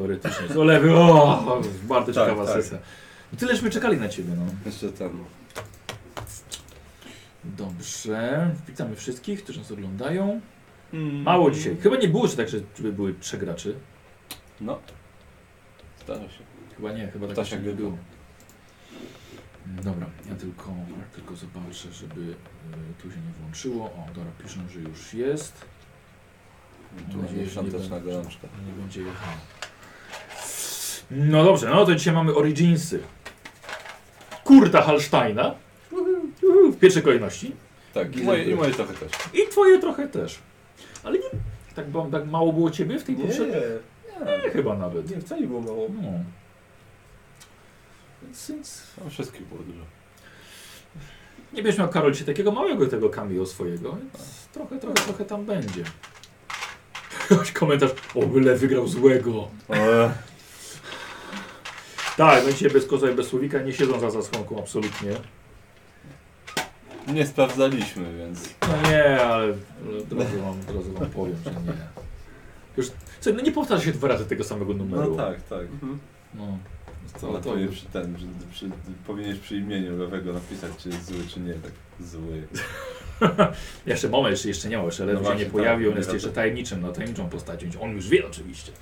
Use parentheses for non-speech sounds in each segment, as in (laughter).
Teoretycznie. Co lewy, o, bardzo Tak, ciekawa tak. sesja. I tyleśmy czekali na ciebie, no. Jeszcze ten. Dobrze, witamy wszystkich, którzy nas oglądają. Mm. Mało dzisiaj. Chyba nie było, że tak, że- żeby były trzech graczy. No. Zdarza się. Chyba nie, chyba tak jeszcze jak nie było. było. Dobra, ja tylko, tylko zobaczę, żeby y, tu się nie włączyło. O, dobra, piszą, że już jest. Tu Mam nadzieję, będzie że nie świąteczna będzie. gorączka. Nie będzie jechał. No dobrze, no to dzisiaj mamy Originsy. Kurta Hallsteina. Uhu, W pierwszej kolejności. Tak, i moje, i moje trochę też. I twoje trochę też. Ale nie, tak, bo- tak mało było ciebie w tej Nie, poprzedniej? Nie, chyba nawet. nie, wcale nie było mało. No. Więc, więc No, wszystkich było dużo. nie będziesz miał Karol dzisiaj takiego małego tego cameo swojego, więc trochę, trochę, trochę tam będzie. Jakiś (laughs) komentarz, o byle wygrał złego. Eee, Tak, no dzisiaj bez koza i bez słowika nie siedzą za zasłonką absolutnie. nie sprawdzaliśmy, więc. No nie, ale ale od razu wam, od razu wam powiem, że nie. Już, co, no nie powtarza się dwa razy tego samego numeru. No tak, tak. Mhm. No. To, to, to powinien przy ten, że przy, powinieneś przy imieniu lewego napisać, czy jest zły, czy nie. Tak, zły. (laughs) Jeszcze moment, jeszcze, jeszcze nie ma, jeszcze lewy No się nie właśnie, pojawił, tak, on jest jeszcze tajemniczym, no tajemniczą postacią. On już wie oczywiście.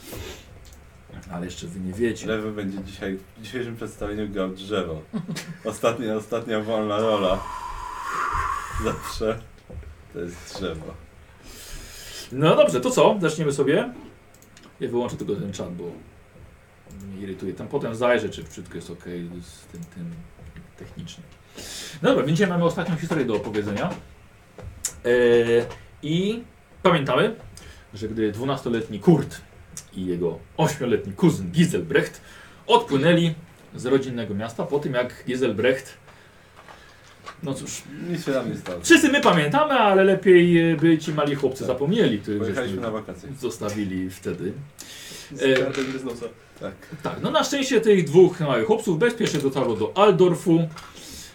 Ale jeszcze wy nie wiecie. Lewy będzie dzisiaj w dzisiejszym przedstawieniu grał drzewo. Ostatnia, ostatnia wolna rola. Zawsze. To jest drzewo. No dobrze, to co? Zaczniemy sobie. Ja wyłączę tylko ten czat, bo mnie irytuje. Tam potem zajrzę, czy wszystko jest ok z tym, tym technicznie. No dobra, więc dzisiaj mamy ostatnią historię do opowiedzenia. Eee, I pamiętamy, że gdy 12-letni Kurt i jego 8-letni kuzyn Giselbrecht odpłynęli z rodzinnego miasta po tym, jak Giselbrecht no cóż, Nic się nam nie stało. wszyscy my pamiętamy, ale lepiej e, by ci mali chłopcy zapomnieli, których Pojechaliśmy żeśmy na wakacje. zostawili wtedy. Z E, gardem bez nosa. Tak. Tak, no na szczęście tych dwóch małych chłopców bezpiecznie dotarło do Aldorfu,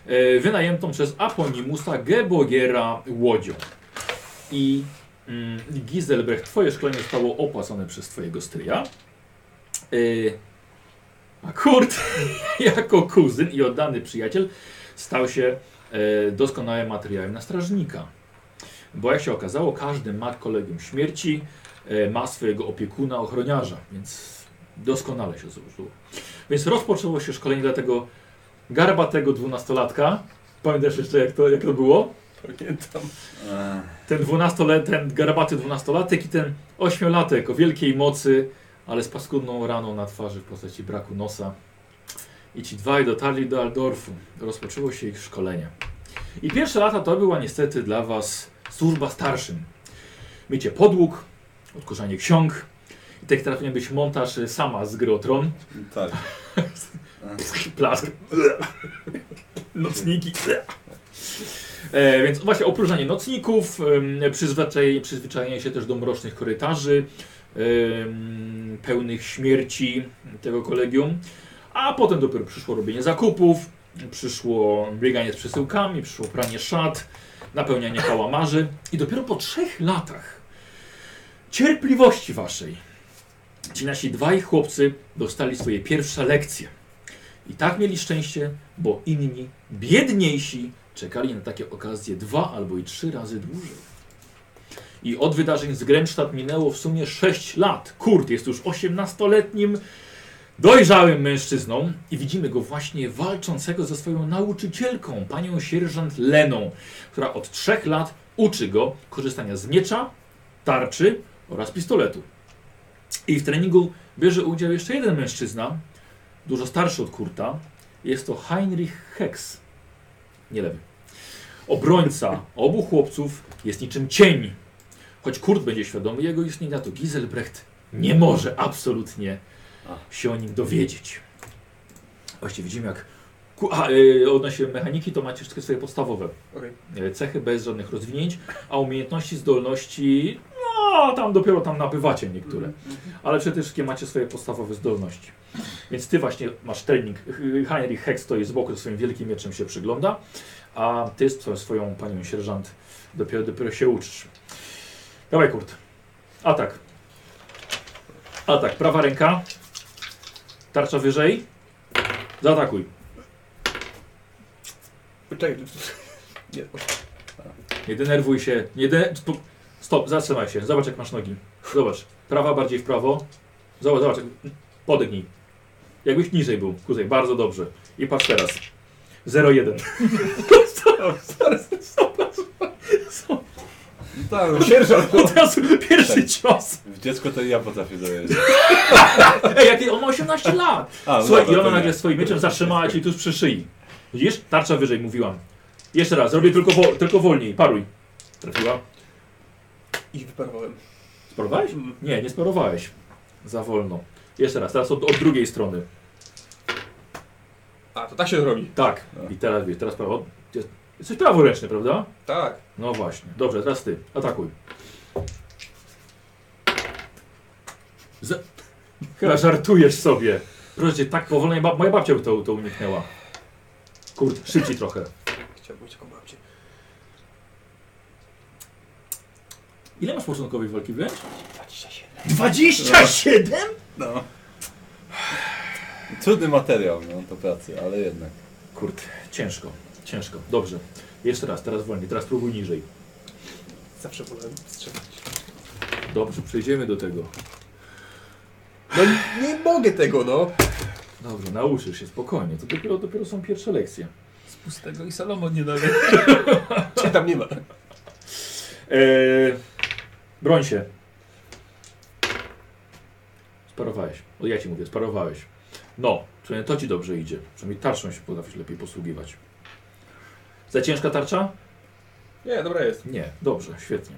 e, wynajętą przez Aponimusa Gebogera łodzią. I Giselbrecht, twoje szkolenie zostało opłacone przez twojego stryja. E, a Kurt, (laughs) jako kuzyn i oddany przyjaciel, stał się e, doskonałym materiałem na strażnika. Bo jak się okazało, każdy ma kolegium śmierci, e, ma swojego opiekuna, ochroniarza, więc doskonale się złożyło. Więc rozpoczęło się szkolenie dla tego garbatego dwunastolatka. Pamiętasz jeszcze jak to, jak to było? Pamiętam. Ten, 12 ten garbaty dwunastolatek i ten ośmiolatek o wielkiej mocy, ale z paskudną raną na twarzy w postaci braku nosa. I ci dwaj dotarli do Aldorfu. Rozpoczęło się ich szkolenie. I pierwsze lata to była niestety dla was służba starszym. Mycie podłóg, odkurzanie ksiąg. I tak powinien być montaż y, sama z gry o Tron. tak. (laughs) Plask. Nocniki. E, więc właśnie opróżnianie nocników, em, przyzwyczajenie, przyzwyczajenie się też do mrocznych korytarzy, em, pełnych śmierci tego kolegium. A potem dopiero przyszło robienie zakupów, przyszło bieganie z przesyłkami, przyszło pranie szat, napełnianie kałamarzy. I dopiero po trzech latach cierpliwości waszej ci nasi dwaj chłopcy dostali swoje pierwsze lekcje. I tak mieli szczęście, bo inni, biedniejsi, czekali na takie okazje dwa albo i trzy razy dłużej. I od wydarzeń z Grenzstadt minęło w sumie 6 lat. Kurt jest już 18-letnim, dojrzałym mężczyzną i widzimy go właśnie walczącego ze swoją nauczycielką, panią sierżant Leną, która od trzech lat uczy go korzystania z miecza, tarczy oraz pistoletu. I w treningu bierze udział jeszcze jeden mężczyzna, dużo starszy od Kurta. Jest to Heinrich Hex. Nie lewy. Obrońca obu chłopców jest niczym cień. Choć Kurt będzie świadomy jego istnienia, to Giselbrecht nie może absolutnie się o nim dowiedzieć. Właśnie widzimy jak... A, yy, odnośnie mechaniki to macie wszystkie swoje podstawowe Okej. e, cechy bez żadnych rozwinięć, a umiejętności, zdolności, no tam dopiero tam nabywacie niektóre. Ale przede wszystkim macie swoje podstawowe zdolności. Więc ty właśnie masz trening. Heinrich Hex stoi z boku swoim wielkim mieczem się przygląda, a ty z swoją- panią sierżant dopiero, dopiero się uczysz. Dawaj Kurt. Atak. Atak. Prawa ręka. Tarcza wyżej. Zaatakuj. Nie, Nie denerwuj się. Nie de... Stop, stop, zatrzymaj się. Zobacz jak masz nogi. Zobacz. Prawa bardziej w prawo. Zobacz, zobacz. Podegnij. Jakbyś niżej był. Kuzej, bardzo dobrze. I patrz teraz. 0-1. No tak, no, Sierżant! Od razu pierwszy Tak. cios. w dziecko to ja potrafię dojeżdżać. Ej, on ma 18 lat. A, no Słuchaj, dobra, i ona to nagle nie. swoim mieczem zatrzymała cię tuż przy szyi. Widzisz? Tarcza wyżej, mówiłam. Jeszcze raz, zrobię tylko, wo tylko wolniej. Paruj. Trafiła. I wyparowałem. Sparowałeś? Mm. Nie, nie sparowałeś. Za wolno. Jeszcze raz, teraz od, od drugiej strony. A, to tak się robi. Tak. I teraz wiesz, teraz prawo. Jest- Jesteś praworęczny, prawda? Tak. No właśnie. Dobrze, teraz ty. Atakuj. Z... (laughs) Chyba żartujesz sobie. Proszę cię, tak powolnie, ba moja babcia by to, to uniknęła. Kurde, szybciej trochę. Chciałbym mieć taką babcię. Ile masz początkowej walki wręcz? 27. 27? No. Trudny materiał, no, do pracy, ale jednak. Kurde, ciężko, ciężko. Dobrze. Jeszcze raz, teraz wolniej, teraz próbuj niżej. Zawsze wolałem strzelać. Dobrze, przejdziemy do tego. No nie mogę tego, no. Dobrze, nauczysz się spokojnie. To dopiero, dopiero są pierwsze lekcje. Z pustego i Salomon nie daje. (laughs) Cię tam nie ma. Eee, broń się. Sparowałeś. O ja ci mówię, sparowałeś. No, przynajmniej to ci dobrze idzie. Przynajmniej tarczą się potrafisz lepiej posługiwać. Za ciężka tarcza? Nie, dobra jest. Nie, dobrze, świetnie.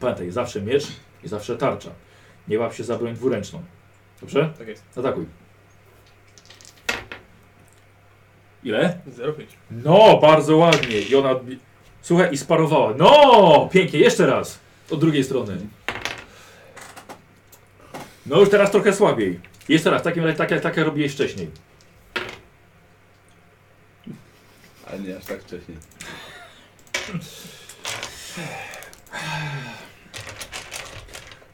Pamiętaj, zawsze miecz i zawsze tarcza. Nie łap się za broń dwuręczną. Dobrze? Tak jest. Atakuj. Ile? 0,5. No, bardzo ładnie. I ona. odbi- Słuchaj, i sparowała. No, pięknie, jeszcze raz. Od drugiej strony. No, już teraz trochę słabiej. Jeszcze raz, takim razie, tak jak tak jak robiłeś wcześniej. Ale nie aż tak wcześniej.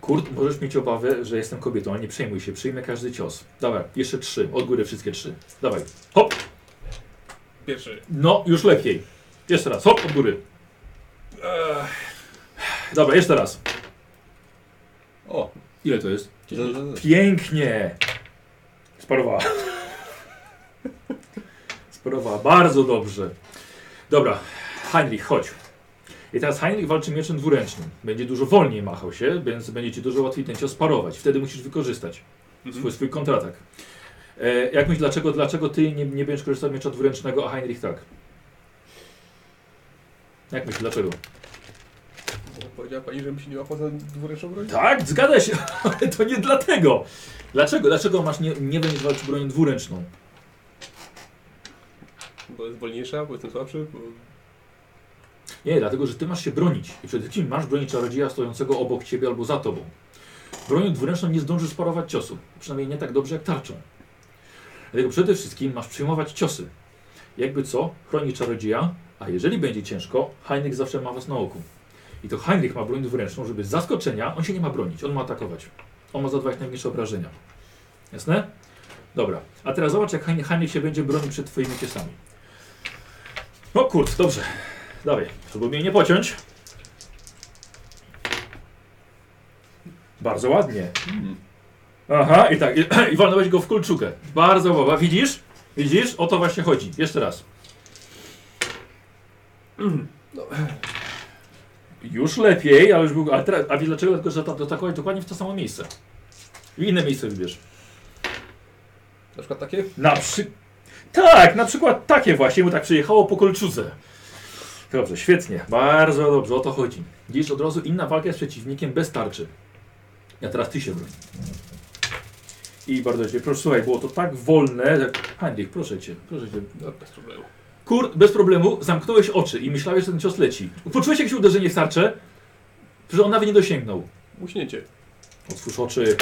Kurt, możesz mieć obawę, że jestem kobietą, ale nie przejmuj się, przyjmę każdy cios. Dawaj, jeszcze trzy, od góry wszystkie trzy. Dawaj, hop, Pierwszy. no, już lepiej. Jeszcze raz, hop, od góry. Dobra, jeszcze raz. O! Ile to jest? Pięknie! Sparowała. Sparowała, bardzo dobrze. Dobra, Heinrich, chodź. I teraz Heinrich walczy mieczem dwuręcznym. Będzie dużo wolniej machał się, więc będzie ci dużo łatwiej ten cios sparować. Wtedy musisz wykorzystać swój, swój kontratak. E, jak myślisz, dlaczego, dlaczego ty nie, nie będziesz korzystał z miecza dwuręcznego, a Heinrich tak? Jak myślisz, dlaczego? Powiedziała pani, żebym się nie łapał za dwuręczną broń? Tak, zgadza się, (laughs) ale to nie dlatego. Dlaczego? Dlaczego masz nie, nie będziesz walczył bronią dwuręczną? Bo jest wolniejsza, bo jestem słabszy, bo... Nie, dlatego, że ty masz się bronić. I przede wszystkim masz bronić czarodzieja stojącego obok ciebie albo za tobą. Bronią dwuręczną nie zdążysz sparować ciosu. Przynajmniej nie tak dobrze jak tarczą. Dlatego przede wszystkim masz przyjmować ciosy. Jakby co, chroni czarodzieja, a jeżeli będzie ciężko, Heinrich zawsze ma was na oku. I to Heinrich ma broń dwuręczną, żeby z zaskoczenia, on się nie ma bronić, on ma atakować. On ma zadawać najmniejsze obrażenia. Jasne? Dobra. A teraz zobacz, jak Hein- Heinrich się będzie bronił przed twoimi ciosami. No kurde, dobrze. Dawaj, żeby mnie nie pociąć. Bardzo ładnie. mm. Aha, i tak, i, (clears throat) i walnąłeś go w kulczukę. Bardzo ładnie. Widzisz? Widzisz? O to właśnie chodzi. Jeszcze raz. (clears throat) No. Już lepiej, ale już był. A, teraz, a wiesz dlaczego? Dlatego, że to atakowałeś dokładnie w to samo miejsce. W inne miejsce wybierz. Na przykład takie? Na przy... Tak, na przykład takie właśnie, bo tak przyjechało po kolczuce. Dobrze, świetnie, bardzo dobrze, o to chodzi. Widzisz, od razu inna walka z przeciwnikiem bez tarczy. Ja teraz ty się broń. I bardzo cię, proszę, słuchaj, było to tak wolne. że- Heinrich, proszę cię, proszę cię. No, bez problemu. Kur, bez problemu, zamknąłeś oczy i myślałeś, że ten cios leci. Poczułeś jakieś uderzenie w tarczę, że on nawet nie dosięgnął. Muśnięcie. Otwórz oczy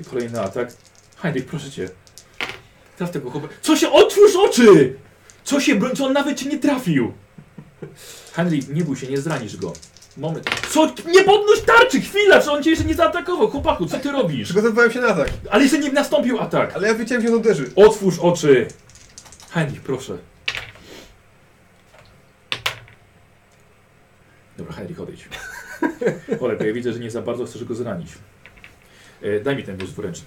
i kolejny atak. Heinrich, proszę cię. Traf tego chłopaka. Co się? Otwórz oczy! Co się broń? Co on nawet cię nie trafił? Heinrich, nie bój się, nie zranisz go. Moment. Co? Nie podnoś tarczy! Chwila! Czy on cię jeszcze nie zaatakował? Chłopaku, co ty robisz? Przygotowywałem się na atak, Ale jeszcze nie nastąpił atak! ale ja wiedziałem, że on uderzy. Otwórz oczy! Heinrich, proszę. Dobra, Heinrich, odejdź. (laughs) Olek, ja widzę, że nie za bardzo chcesz go zranić. E, daj mi ten wóz dwuręczny.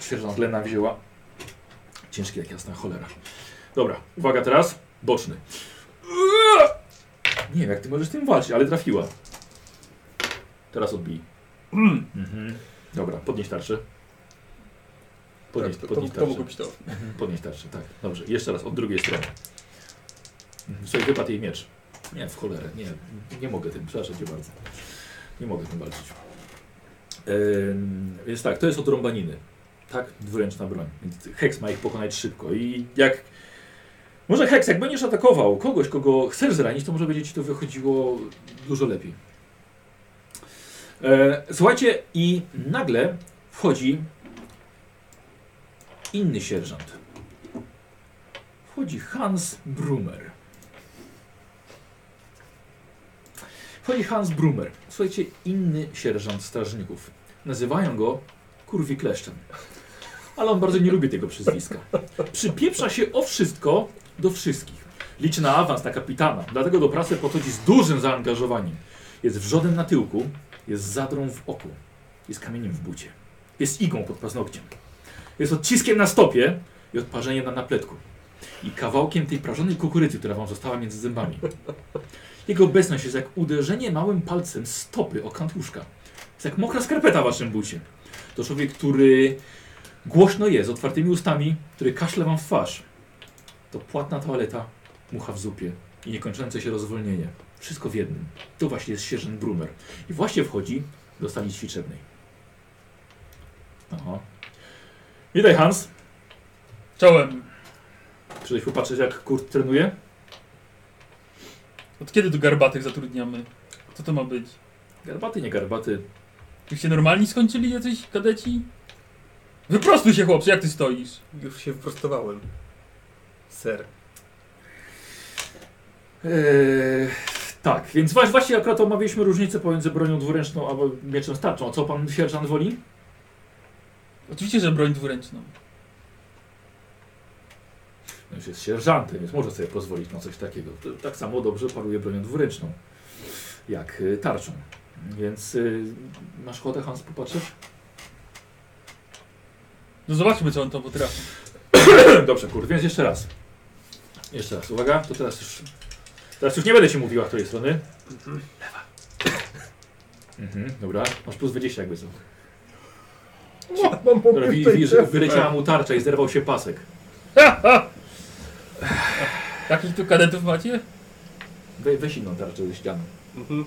Sierżant Lena wzięła. Ciężki jak jasna cholera. Dobra, uwaga teraz. Boczny. Nie wiem, jak ty możesz z tym walczyć, ale trafiła. Teraz odbij. Mhm. Dobra, podnieś tarczę. Podnieś, Tak, to, to, podnieś to mogło tarczę. być to. Mhm, Podnieś tarczę, tak. Dobrze, jeszcze raz, od drugiej strony. Mhm, Słuchaj, wypadł jej miecz. Nie, w cholerę, nie, nie mogę tym, przepraszam cię bardzo. Nie mogę tym walczyć. Więc tak, to jest od rąbaniny. Tak, dwuręczna broń. Więc Hex ma ich pokonać szybko i jak... Może Hex, jak będziesz atakował kogoś, kogo chcesz zranić, to może będzie ci to wychodziło dużo lepiej. E, słuchajcie, i nagle wchodzi inny sierżant. Wchodzi Hans Brummer. Wchodzi Hans Brummer. Słuchajcie, inny sierżant strażników. Nazywają go Kurwi Kleszczem. Ale on bardzo nie lubi tego przyzwiska. Przypieprza się o wszystko do wszystkich. Liczy na awans na kapitana, dlatego do pracy podchodzi z dużym zaangażowaniem. Jest wrzodem na tyłku, jest zadrą w oku, jest kamieniem w bucie, jest igą pod paznokciem. Jest odciskiem na stopie i odparzeniem na napletku. I kawałkiem tej prażonej kukurydzy, która wam została między zębami. Jego obecność jest jak uderzenie małym palcem stopy o kant łóżka. Jest jak mokra skarpeta w waszym bucie. To człowiek, który głośno jest, z otwartymi ustami, który kaszle wam w twarz. To płatna toaleta, mucha w zupie i niekończące się rozwolnienie. Wszystko w jednym. To właśnie jest sierżant Brumer. I właśnie wchodzi do sali ćwiczebnej. Aha. Witaj Hans. Czołem. Przyszedłeś popatrzeć jak Kurt trenuje? Od kiedy tu garbatych zatrudniamy? Co to ma być? Garbaty, nie garbaty. Już się normalni skończyli jacyś kadeci? Wyprostuj się chłopcze, jak ty stoisz? Już się wyprostowałem. Ser. Eee, tak, więc wa- właśnie akurat omawialiśmy różnicę pomiędzy bronią dwuręczną a mieczem starczą. A co pan sierżant woli? Oczywiście, że broń dwuręczną. No już jest sierżantem, więc może sobie pozwolić na coś takiego. Tak samo dobrze paruje bronią dwuręczną, jak y, tarczą. Więc y, masz ochotę Hans popatrzeć? No zobaczmy, co on to potrafi. (coughs) Dobrze, kurde, więc jeszcze raz. Jeszcze raz, uwaga, to teraz już. Teraz już nie będę ci mówiła, której strony. Lewa. (coughs) Mhm, dobra, masz plus 20 jakby co. Mam Dobra, wi- widzisz, że wyleciała mu tarcza i zerwał się pasek. (laughs) (laughs) Jakich tu kadetów macie? We, weź inną tarczę ze ściany. Mhm.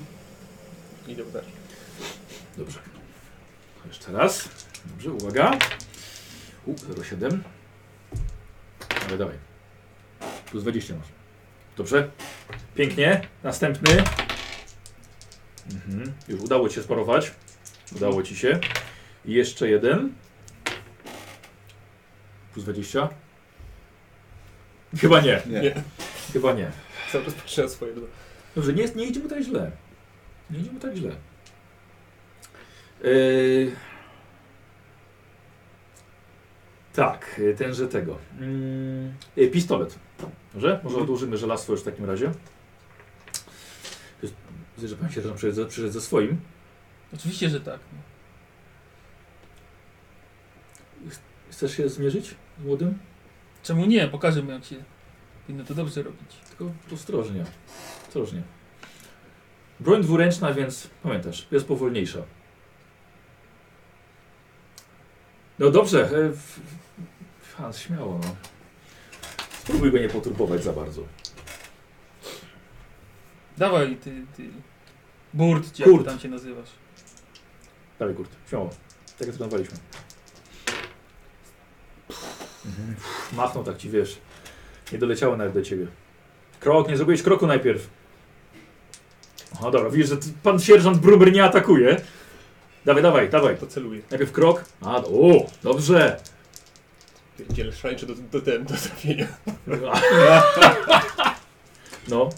Idę też. Dobrze. Jeszcze raz. Dobrze, uwaga. U, 0,7. Ale dawaj. Plus 20 masz. Dobrze. Pięknie. Następny. Mhm. Już udało ci się sparować. Udało ci się. I jeszcze jeden. Plus 20. Chyba nie. Nie. Nie. Chyba nie. Cały czas patrzę na swoje. Dobrze, nie, nie idzie mu tak źle. Nie idzie mu tak źle. Yy... Tak, yy, tenże tego. Mm, yy, pistolet. Dobrze? Może Mhm. odłożymy żelastwo już w takim razie. Widzę, że pan się przyszedł, przyszedł ze swoim. Oczywiście, że tak. Chcesz się zmierzyć z młodym? Czemu nie? Pokażę mu, jak się powinno to dobrze robić. Tylko ostrożnie. Ostrożnie. Broń dwuręczna, więc pamiętasz, jest powolniejsza. No dobrze. e, w- Hans, śmiało, no. Spróbuj go nie poturbować za bardzo. Dawaj, ty, ty. Burt, czy Kurt. jak tam się nazywasz. Dawaj, Kurt, śmiało. Tak jak trenowaliśmy. Mhm. Machnął tak ci, wiesz. Nie doleciało nawet do ciebie. Krok, nie zrobiłeś kroku najpierw. Aha, dobra, widzisz, że pan sierżant Bruber nie atakuje. Dawaj, dawaj, dawaj. To celuję. Najpierw krok. A, o, dobrze. Pierdzielę szaleńczy do, do, do, do trafienia. (laughs) No.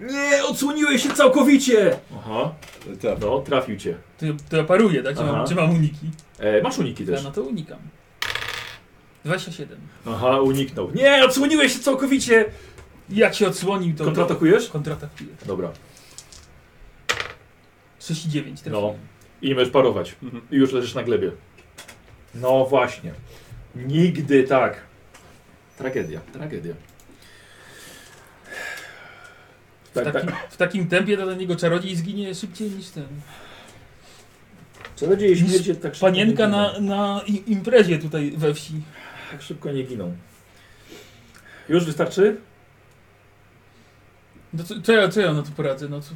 Nie, odsłoniłeś się całkowicie! Aha, Tak. no, trafił cię. To, to ja paruję, tak? Czy mam, czy mam uniki? E, masz uniki Ja też. no to unikam. 27. Aha, uniknął. Nie, odsłoniłeś się całkowicie! Jak się odsłonił, to... Kontratakujesz? Kontratakuję. Dobra, 39 trafiłem. no. I nie możesz parować. Mhm. I już leżysz na glebie. No właśnie. Nigdy tak. Tragedia, tragedia. W, Tak, takim, tak. w takim tempie to ten jego czarodziej zginie szybciej niż ten. Czarodzieje śmierci tak szybko Panienka na, na imprezie tutaj we wsi. Tak szybko nie giną. Już wystarczy? No co, co, ja, co ja na to poradzę? No co,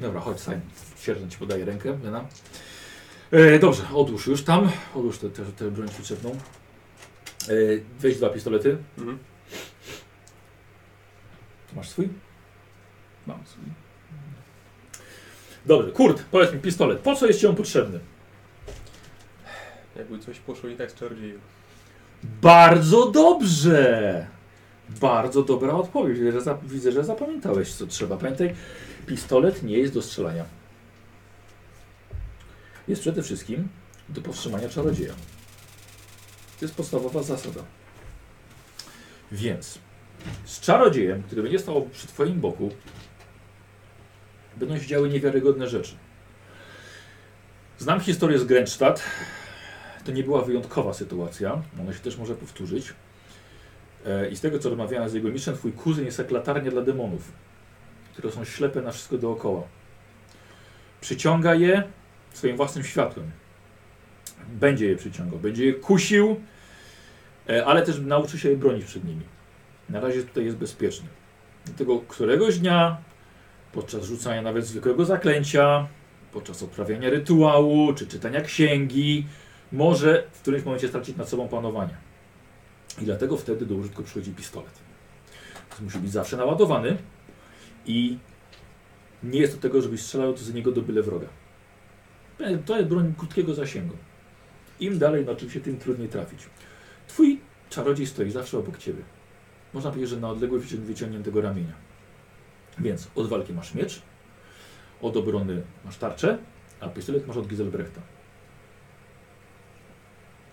Dobra, chodź Simon. Sierżant ci podaje rękę, Lena. E, dobrze, odłóż już tam. Odłóż tę te, te broń przyczepną. E, weź dwa pistolety. Mhm. Masz swój? mam swój. Dobrze, Kurt, powiedz mi pistolet. Po co jest ci on potrzebny? Jakby coś poszło nie tak z czarodziejem. Bardzo dobrze! Bardzo dobra odpowiedź. Widzę, że, za, widzę, że zapamiętałeś co trzeba. Pamiętaj, pistolet nie jest do strzelania. Jest przede wszystkim do powstrzymania czarodzieja. To jest podstawowa zasada. Więc z czarodziejem, który będzie stał przy Twoim boku, będą się działy niewiarygodne rzeczy. Znam historię z Grenzstadt. To nie była wyjątkowa sytuacja. Ona się też może powtórzyć. E, I z tego, co rozmawiałem z jego mistrzem, twój kuzyn jest jak latarnia dla demonów, które są ślepe na wszystko dookoła. Przyciąga je swoim własnym światłem. Będzie je przyciągał, będzie je kusił, e, ale też nauczy się je bronić przed nimi. Na razie tutaj jest bezpieczny. Dlatego któregoś dnia, podczas rzucania nawet zwykłego zaklęcia, podczas odprawiania rytuału, czy czytania księgi, może w którymś momencie stracić nad sobą panowanie. I dlatego wtedy do użytku przychodzi pistolet. To musi być zawsze naładowany i nie jest do tego, żebyś strzelał z niego do byle wroga. To jest broń krótkiego zasięgu. Im dalej, no oczywiście, tym trudniej trafić. Twój czarodziej stoi zawsze obok ciebie. Można powiedzieć, że na odległość wycią- wyciągniętego ramienia. Więc od walki masz miecz, od obrony masz tarczę, a pistolet masz od Giselbrechta.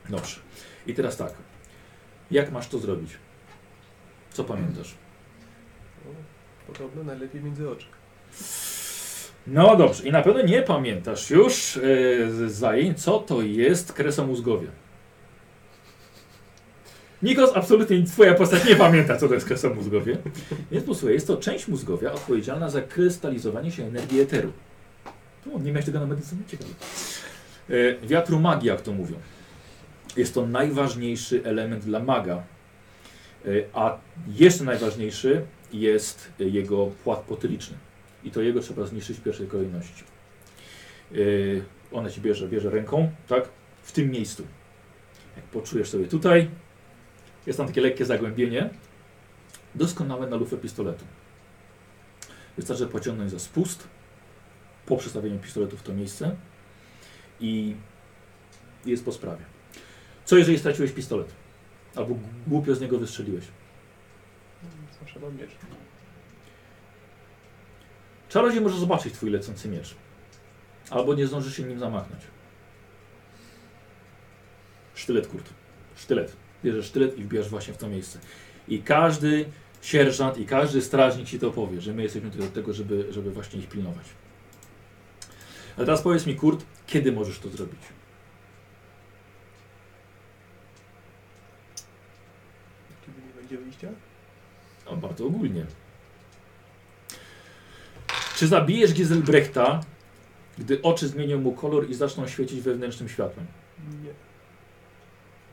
Dobrze. I teraz tak. Jak masz to zrobić? Co pamiętasz? No, podobno najlepiej między oczy. No dobrze. I na pewno nie pamiętasz już yy, z zajęć, co to jest kresomózgowie. Nikos, absolutnie twoja postać nie pamięta, co to jest kresomózgowie. Więc posłuchaj, jest to część mózgowia odpowiedzialna za krystalizowanie się energii eteru. O, nie miałeś tego na medycynie? Ciekawe. Yy, wiatru magii, jak to mówią. Jest to najważniejszy element dla maga. Yy, a jeszcze najważniejszy jest jego płat potyliczny. I to jego trzeba zniszczyć w pierwszej kolejności. Yy, ona ci bierze, bierze ręką, tak? W tym miejscu. Jak poczujesz sobie tutaj, jest tam takie lekkie zagłębienie. Doskonałe na lufę pistoletu. Wystarczy pociągnąć za spust po przestawieniu pistoletu w to miejsce i jest po sprawie. Co jeżeli straciłeś pistolet? Albo głupio z niego wystrzeliłeś? Zawsze mam miecz. Czarodziej może zobaczyć twój lecący miecz. Albo nie zdąży się nim zamachnąć. Sztylet, kurt. Sztylet. Bierzesz sztylet i wbijasz właśnie w to miejsce. I każdy sierżant i każdy strażnik ci to powie, że my jesteśmy tutaj do tego, żeby, żeby właśnie ich pilnować. A teraz powiedz mi, Kurt, kiedy możesz to zrobić? Kiedy nie będzie wyjścia? O, bardzo ogólnie. Czy zabijesz Giselbrechta, gdy oczy zmienią mu kolor i zaczną świecić wewnętrznym światłem? Nie.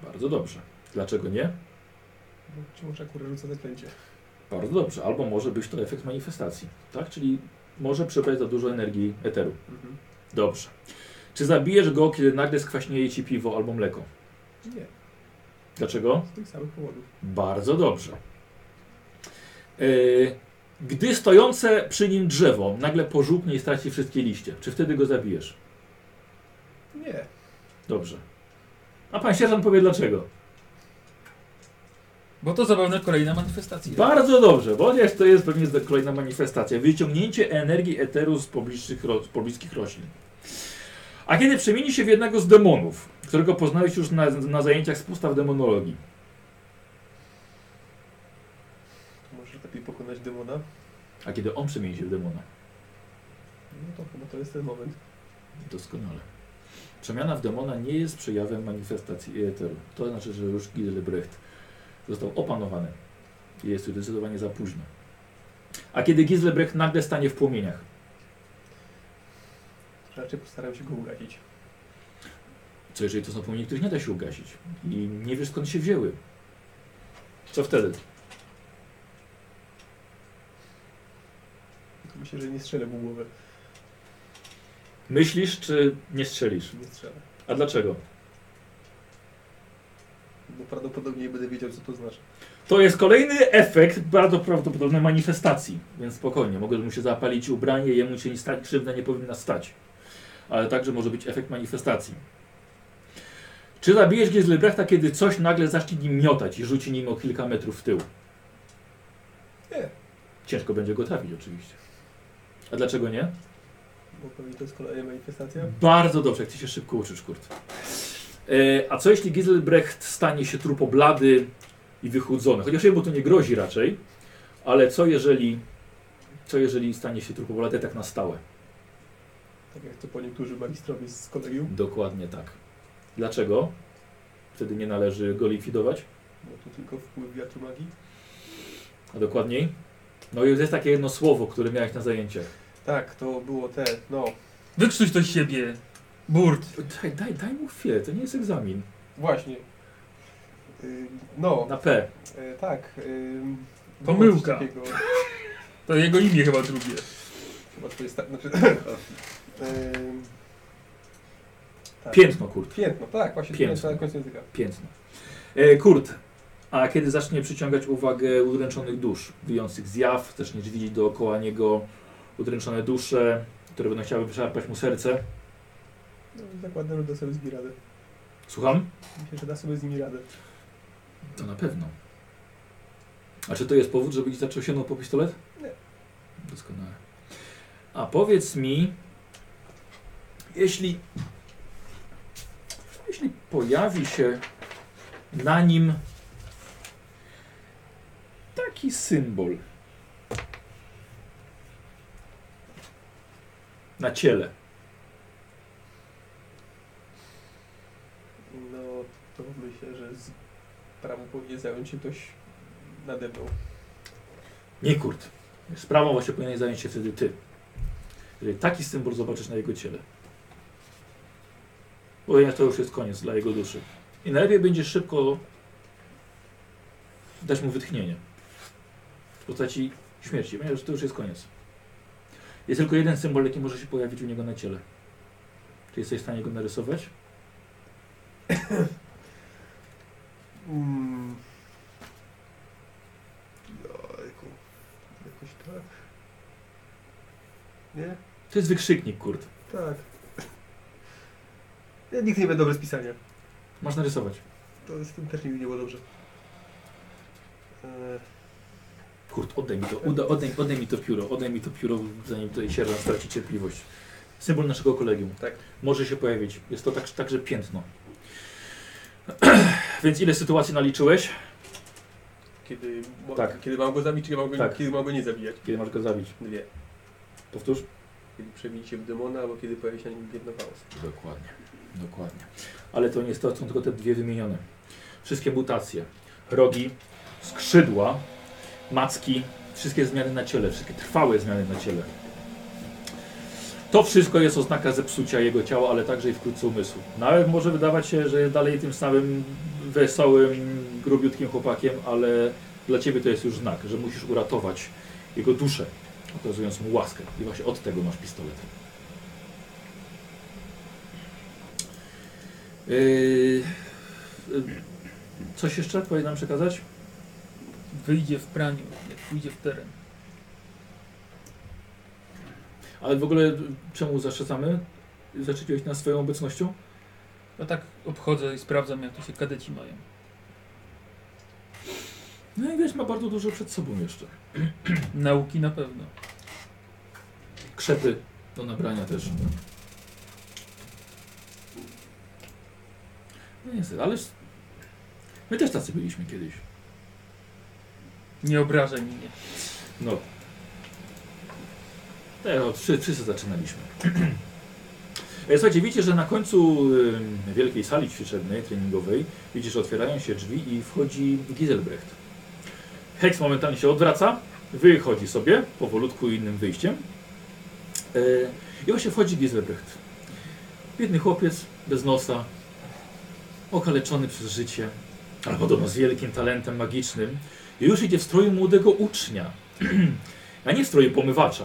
Bardzo dobrze. Dlaczego nie? Bo ci może akurat rzucę zaklęcie. Bardzo dobrze. Albo może być to efekt manifestacji, tak? Czyli może przebrać za dużo energii eteru. Mhm. Dobrze. Czy zabijesz go, kiedy nagle skwaśnieje ci piwo albo mleko? Nie. Dlaczego? Z tych samych powodów. Bardzo dobrze. Yy, gdy stojące przy nim drzewo nagle pożółknie i straci wszystkie liście, czy wtedy go zabijesz? Nie. Dobrze. A pan sierżant powie dlaczego? Bo to zabawna kolejna manifestacja. Bardzo dobrze, bo jest, to jest pewnie kolejna manifestacja. Wyciągnięcie energii eteru z, pobliższych, ro- z pobliskich roślin. A kiedy przemieni się w jednego z demonów, którego poznałeś już na, na zajęciach z postaw demonologii. To może lepiej pokonać demona? A kiedy on przemieni się w demona. No to chyba to jest ten moment. Doskonale. Przemiana w demona nie jest przejawem manifestacji eteru. To znaczy, że już Giselbrecht został opanowany. I Jest już zdecydowanie za późno. A kiedy Giselbrecht nagle stanie w płomieniach. Raczej postaram się go ugasić. Co jeżeli to są płomienie, których nie da się ugasić? I nie wiesz skąd się wzięły. Co wtedy? Myślę, że nie strzelę mu głowy. Myślisz, czy nie strzelisz? Nie strzelę. A dlaczego? Bo prawdopodobnie nie będę wiedział, co to znaczy. To jest kolejny efekt bardzo prawdopodobnej manifestacji, więc spokojnie, mogę mu się zapalić ubranie, jemu się nie stać, krzywda nie powinna stać. Ale także może być efekt manifestacji. Czy zabijesz Giselbrechta, kiedy coś nagle zacznie nim miotać i rzuci nim o kilka metrów w tył? Nie. Ciężko będzie go trafić oczywiście. A dlaczego nie? Bo pewnie to jest kolejna manifestacja. Bardzo dobrze, jak ty się szybko uczysz, Kurt. E, a co jeśli Giselbrecht stanie się trupoblady i wychudzony? Chociaż jemu to nie grozi raczej, ale co jeżeli, co jeżeli stanie się trupoblady tak na stałe? Tak jak to po niektórzy magistrowie z kolegium. Dokładnie tak. Dlaczego? Wtedy nie należy go likwidować? Bo tu tylko wpływ wiatru magii. A dokładniej? No i jest takie jedno słowo, które miałeś na zajęciach. Tak, to było te, no. Wykrztuś to z siebie. Burt. Daj, daj, daj mu chwilę, to nie jest egzamin. Właśnie. Y, no, Na P. y, tak. y, było Pomyłka. takiego. To jego imię chyba drugie. Chyba to jest tak, znaczy... (laughs) ym, tak. Piętno, Kurt. Piętno, tak, właśnie Piętno. piętno na końcu języka. Piętno. E, Kurt, a kiedy zacznie przyciągać uwagę udręczonych dusz, wyjących zjaw, też nie widzieć dookoła niego udręczone dusze, które będą chciały wyszarpać mu serce? No, zakładam, że da sobie z nimi radę. Słucham? Myślę, że da sobie z nimi radę. To na pewno. A czy to jest powód, żeby zaczął sięgnął po pistolet? Nie. Doskonale. A powiedz mi, jeśli, jeśli pojawi się na nim taki symbol na ciele, No, to myślę, że z sprawą powinien zająć się ktoś nade mną. nie Kurt, sprawą właśnie powinien zająć się wtedy ty. Jeżeli taki symbol zobaczysz na jego ciele. Ponieważ to już jest koniec dla jego duszy. I najlepiej będzie szybko dać mu wytchnienie. W postaci śmierci, ponieważ to już jest koniec. Jest tylko jeden symbol, jaki może się pojawić u niego na ciele. Czy jesteś w stanie go narysować? Mm. Jajku. Jakoś tak. Nie? To jest wykrzyknik, Kurt. Tak. Ja nigdy nie będę dobry z pisania. Masz narysować. To z tym też nie było dobrze. Eee, Kurt, oddaj mi to, uda, oddaj, oddaj mi to pióro, oddaj mi to pióro, zanim tutaj sierżant straci cierpliwość. Symbol naszego kolegium. Tak. Może się pojawić. Jest to tak, także piętno. (clears throat) Więc ile sytuacji naliczyłeś? kiedy, mo- Tak. kiedy mam go zabić, czy mam go, Tak. kiedy mam go nie zabijać? Kiedy masz go zabić? Dwie. Powtórz? Kiedy przemieni się w demona, albo kiedy pojawi się na nim chaos. Dokładnie. Dokładnie. Ale to nie są tylko te dwie wymienione. Wszystkie mutacje. Rogi, skrzydła, macki, wszystkie zmiany na ciele, wszystkie trwałe zmiany na ciele. To wszystko jest oznaka zepsucia jego ciała, ale także i wkrótce umysłu. Nawet może wydawać się, że jest dalej tym samym wesołym, grubiutkim chłopakiem, ale dla ciebie to jest już znak, że musisz uratować jego duszę, okazując mu łaskę. I właśnie od tego masz pistolet. Yy, coś jeszcze powinnam przekazać? Wyjdzie w praniu, jak pójdzie w teren. Ale w ogóle czemu zaszczecamy? Zaczęliłeś nas swoją obecnością? No tak obchodzę i sprawdzam, jak tu się kadeci mają. No i wiesz, ma bardzo dużo przed sobą jeszcze. (clears throat) Nauki na pewno. Krzepy do nabrania też. No niestety, ale my też tacy byliśmy kiedyś. Nie obrażaj mnie. No. Tak, wszyscy, wszyscy zaczynaliśmy. (clears throat) E, Słuchajcie, widzicie, że na końcu wielkiej sali ćwiczebnej, treningowej, widzisz, że otwierają się drzwi i wchodzi Giselbrecht. Hex momentalnie się odwraca, wychodzi sobie, powolutku innym wyjściem. E, I właśnie wchodzi Giselbrecht. Biedny chłopiec, bez nosa, okaleczony przez życie, ale podobno z wielkim talentem magicznym. Już idzie w stroju młodego ucznia, (clears throat) a nie w stroju pomywacza.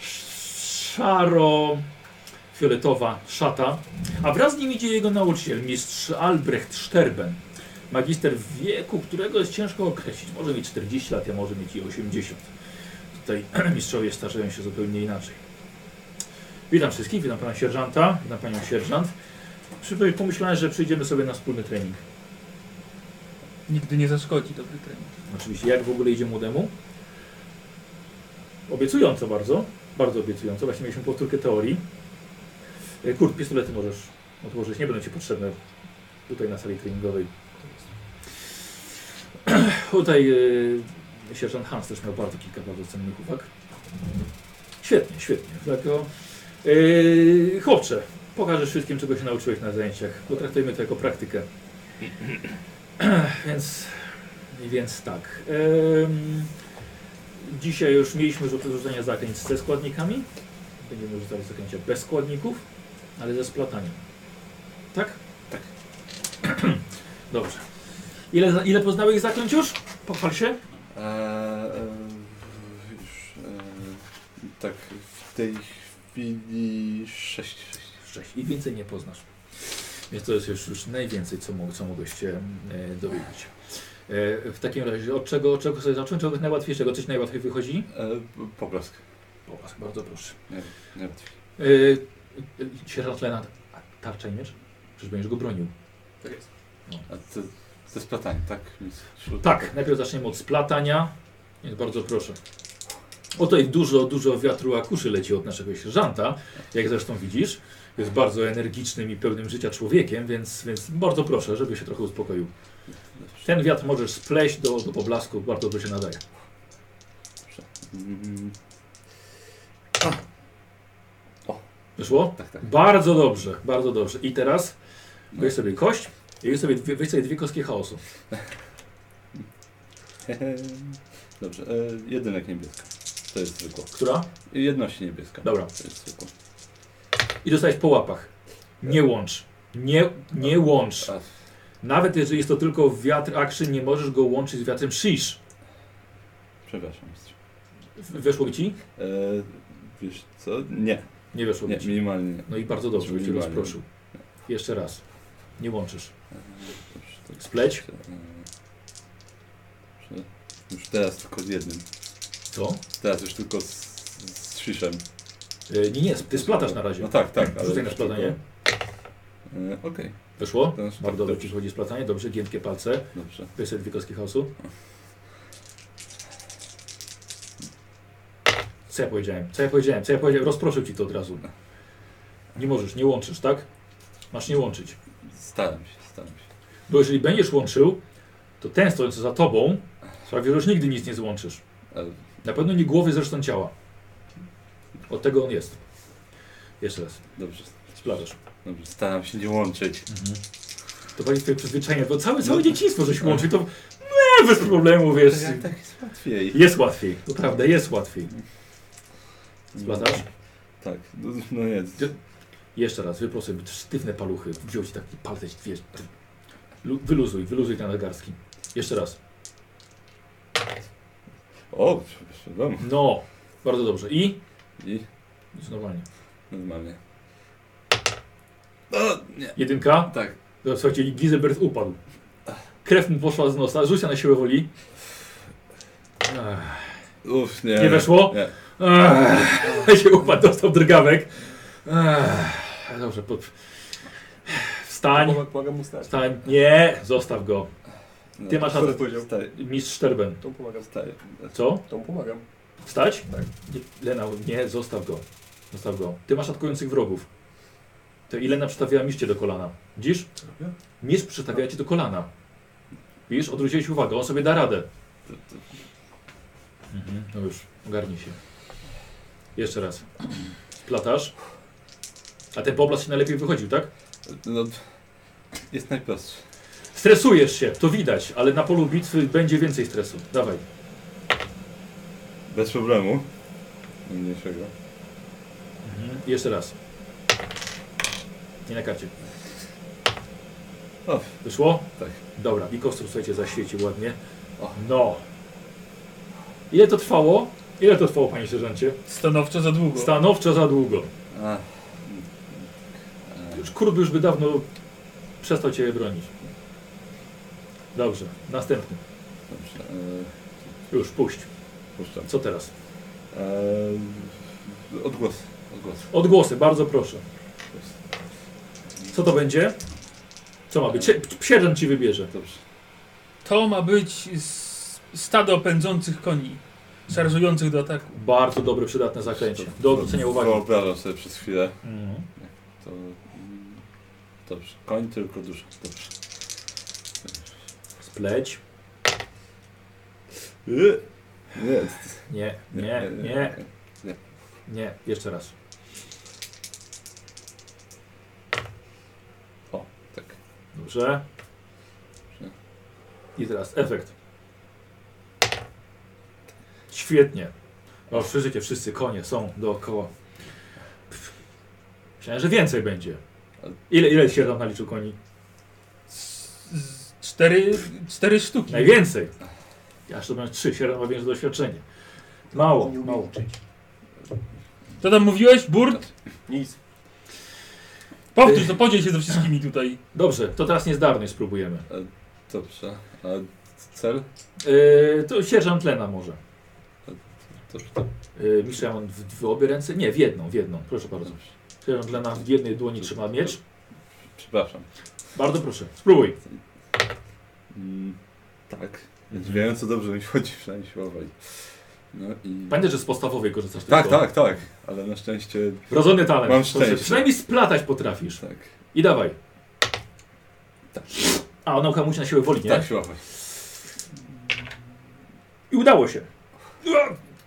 Szaro-fioletowa szata, a wraz z nim idzie jego nauczyciel, mistrz Albrecht Sterben. Magister w wieku, którego jest ciężko określić. Może mieć 40 lat, a może mieć i 80. Tutaj (clears throat) mistrzowie starzeją się zupełnie inaczej. Witam wszystkich, witam pana sierżanta, witam panią sierżant. Pomyślałem, że przyjdziemy sobie na wspólny trening. Nigdy nie zaszkodzi dobry trening. Oczywiście, jak w ogóle idzie młodemu? Obiecująco bardzo, bardzo obiecująco. Właśnie mieliśmy powtórkę teorii. E, Kurt, pistolety możesz odłożyć, nie będą Ci potrzebne tutaj na sali treningowej. (clears throat) Tutaj e, sierżant Hans też miał bardzo kilka bardzo cennych uwag. Świetnie, świetnie. Dlatego, e, chłopcze, pokażesz wszystkim, czego się nauczyłeś na zajęciach. Potraktujmy to jako praktykę. (clears throat) Więc więc tak. dzisiaj już mieliśmy rzut rzucenia zaklęć ze składnikami. Będziemy rzucali zaklęcia bez składników, ale ze splataniem. Tak? Tak. (clears throat) Dobrze. Ile, ile poznałeś zaklęć już? Pochwal się. Eee, e, już, e, tak, w tej chwili 6. Sześć. I więcej nie poznasz. Więc to jest już, już najwięcej, co, co mogłeś e, dowiedzieć. E, w takim razie, od czego, od czego sobie zacząć? Czegoś najłatwiejszego? Coś najłatwiej wychodzi? E, poklask. Popatrz, bardzo proszę. Nie łatwiej. Yy, Sierżant Lenat, a tarcza i miecz? Przecież będziesz go bronił. Tak jest. A to, to jest platanie, tak? Tak, najpierw zaczniemy od splatania. Więc bardzo proszę. O tutaj dużo, dużo wiatru akuszy leci od naszego sierżanta, jak zresztą widzisz. Jest bardzo energicznym i pełnym życia człowiekiem, więc, więc bardzo proszę, żeby się trochę uspokoił. Ten wiatr możesz spleść do, do poblasku, bardzo dobrze się nadaje. Mm, Wyszło? tak, tak. Bardzo dobrze, bardzo dobrze. I teraz No. weź sobie kość i weź sobie dwie, weź sobie dwie kostki chaosu. Dobrze, e, jedynek niebieska. To jest zwykła. Która? Jedności niebieska. Dobra. To jest zwykła. I dostałeś po łapach. Nie łącz. Nie, nie łącz. A, Nawet jeżeli jest to tylko wiatr action, nie możesz go łączyć z wiatrem shish. przepraszam. mistrz. W- Weszło ci? E, wiesz co? Nie, Nie weszło nie, ci. minimalnie nie. No i bardzo dobrze, Czyli cię minimalnie. rozproszył. Jeszcze raz. Nie łączysz. E, Dobrze, to Spleć. E, dobrze. Już teraz tylko z jednym. Co? Teraz już tylko z, z szyszem. E, nie, nie, ty splatasz na razie. No tak, tak. Rzucaj na splatanie. E, Okej, Weszło? Teraz tak, Bardzo dobrze ci chodzi splatanie. Dobrze, giętkie palce. dobrze. Sobie dwie kostki chaosu. Co ja powiedziałem? Co ja powiedziałem? Co ja powiedziałem? Rozproszył ci to od razu. Nie możesz, nie łączysz, tak? Masz nie łączyć. Staram się, staram się. Bo jeżeli będziesz łączył, to ten stojący za tobą sprawi, że już nigdy nic nie złączysz. Na pewno nie głowy, zresztą ciała. Od tego on jest. Jeszcze raz. dobrze, Splatasz. dobrze. Staram się nie łączyć. To będzie twoje przyzwyczajenie, bo całe, całe No. dzieciństwo żeś łączył, to nie, bez problemu, wiesz. Tak, jak tak jest łatwiej. Jest łatwiej, to prawda, jest łatwiej. Splatasz? Tak, no, no nie. Gdzie- Jeszcze raz, wyproś sobie sztywne paluchy, wziął ci taki palec, wiesz. Lu- Wyluzuj, wyluzuj ten nagarski. Jeszcze raz. O, przepraszam. No, bardzo dobrze. I? I Jest normalnie. normalnie. O, nie. Jedynka. Tak. No, Słuchajcie, i Gizelbert upadł. Krew mu poszła z nosa, rzucia na siłę woli. Ech, Uff, nie. Nie weszło? Nie. Ech, (laughs) się upadł, dostał drgawek. Ech, Dobrze, pod... Wstań, Pomagam mu stać. wstań. Nie, zostaw go. No, Ty masz at- powiedział? Wstaję. mistrz Szterben. Tą pomagam. Wstaję. Co? Tą pomagam. Wstać? Tak. Nie, Lena, nie, zostaw go. Zostaw go. Ty masz atakujących wrogów. To i Lena przystawiała miszcie do kolana. Widzisz? Mistrz przystawiała ci do kolana. Widzisz? Odwróciłeś uwagę, on sobie da radę. Mhm, no już, ogarnij się. Jeszcze raz. Splatasz. A ten poblask się najlepiej wychodził, tak? No, jest najprostszy. Stresujesz się, to widać, ale na polu bitwy będzie więcej stresu. Dawaj. Bez problemu. Mniejszego. Mhm. Jeszcze raz. Nie na karcie. O, Wyszło? Tak. Dobra, i kostur słuchajcie zaświecił ładnie. O. No. Ile to trwało? Ile to trwało, panie sierżancie? Stanowczo za długo. Stanowczo za długo. a. Już już by dawno przestał cię bronić. Dobrze, następny. Dobrze. Już, puść. Puszczam. Co teraz? E, odgłos. Odgłos. Odgłosy, bardzo proszę. Co to będzie? Co ma być? Sie- Sierżant ci wybierze. Dobrze. To ma być s- stado pędzących koni, szarżujących do ataku. Bardzo dobre, przydatne zaklęcie. Do odwrócenia uwagi. Wyobrażam sobie przez chwilę. Mhm. To... mm, Dobrze. Koń tylko dusza. Dobrze. Spleć. Y, Nie. Nie, nie, nie, nie. Jeszcze raz. O, tak. Dobrze. I teraz efekt. Świetnie. O, słyszycie, wszyscy konie są dookoła. Pff. Myślałem, że więcej będzie. Ile, ile się tam naliczył koni? Cztery, cztery sztuki. Najwięcej. Ja aż to miałem trzy, sierra ma większe doświadczenie. Mało, Nie mało. liczyć. Co tam mówiłeś? Burt? Nic. Powtórz, to podziel się ze wszystkimi tutaj. Dobrze, to teraz niezdarność spróbujemy. Dobrze. A cel? Yy, to sierżant Lena może. Dobrze. to- Yy, Mistrz, ja mam w, w obie ręce? Nie, w jedną, w jedną. Proszę bardzo. Dobrze. Sierżant Lena w jednej dłoni trzyma miecz. Przepraszam. Bardzo proszę, spróbuj. Mm, tak. Dźwięco dobrze mi wchodzi przynajmniej siła woli. No i... Pamiętaj, że z podstawowej korzystasz Tak, tylko. tak, tak. Ale na szczęście... Wrodzony talent. Mam Proszę, szczęście. Przynajmniej splatać potrafisz. Tak. I dawaj. Tak. A, nauka musi na siłę woli, nie? Tak, siła woli. I udało się.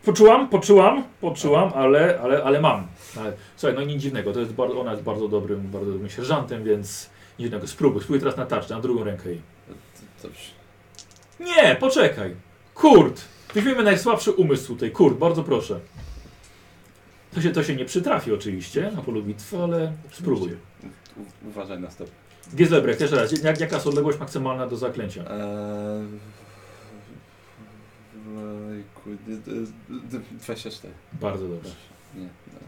Poczułam, poczułam, poczułam, ale, ale, ale mam. Ale, słuchaj, no nic dziwnego, to jest bardzo, ona jest bardzo dobrym, bardzo dobrym sierżantem, więc nic dziwnego. Spróbuj, spróbuj teraz na tarczę, na drugą rękę jej. Dobrze. Nie, poczekaj. Kurt, weźmiemy najsłabszy umysł tutaj. Kurt, bardzo proszę. To się, to się nie przytrafi oczywiście na polu bitwy, ale spróbuj. U, uważaj na stop. Gieslebrek, jeszcze raz, jak, jaka jest odległość maksymalna do zaklęcia? Eee... Ojku, d- d- d- 24. Bardzo dobrze. Nie, no.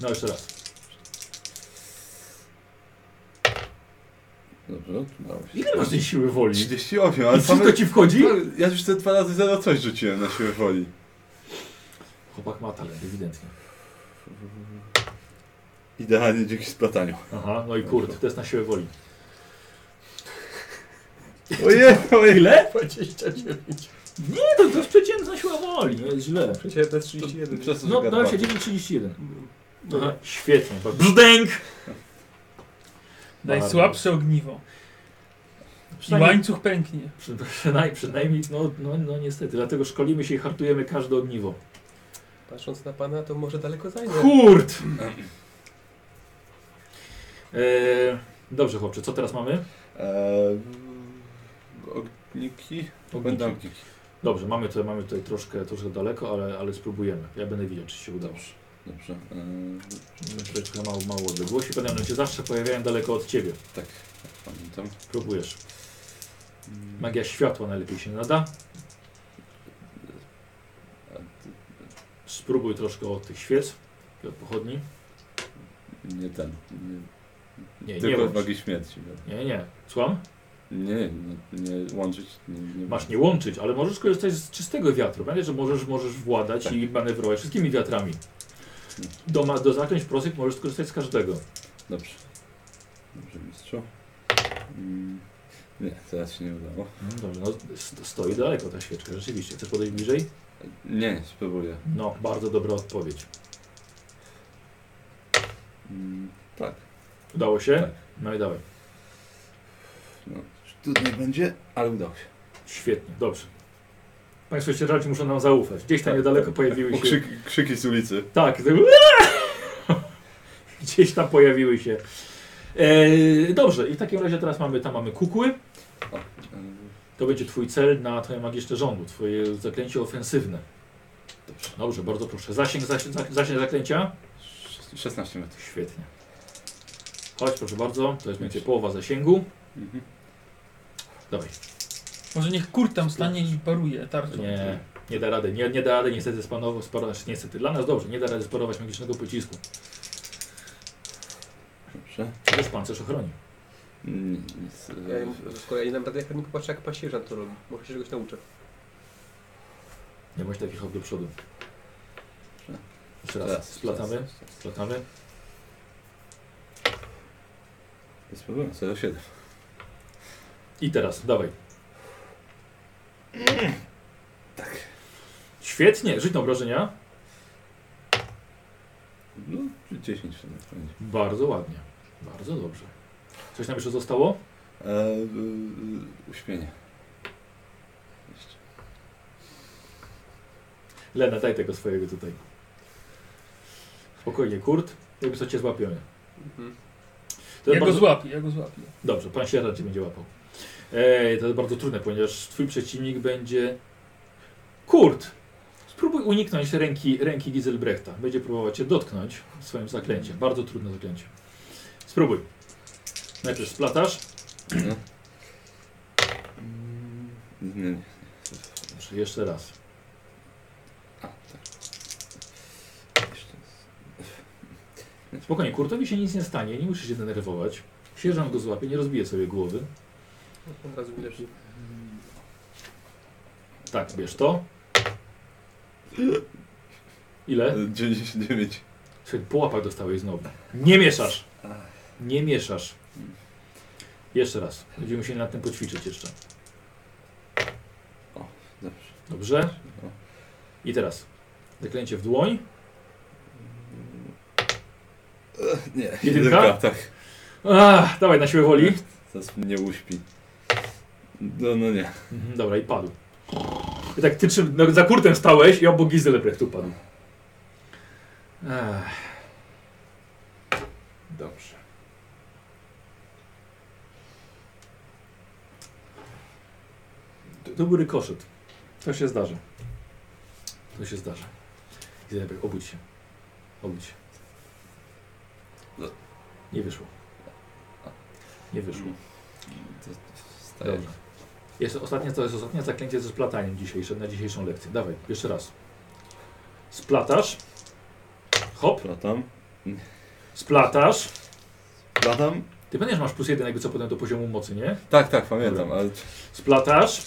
No jeszcze raz. Dobrze, udało się. Ile masz tej siły woli? 38, I ale wszystko same... ci wchodzi? Ja już te dwa razy 0 coś rzuciłem na siłę woli. Chłopak ma talent, ewidentnie. Idealnie dzięki splataniu. Aha, no i kurde, to jest na siłę woli. Ojej, ojej. Ile? 29. Nie, to, to jest przeciętna siła woli, nie jest źle. Przecież to jest 31. Przez to, No, że dałem gadam. się 9,31. No, Aha, świetnie. Brzdęk! Najsłabsze ogniwo. I łańcuch pęknie. przy, przynajmniej, przynajmniej no, no, no niestety, dlatego szkolimy się i hartujemy każde ogniwo. Patrząc na pana, to może daleko zajmie. Kurt! E, dobrze chłopcze, co teraz mamy? Eee, ogniki? Ogniki. Dobrze, mamy tutaj, mamy tutaj troszkę, troszkę daleko, ale, ale spróbujemy. Ja będę widział, czy się uda. Dobrze. Dobrze. Mamy tutaj trochę mało, mało odległości. Pamiętam, że się zawsze pojawiają daleko od ciebie. tak, pamiętam. Próbujesz. Magia światła najlepiej się nada. Spróbuj troszkę od tych świec od pochodni. Nie ten. Nie, Nie, nie tylko łącz. wagi śmierci. Nie, nie. Słucham? Nie, no, nie łączyć. Nie, nie Masz nie łączyć, ale możesz korzystać z czystego wiatru. Pamiętaj, że możesz, możesz władać Tak. i manewrować wszystkimi wiatrami. Do, do zaklęć prostych możesz skorzystać z każdego. Dobrze. Dobrze, mistrzu. Mm, Nie, teraz się nie udało. No dobrze, no st- stoi daleko ta świeczka, rzeczywiście. Chcesz podejść bliżej? Nie, spróbuję. No, bardzo dobra odpowiedź. Mm, tak. Udało się? Tak. No i dawaj. No, trudniej będzie, ale udało się. Świetnie, dobrze. Państwo ścieżarci muszą nam zaufać. Gdzieś tam Tak, niedaleko tak. pojawiły się... krzyki, krzyki z ulicy. Tak, to... (laughs) gdzieś tam pojawiły się. E, dobrze, i w takim razie teraz mamy, tam mamy kukły. To będzie twój cel na twoje magiczne rządu, twoje zaklęcie ofensywne. dobrze. Dobrze, bardzo proszę. Zasięg, zasięg, zasięg zaklęcia? Sz- 16 metrów. Świetnie. Chodź, proszę bardzo. To jest mniej więcej połowa zasięgu. Mhm. Dawaj. Może niech Kurt tam stanie i paruje tarczą. Nie, nie da rady. Nie, nie da rady niestety spanować, sparować. Niestety. Dla nas dobrze, nie da rady sparować magicznego pocisku. Dobrze. Też pancerz ochroni. Mm, Nic, Ja, z kolei nam rady jak nie popatrzę jak pan sierżant to robi. Może się czegoś nauczę. Nie bądź taki hop do przodu. Dobrze. Jeszcze raz. Teraz, Splatamy. teraz, teraz. Splatamy. Bez problemu, 0,7. I teraz, dawaj. Tak. Świetnie. Żyć na obrażenia. No, 10 w sumie będzie. Bardzo ładnie. Bardzo dobrze. Coś nam jeszcze zostało? E, y, y, uśpienie. Jeszcze. Lena, daj tego swojego tutaj. Spokojnie, Kurt. Jakby co cię złapiemy. Mhm. To Ja go bardzo... złapię, ja go złapię. Dobrze, pan sierżant cię będzie łapał. Ej, to jest bardzo trudne, ponieważ twój przeciwnik będzie... Kurt! Spróbuj uniknąć ręki, ręki Giselbrechta. Będzie próbować cię dotknąć swoim zaklęciem. Bardzo trudne zaklęcie. Spróbuj. Najpierw splatasz. No. Mm, jeszcze raz. A, tak. Jeszcze raz. Spokojnie, Kurtowi się nic nie stanie, nie musisz się denerwować. Sierżant go złapie, nie rozbije sobie głowy. Od razu mi lepiej. Tak, bierz to. Ile? E, 99. Słuchaj, po łapach dostałeś znowu. Nie mieszasz! Nie mieszasz. Jeszcze raz. Będziemy musieli nad tym poćwiczyć jeszcze. Dobrze. Dobrze? I teraz. Zaklęcie w dłoń. Nie, Jedynka? tak. Ach, dawaj na siłę woli. Zaraz mnie uśpi. No, no nie. Mhm, dobra, i padł. I tak ty no, za kurtem stałeś i obok Gizelbrecht tu padł. Ach. Dobrze. To, to był rykoszet. To się zdarza. To się zdarza. Gizelbrecht, obudź się. Obudź się. No. Nie wyszło. Nie wyszło. To staje. Dobrze. Jest ostatnie, to jest ostatnie zaklęcie ze splataniem dzisiejsze, na dzisiejszą lekcję. Dawaj, jeszcze raz. Splatasz. Hop, Platam. splatasz. Platam? Ty pamiętasz, masz plus jeden jakby co potem do poziomu mocy, nie? Tak, tak, pamiętam, ale Splatasz.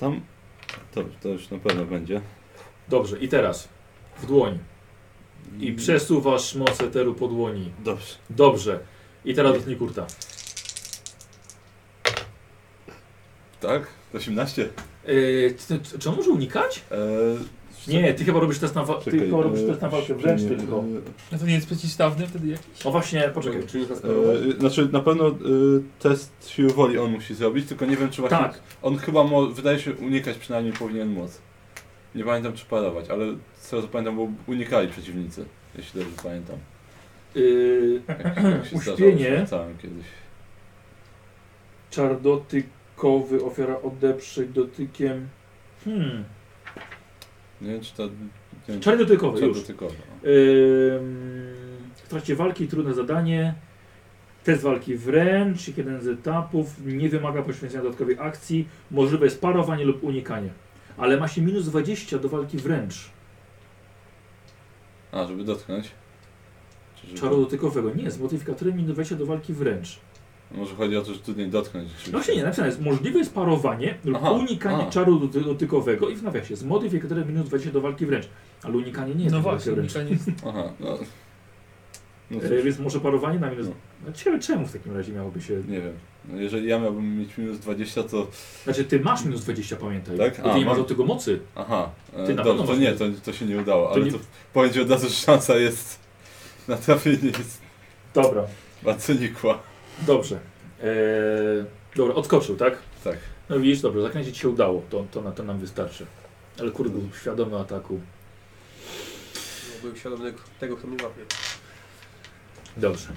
tam to, to już na pewno będzie. Dobrze, i teraz w dłoń. I przesuwasz moc eteru po dłoni. Dobrze. Dobrze. I teraz dotknij kurta. Tak? 18? Yy, ty- ty- czy on może unikać? Eee, Nie, ty chyba robisz test na, wa- ty czekaj, chyba robisz eee, test na walkę wręcz nie, tylko. eee, A to nie jest przeciwstawny wtedy jakiś? O właśnie, poczekaj. Czy już zasterować? eee, znaczy na pewno eee, test siły woli on musi zrobić, tylko nie wiem czy właśnie... Tak. On chyba mo, wydaje się unikać przynajmniej powinien móc. Nie pamiętam czy parować, ale z tego co pamiętam, bo unikali przeciwnicy, jeśli dobrze pamiętam. Yy, Jak, jak się Uśpienie. rzucałem kiedyś. Czar dotykowy, ofiara odeprzeć dotykiem. Hmm. Nie wiem czy to... Nie Czar dotykowy, czar już. dotykowy. o. Ym, w trakcie walki trudne zadanie. Test walki wręcz, jeden z etapów, nie wymaga poświęcenia dodatkowej akcji, możliwe jest parowanie lub unikanie. Ale ma się minus 20 do walki wręcz. A, żeby dotknąć? Czy żeby... Czaru dotykowego. Nie, z modyfikatorem minus 20 do walki wręcz. Może chodzi o to, że trudniej dotknąć. No właśnie nie, napisane jest możliwe jest parowanie lub Aha, unikanie a. czaru doty dotykowego i w nawiasie z modyfikatorem minus 20 do walki wręcz. Ale unikanie nie jest No do walki właśnie, wręcz. unikanie jest... (laughs) Aha, no. No E, więc może parowanie na minus... No. No. Ciebie czemu w takim razie miałoby się... nie wiem. No jeżeli ja miałbym mieć minus 20, to... Znaczy ty masz minus 20, pamiętaj. Tak? Bo A, ty nie masz mam. do tego mocy. Aha, e, Ty na dobrze, pewno to masz nie, to, to się nie udało, To ale nie- to powiem ci od razu, że szansa jest (laughs) na trafienie jest Dobra, bardzo nikła. Dobrze. E, dobra, odskoczył, tak? Tak. No widzisz, dobrze, zakręcić się udało. To, to, na, to nam wystarczy. Ale kurde, był świadomy ataku. No, byłem świadomy tego, kto mnie łapie. Dobrze.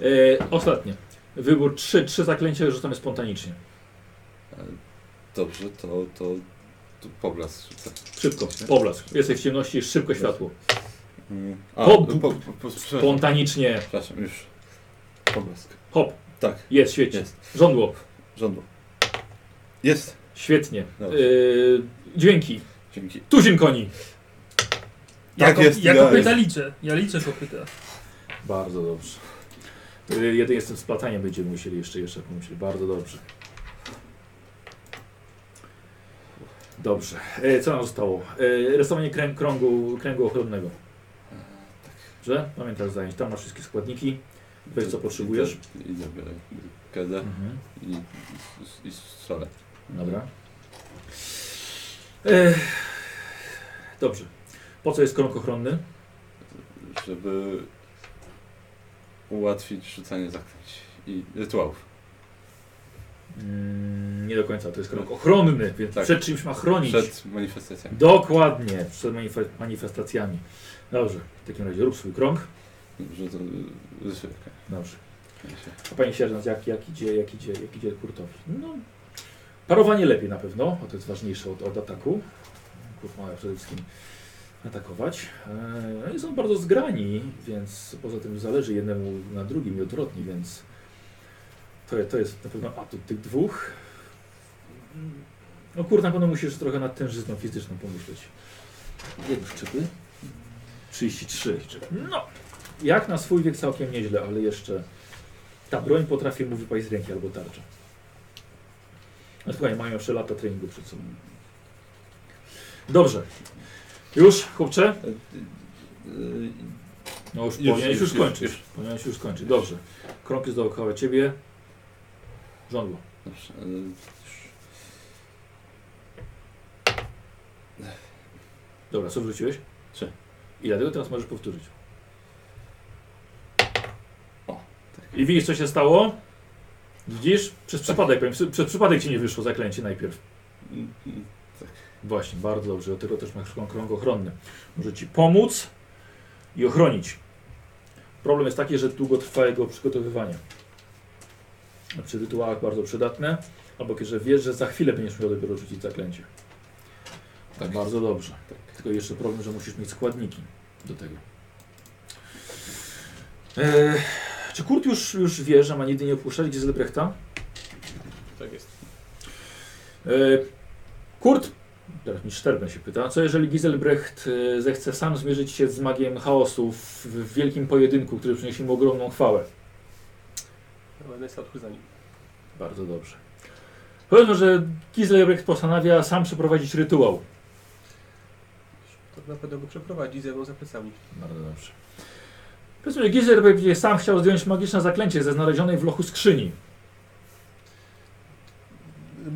E, ostatnie. Wybór trzy, trzy zaklęcia rzucamy spontanicznie. E, Dobrze, to, to, to poblask rzucę. Szybko, poblask. Jesteś w ciemności, szybko światło. Mm. A, Po- po, po, Spontanicznie. przepraszam, już. Poblask. Hop, Tak, jest, świetnie. jest. Żądło, Żądło. Jest. świetnie. E, dźwięki. Dzięki. Tuzin koni. Tak ko- jest, ja kopyta liczę. Ja liczę kopyta. Bardzo dobrze. Y, Jeden jestem splataniem będziemy musieli jeszcze, jeszcze pomyśleć. Bardzo dobrze. Dobrze. E, co nam zostało? E, rysowanie krę kręgu, kręgu ochronnego. Że? Pamiętasz zajęć. Tam masz wszystkie składniki. Weź co potrzebujesz. I zabiorę kedę Mhm. i, i, i strzelę. Dobra. E, dobrze. Po co jest krąg ochronny? Żeby ułatwić rzucanie zaklęć i rytuałów. Mm, nie do końca. To jest krąg ochronny, więc Tak. przed czymś ma chronić. Przed manifestacjami. Dokładnie, przed manife- manifestacjami. Dobrze, w takim razie rób swój krąg. Że to. Dobrze. A panie sierżant, jak, jak, idzie, jak, idzie, jak idzie Kurtowi? No, parowanie lepiej na pewno, bo to jest ważniejsze od, od ataku. Kurt ma przede wszystkim atakować. Eee, są bardzo zgrani, więc poza tym zależy jednemu na drugim i odwrotnie, więc to, to jest na pewno atut tych dwóch. No kurde, na pewno musisz trochę nad tężyzną fizyczną pomyśleć. Jedno szczypy. 33. No, jak na swój wiek całkiem nieźle, ale jeszcze ta broń potrafi mu wypaść z ręki albo tarcza. A słuchaj, mają jeszcze lata treningu przed sobą. Dobrze. Już, chłopcze? No już, Już, już, już, już. Powinieneś już skończyć. Dobrze. Krąg jest dookoła ciebie. Żądło. Dobrze. Dobra, co wrzuciłeś? Trzy. I dlatego teraz możesz powtórzyć. O, tak. I widzisz, co się stało? Widzisz? Przez przypadek, powiem, przez przypadek ci nie wyszło zaklęcie najpierw. Mm, mm, Właśnie, bardzo dobrze. Do tego też masz krąg, ochronny. Może ci pomóc i ochronić. Problem jest taki, że długo trwa jego przygotowywanie. Przy rytuałach bardzo przydatne, albo kiedy wiesz, że za chwilę będziesz miał dopiero rzucić zaklęcie. Tak, bardzo dobrze. Tylko jeszcze problem, że musisz mieć składniki do tego. Eee, czy Kurt już, już wie, że ma nigdy nie opuszczać Giselbrechta? Tak jest. E, Kurt, teraz mi Szterben się pyta, co jeżeli Giselbrecht e, zechce sam zmierzyć się z magiem chaosu w, w wielkim pojedynku, który przyniesie mu ogromną chwałę? Ale Nessa odchodzi za nim. Bardzo dobrze. Powiedzmy, że Giselbrecht postanawia sam przeprowadzić rytuał. To na pewno go przeprowadzi ze mną za plecami. Bardzo dobrze. Że Giselbrecht będzie sam chciał zdjąć magiczne zaklęcie ze znalezionej w lochu skrzyni.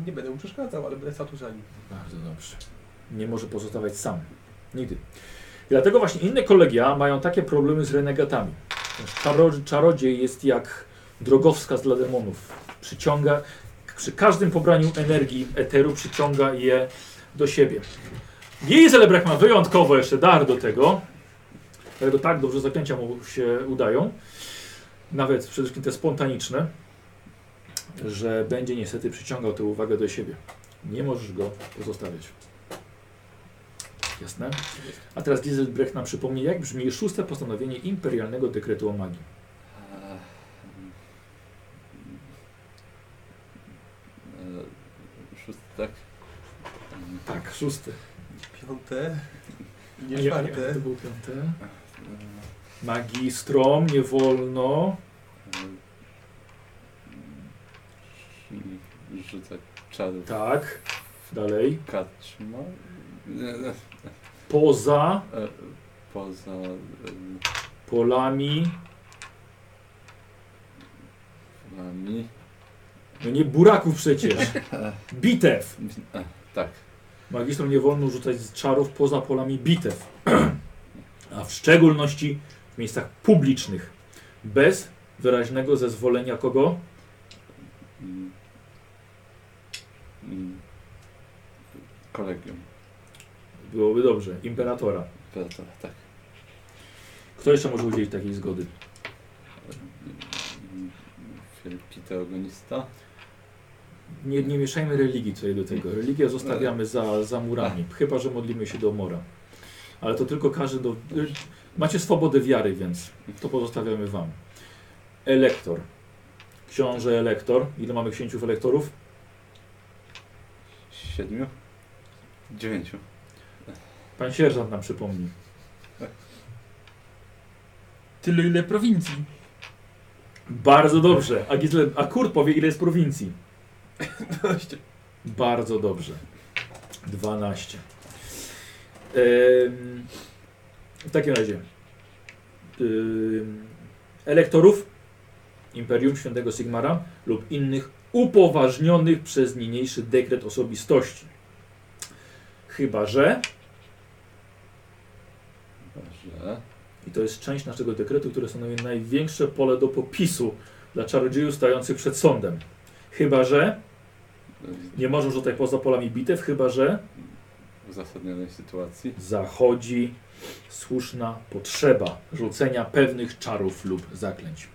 Nie będę mu przeszkadzał, ale Nessa tu za nim. Bardzo dobrze. Nie może pozostawać sam. Nigdy. I dlatego właśnie inne kolegia mają takie problemy z renegatami. Czaro, czarodziej jest jak drogowskaz dla demonów. Przyciąga, przy każdym pobraniu energii eteru przyciąga je do siebie. Jej Zelebrak ma wyjątkowo jeszcze dar do tego. Dlatego tak dobrze zaklęcia mu się udają. Nawet przede wszystkim te spontaniczne. Że będzie niestety przyciągał tę uwagę do siebie. Nie możesz go pozostawiać. Jasne? A teraz Dieselbrecht nam przypomni, jak brzmi szóste postanowienie imperialnego dekretu o magii. e, e, Szósty, tak? Tak, szóste. Piąte. Nie czwarte. to był piąte. Magistrom, nie wolno. Rzucę czarów. Tak. Dalej. Kaczma? Poza E, Poza... e, polami Nami. No nie buraków przecież. (laughs) Bitew. E, tak. Magistrom nie wolno rzucać czarów poza polami bitew. (clears throat) A w szczególności miejscach publicznych. Bez wyraźnego zezwolenia kogo? Kolegium. Byłoby dobrze. Imperatora. Imperatora, tak. Kto jeszcze może udzielić takiej zgody? Filipiteogonista. Nie, nie mieszajmy religii tutaj do tego. Religię zostawiamy za, za murami. Chyba, że modlimy się do Mora. Ale to tylko każe do... Macie swobodę wiary, więc to pozostawiamy wam. Elektor. Książę elektor. Ile mamy księciów elektorów? Siedmiu? Dziewięciu. Pan sierżant nam przypomni. Tyle ile prowincji. Bardzo dobrze. A, Gisle, a Kurt powie, ile jest prowincji. 12. Bardzo dobrze. 12. Ym, w takim razie ym, elektorów Imperium Świętego Sigmara lub innych upoważnionych przez niniejszy dekret osobistości. Chyba, że i to jest część naszego dekretu, które stanowi największe pole do popisu dla czarodziejów stojących przed sądem. Chyba, że nie możesz rzucać poza polami bitew, chyba, że W uzasadnionej sytuacji. zachodzi słuszna potrzeba rzucenia pewnych czarów lub zaklęć.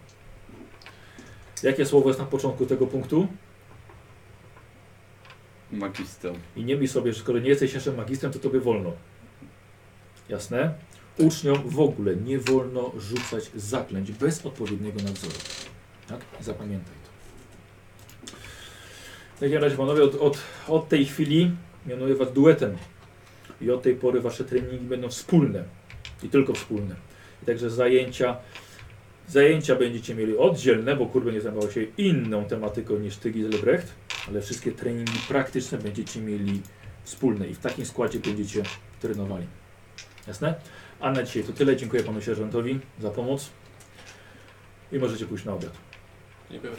Jakie słowo jest na początku tego punktu? Magister. I nie myśl sobie, że skoro nie jesteś jeszcze magistrem, to tobie wolno. Jasne? Uczniom w ogóle nie wolno rzucać zaklęć bez odpowiedniego nadzoru. Tak? Zapamiętaj to. W takim razie, panowie, od, od, od tej chwili mianuję was duetem. I od tej pory wasze treningi będą wspólne. I tylko wspólne. I także zajęcia, zajęcia będziecie mieli oddzielne, bo kur będzie zajmował się inną tematyką niż ty, Giselbrecht, ale wszystkie treningi praktyczne będziecie mieli wspólne i w takim składzie będziecie trenowali. Jasne? A na dzisiaj to tyle. Dziękuję panu sierżantowi za pomoc i możecie pójść na obiad. Dziękuję.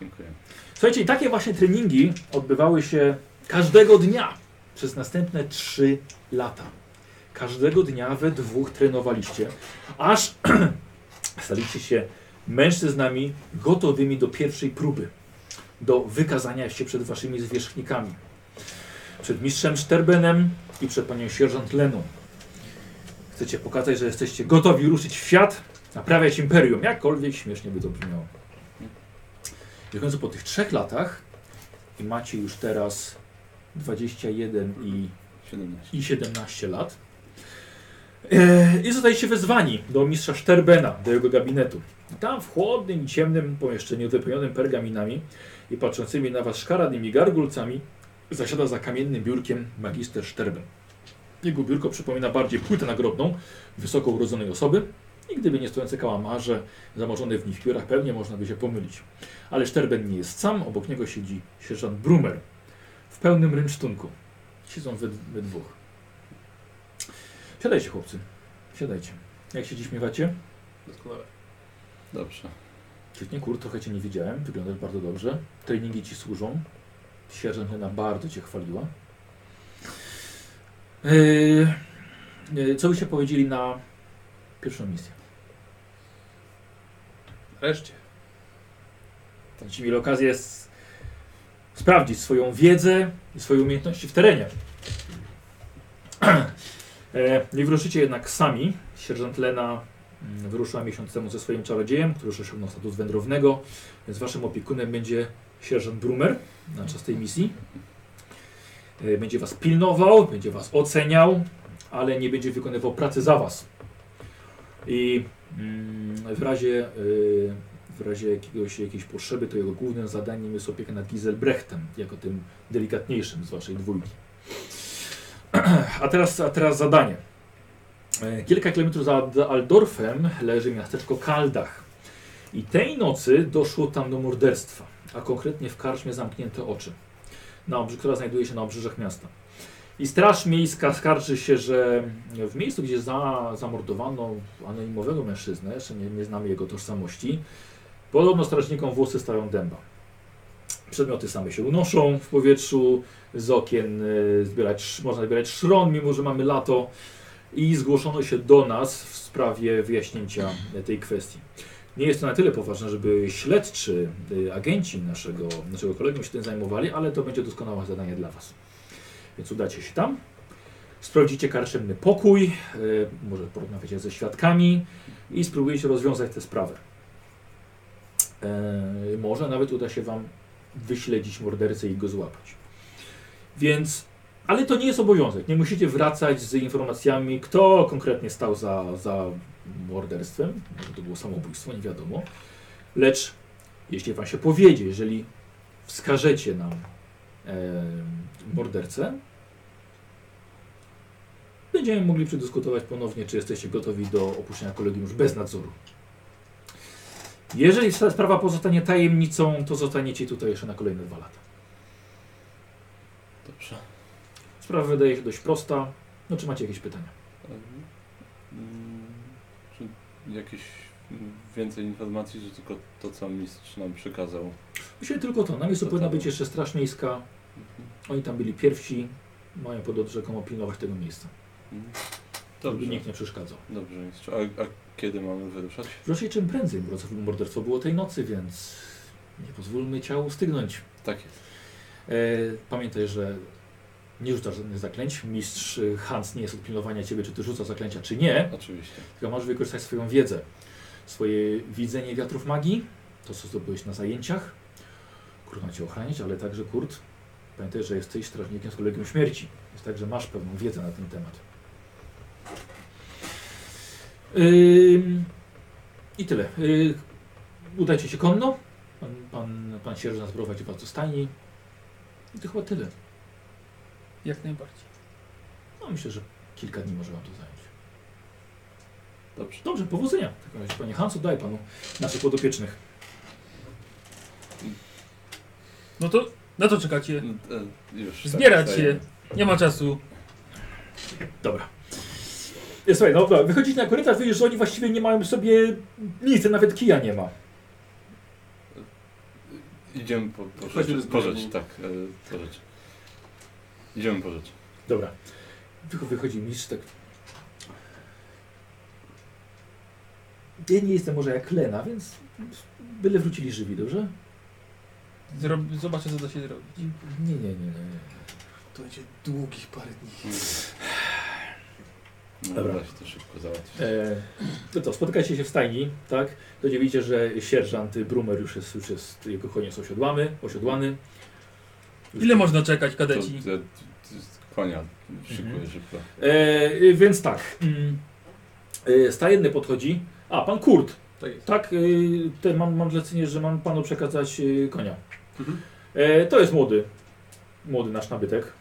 Dziękuję. Słuchajcie, i takie właśnie treningi odbywały się każdego dnia przez następne 3 lata. Każdego dnia we dwóch trenowaliście, aż (clears throat) staliście się mężczyznami gotowymi do pierwszej próby, do wykazania się przed waszymi zwierzchnikami. Przed mistrzem Szterbenem i przed panią sierżant Leną. Chcecie pokazać, że jesteście gotowi ruszyć w świat, naprawiać imperium, jakkolwiek śmiesznie by to brzmiało. I w końcu po tych trzech latach i macie już teraz 21 i, 17. i 17 lat. E, I zostaliście wezwani do mistrza Szterbena, do jego gabinetu. I tam w chłodnym i ciemnym pomieszczeniu wypełnionym pergaminami i patrzącymi na was szkaradnymi gargulcami zasiada za kamiennym biurkiem magister Szterben. Jego biurko przypomina bardziej płytę nagrobną wysoko urodzonej osoby i gdyby nie stojące kałamarze zamorzone w nich piórach, pewnie można by się pomylić. Ale Szterben nie jest sam, obok niego siedzi sierżant Brumer pełnym rynsztunku. Siedzą we, we dwóch. Siadajcie chłopcy, siadajcie. Jak się dziś miewacie? Doskonale. Dobrze. Świetnie, kur, trochę Cię nie widziałem, wyglądasz bardzo dobrze. Treningi Ci służą. Sierżant Lena bardzo Cię chwaliła. Yy, yy, co byście powiedzieli na pierwszą misję? Wreszcie. Będziecie mieli okazję s- sprawdzić swoją wiedzę i swoje umiejętności w terenie. (clears throat) E, Nie wyruszycie jednak sami. Sierżant Lena mm, wyruszyła miesiąc temu ze swoim czarodziejem, który już osiągnął status wędrownego, więc waszym opiekunem będzie sierżant Brumer na czas tej misji. E, Będzie was pilnował, będzie was oceniał, ale nie będzie wykonywał pracy za was. I mm, w razie y, w razie jakiegoś, jakiejś potrzeby, to jego głównym zadaniem jest opieka nad Giselbrechtem, jako tym delikatniejszym z waszej dwójki. (clears throat) A teraz, a teraz zadanie. E, Kilka kilometrów za Aldorfem leży miasteczko Kaldach. I tej nocy doszło tam do morderstwa, a konkretnie w karczmie Zamknięte Oczy, na obrzy, która znajduje się na obrzeżach miasta. I Straż Miejska skarży się, że w miejscu, gdzie za, zamordowano anonimowego mężczyznę, jeszcze nie, nie znamy jego tożsamości, Podobno strażnikom włosy stają dęba. Przedmioty same się unoszą w powietrzu, z okien e, zbierać, można zbierać szron, mimo że mamy lato. I zgłoszono się do nas w sprawie wyjaśnięcia tej kwestii. Nie jest to na tyle poważne, żeby śledczy, e, agenci naszego, naszego kolegium się tym zajmowali, ale to będzie doskonałe zadanie dla Was. Więc udacie się tam, sprawdzicie karczemny pokój, e, może porozmawiacie ze świadkami i spróbujecie rozwiązać tę sprawę. E, może nawet uda się Wam wyśledzić mordercę i go złapać. Więc, ale to nie jest obowiązek. Nie musicie wracać z informacjami, kto konkretnie stał za, za morderstwem. To było samobójstwo, nie wiadomo. Lecz jeśli Wam się powiedzie, jeżeli wskażecie nam e, mordercę, będziemy mogli przedyskutować ponownie, czy jesteście gotowi do opuszczenia kolegium już bez nadzoru. Jeżeli ta sprawa pozostanie tajemnicą, to zostaniecie tutaj jeszcze na kolejne dwa lata. Dobrze. Sprawa wydaje się dość prosta. No, czy macie jakieś pytania? Mm, Czy jakieś więcej informacji, czy tylko to, co mistrz nam przekazał? Myślę tylko to. Na miejscu To powinna tam- być jeszcze Straż Miejska. Mhm. Oni tam byli pierwsi. Mają pod rzekomo pilnować tego miejsca. Mhm. Żeby Dobrze, nikt nie przeszkadzał. dobrze mistrz. A, a kiedy mamy wyruszać? Proszę czym prędzej, morderstwo było tej nocy, więc nie pozwólmy ciału stygnąć. Tak jest. E, pamiętaj, że nie rzucasz żadnych zaklęć. Mistrz e, Hans nie jest od pilnowania ciebie, czy ty rzucasz zaklęcia, czy nie. Oczywiście. Tylko możesz wykorzystać swoją wiedzę. Swoje widzenie wiatrów magii, to co zdobyłeś na zajęciach. Kurt ma cię ochraniać, ale także Kurt, pamiętaj, że jesteś strażnikiem z kolegium śmierci. Jest tak, że masz pewną wiedzę na ten temat. Ym, I tyle. Yy, udajcie się konno. Pan, pan, pan sierżant prowadzi was do stajni. I to chyba tyle. Jak najbardziej. No myślę, że kilka dni może wam to zająć. Dobrze. Dobrze, powodzenia. W takim razie, panie Hansu, daj panu naszych podopiecznych. No to na co czekacie? Mm, e, Już. tak, Zbierać się. Nie ma czasu. Dobra. Słuchaj, no dobra, wychodzicie na korytarz, widzisz, że oni właściwie nie mają sobie nic, nawet kija nie ma. Idziemy po, po Chodźmy rzecz. z Po rzecz, tak. E, po rzecz. Idziemy po rzecz. Dobra. Wy- Wychodzi mistrz tak. Ja nie jestem może jak Lena, więc byle wrócili żywi, dobrze? Zrob zobaczę, co da się zrobić. Nie, nie, nie, nie. nie. To będzie długich parę dni. No, Dobra. Da się to szybko załatwić. E, no to spotykacie się w stajni, tak? To widzicie, że sierżant Brumer już jest, już jest jego koniec osiodłany, osiodłany. Już- Ile można czekać, To, kadeci? to, to, konia szykuję Mhm. szybko. E, więc tak. Mm, e, stajenny podchodzi. A, pan Kurt. Tak jest. Tak, y, te mam, mam zlecenie, że mam panu przekazać y, konia. Mhm. E, to jest młody. Młody nasz nabytek.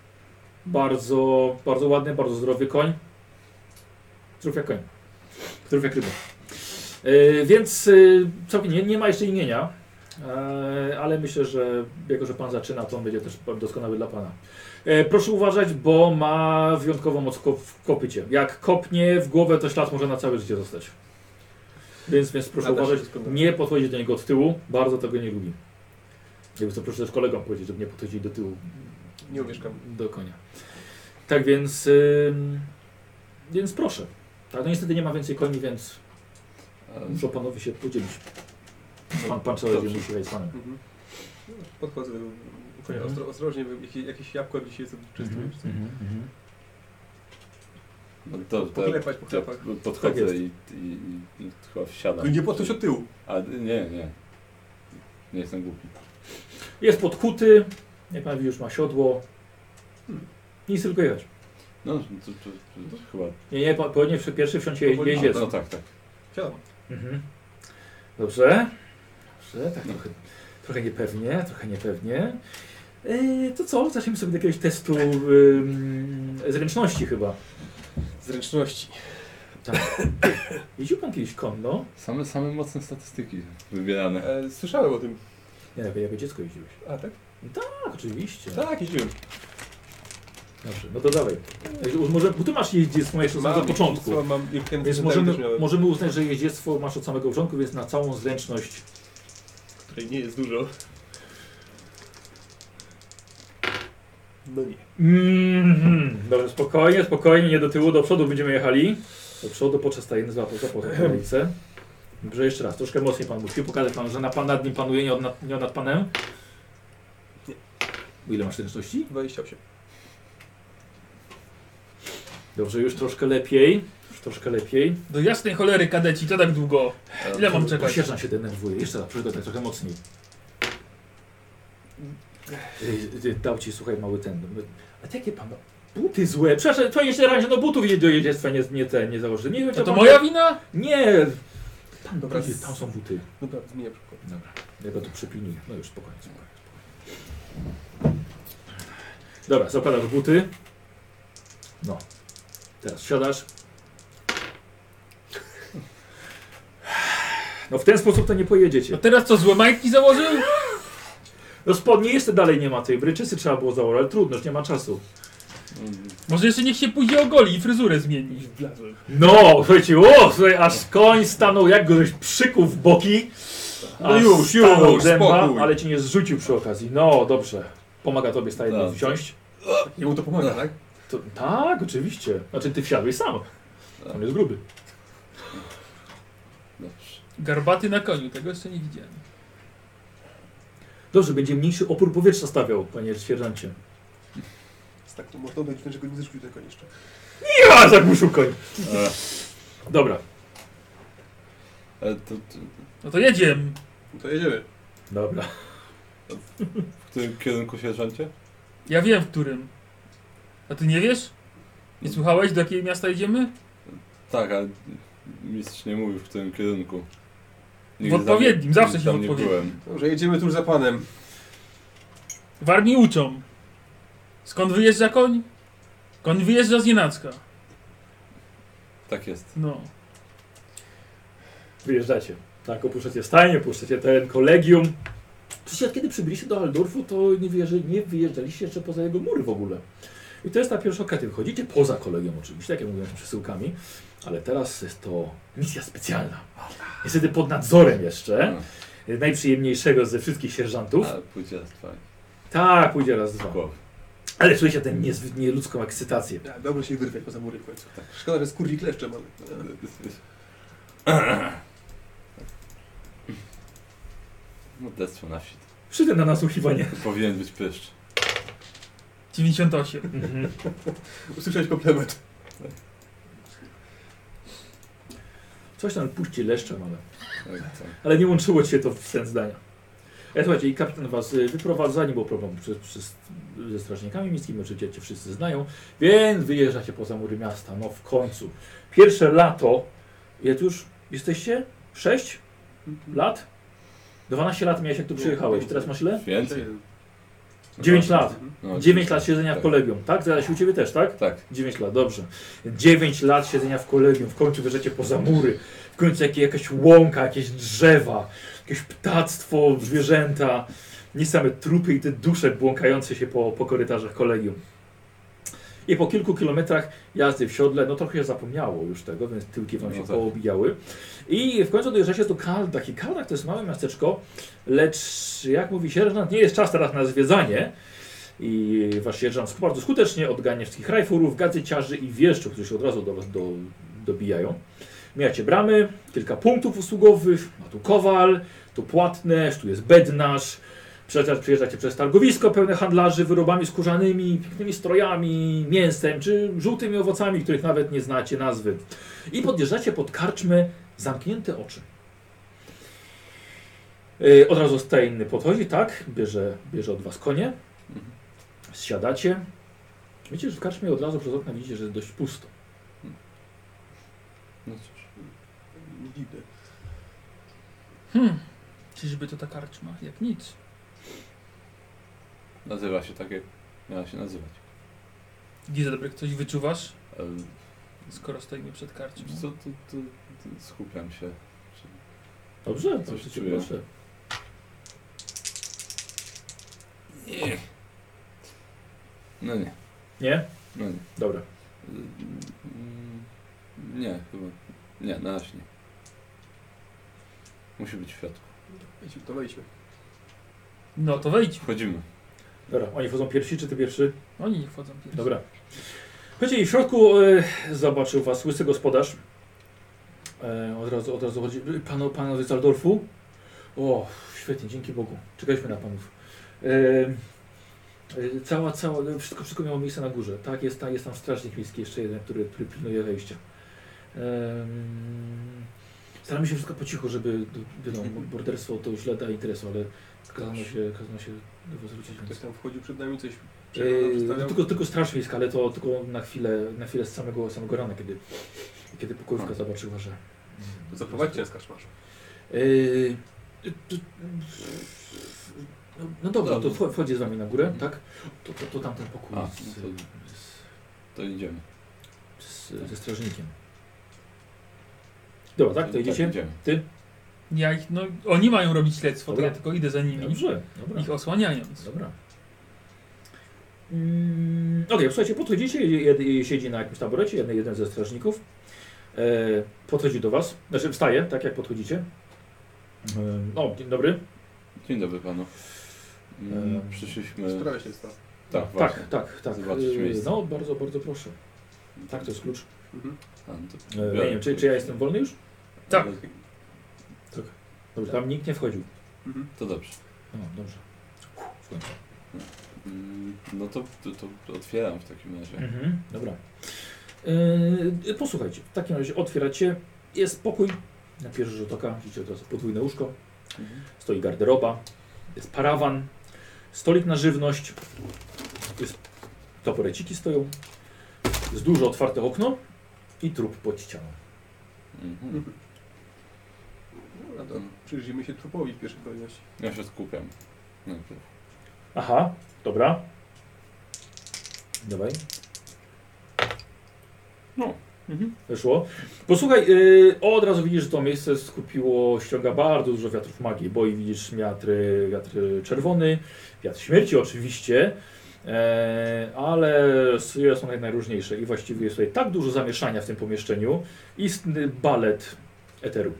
Bardzo, bardzo ładny, bardzo zdrowy koń. Zdrów jak koń. Zdrów jak ryba. E, więc y, całkiem nie, nie ma jeszcze imienia. E, ale myślę, że jako, że pan zaczyna, to on będzie też doskonały dla pana. E, proszę uważać, bo ma wyjątkową moc ko w kopycie. Jak kopnie w głowę, to ślad może na całe życie zostać. Więc, więc proszę Nada uważać, nie podchodzić do niego od tyłu, bardzo tego nie lubi. Jakby to proszę też kolegom powiedzieć, żeby nie podchodzili do tyłu Nie umieszkam. do konia. Tak więc, ym, więc proszę. Tak, no niestety nie ma więcej koni, więc muszą panowie się podzielić. Pan, pan co będzie musi wejść z panem. Mhm. No, Podchodzę do konia Mhm. ostro, ostrożnie, jakieś, jakieś jabłko dzisiaj jest czyste. Mhm, mhm, mhm. No to, to, Poklepać po to chlebach. podchodzę Tak jest. i, i, i chyba wsiadam. Nie podchodź od tyłu. A nie, nie. Nie jestem głupi. Jest podkuty, jak pan widzi, już ma siodło. Hmm. Nic tylko jechać. No, to, to, to, to chyba. Nie, nie, po- powinien przy- pierwszy wsiąść je, jeździec. No tak, tak. Mhm. Dobrze. Dobrze, tak trochę, trochę niepewnie, trochę niepewnie. Yy, to co? Zacznijmy sobie od jakiegoś testu ym, zręczności chyba. Zręczności. (coughs) Jeździł pan kiedyś konno? Same, same mocne statystyki wybierane. E, słyszałem o tym. Nie, jako, jako dziecko jeździłeś. A, tak? Tak, oczywiście. Tak, jeździłem. Dobrze, no to dawaj. Może, bo ty masz jeździectwo jeszcze od samego początku. Mam, mam, Więc możemy, możemy uznać, że jeździectwo masz od samego początku, więc na całą zręczność której nie jest dużo. No nie. Mhm. Dobrze, spokojnie, spokojnie, nie do tyłu, do przodu będziemy jechali. Do przodu, podczas tajny złapał, tę kolejce. Dobrze, jeszcze raz, troszkę mocniej pan musi pokazać panu, że na pan nad nim panuje, nie, od, nad, nie nad panem. Nie. Ile masz zręczności? 28. Dobrze, już troszkę lepiej. Już troszkę lepiej. Do jasnej cholery kadeci, to tak długo. Ile mam czekać? Sierżant się denerwuje. Jeszcze raz, przygotuj trochę mocniej. Ej, ej, Dał ci, słuchaj, mały ten. A te jakie pan ma? Buty złe. Przepraszam, to jeszcze raz, no butów do jeździectwa nie, nie te, nie założy. Nie wiem, To, czy to pan- moja wina? Nie! Tam, Dobra, tam są buty. Dobra, zmienię przykład. Dobra, ja go tu przypilnuję. No już spokojnie, spokojnie. spokojnie. Dobra, zakładasz buty. No. Teraz siadasz. No w ten sposób to nie No pojedziecie. teraz co, złe majtki założył? No spodnie jeszcze dalej nie ma tej bryczysy trzeba było założyć, ale trudno, już nie ma czasu. Mm, Może jeszcze niech się pójdzie ogoli i fryzurę zmieni. No, słuchajcie, o, słuchaj, aż koń stanął, jak go żeś przykuł w boki. No już, już, dęba, spokój. ale ci nie zrzucił przy okazji. No, dobrze. Pomaga tobie stajnie Tak. wsiąść. Jemu to pomaga, tak? To, tak, oczywiście. Znaczy ty wsiadłeś sam. On jest gruby. Dobrze. Garbaty na koniu, tego jeszcze nie widziałem. Dobrze, będzie mniejszy opór powietrza stawiał, panie sierżancie. Z taką mordą będzie, że go nie zrzucił tego jeszcze. Ja zagłuszył koń. E, Dobra, ale to, to, No to jedziemy. No to jedziemy. dobra. w którym kierunku sierżancie? Ja wiem w którym. A ty nie wiesz? Nie słuchałeś, do jakiego miasta jedziemy? Tak, ale mistrz nie mówił w którym kierunku. W odpowiednim, zawsze się tam w nie odpowiednim. byłem. Dobrze, jedziemy tuż za panem. W armii uczą. Skąd wyjeżdża koń? Koń wyjeżdża z Nienacka. Tak jest. No. Wyjeżdżacie. Tak, opuszczacie stajnię, opuszczacie teren kolegium. Przecież jak kiedy przybyliście do Aldorfu, to nie, nie wyjeżdżaliście jeszcze poza jego mury w ogóle. I to jest ta pierwsza okazja. Wychodzicie poza kolegium oczywiście, tak jak mówiłem, przesyłkami, ale teraz jest to misja specjalna. Niestety pod nadzorem jeszcze. No, Najprzyjemniejszego ze wszystkich sierżantów. ale pójdzie raz dwa. Tak, pójdzie raz, dwa. Ale czujecie tę niezwykle ludzką ekscytację. Ja, dobrze się wyrwać poza mury w końcu. Szkoda, że skurwi kleszcze mamy. Modestwo na wsi. Przyjdę na nasłuchiwanie. Powinien być pyszcz. 98. Mhm. (laughs) Usłyszałeś komplement. Coś tam puści leszczem, ale, ale nie łączyło ci się to w sens zdania. E, słuchajcie, i kapitan was y, wyprowadza, nie było problemu przez, przez, ze strażnikami miejskimi, oczywiście cię wszyscy znają, więc wyjeżdżacie poza mury miasta, no w końcu. Pierwsze lato, ile tu już jesteście? 6 lat? 12 lat miałeś jak tu przyjechałeś, teraz masz ile? Więcej? 9 lat. No, 9 lat siedzenia w tak. kolegium, tak? Zaraz u ciebie też, tak? Tak. 9 lat, dobrze. 9 lat siedzenia w kolegium, w końcu wyrzecie poza mury, w końcu jakieś, jakaś łąka, jakieś drzewa, jakieś ptactwo, zwierzęta, nie same trupy i te dusze błąkające się po, po korytarzach kolegium. I po kilku kilometrach jazdy w siodle, no trochę się zapomniało już tego, więc tyłki wam No się tak. poobijały. I w końcu dojeżdżacie do Kaldach. I Kaldach to jest małe miasteczko, lecz jak mówi sierżant, nie jest czas teraz na zwiedzanie. I wasz sierżant bardzo skutecznie odgania wszystkich rajfurów, gazyciarzy i wieszczów, którzy się od razu do was do, dobijają. Mijacie bramy, kilka punktów usługowych, ma tu kowal, tu płatnerz, tu jest bednarz. Przejeżdżacie, przyjeżdżacie przez targowisko pełne handlarzy wyrobami skórzanymi, pięknymi strojami, mięsem czy żółtymi owocami, których nawet nie znacie nazwy. I podjeżdżacie pod karczmę zamknięte oczy. Yy, od razu Stein podchodzi, tak, bierze, bierze od was konie, zsiadacie. Wiecie, że w karczmie od razu przez okna widzicie, że jest dość pusto. No cóż. Dziwne. Hmm. Czyżby to ta karczma? Jak nic. Nazywa się tak, jak miała się nazywać. Gizelbrecht, coś wyczuwasz? Ale Skoro stoimy przed wiesz co, to, to, to skupiam się. Dobrze, Coś proszę cię, czuję. proszę. Nie. No nie. Nie? No nie. Dobra. Mm, Nie, chyba. Nie, na razie nie. Musi być w środku. Wejdźmy, to wejdźmy. No to wejdź. Wchodzimy. Dobra, oni wchodzą pierwsi, czy ty pierwszy? Oni nie wchodzą pierwsi. Dobra. Słuchajcie, i w środku e, zobaczył was łysy gospodarz. E, od razu, od razu chodzi. Panu, panowie z Aldorfu? O, świetnie, dzięki Bogu. Czekaliśmy na panów. E, e, cała, cała, wszystko, wszystko miało miejsce na górze. Tak, jest, tam- jest tam strażnik miejski, jeszcze jeden, który, który pilnuje wejścia. Staramy się wszystko po cichu, żeby wiadomo, morderstwo to źle da interesu, ale kazano się, kazano się do was zwrócić. Ktoś tam wchodził przed nami, coś Yy, tylko, tylko straż miejska, ale to tylko na chwilę, na chwilę z samego, samego rana, kiedy, kiedy pokojówka A. zobaczyła, że... To zaprowadźcie nas kaszmarzu. Yy, to- no, no dobra, to wchodzi z wami na górę, tak? To, to, to tamten pokój A, z, no to- z, To idziemy. z, ze strażnikiem. Dobra, tak? To idziecie? idziemy. Ja ich, no, oni mają robić śledztwo, Dobra. to ja tylko idę za nimi, Dobrze, dobra. ich osłaniając. Dobra. Mm, Okej, słuchajcie, podchodzicie, jed, jed, siedzi na jakimś taborecie, jeden, jeden ze strażników. E, podchodzi do was, znaczy wstaje, tak jak podchodzicie. E, o, dzień dobry. Dzień dobry panu. Mm, Em, Przyszliśmy. Sprawa się stała. Tak, właśnie. Tak, tak, tak. Zobaczyć E, miejsce. no, bardzo, bardzo proszę. Tak, to jest klucz. Mhm. A, no to E, nie wiem, czy, czy ja jestem wolny już? Tak. Dobrze, tam nikt nie wchodził. Mhm. To dobrze. No, dobrze. W końcu. Mm, No to, to, to otwieram w takim razie. Mhm, dobra. E, posłuchajcie, w takim razie otwieracie. Jest pokój. Na pierwszy rzut oka widzicie od razu podwójne łóżko. Mhm. Stoi garderoba, jest parawan, stolik na żywność, jest toporeciki stoją, jest duże otwarte okno i trup pod ścianą. Mhm. No to przyjrzyjmy się trupowi w pierwszej kolejności. Ja się skupiam. Najpierw. Aha, dobra. Dawaj. No. Mhm. Weszło. Posłuchaj, yy, od razu widzisz, że to miejsce skupiło, ściąga bardzo dużo wiatrów magii, bo i widzisz wiatr, wiatr czerwony, wiatr śmierci oczywiście, e, ale są najróżniejsze i właściwie jest tutaj tak dużo zamieszania w tym pomieszczeniu, istny balet eteru.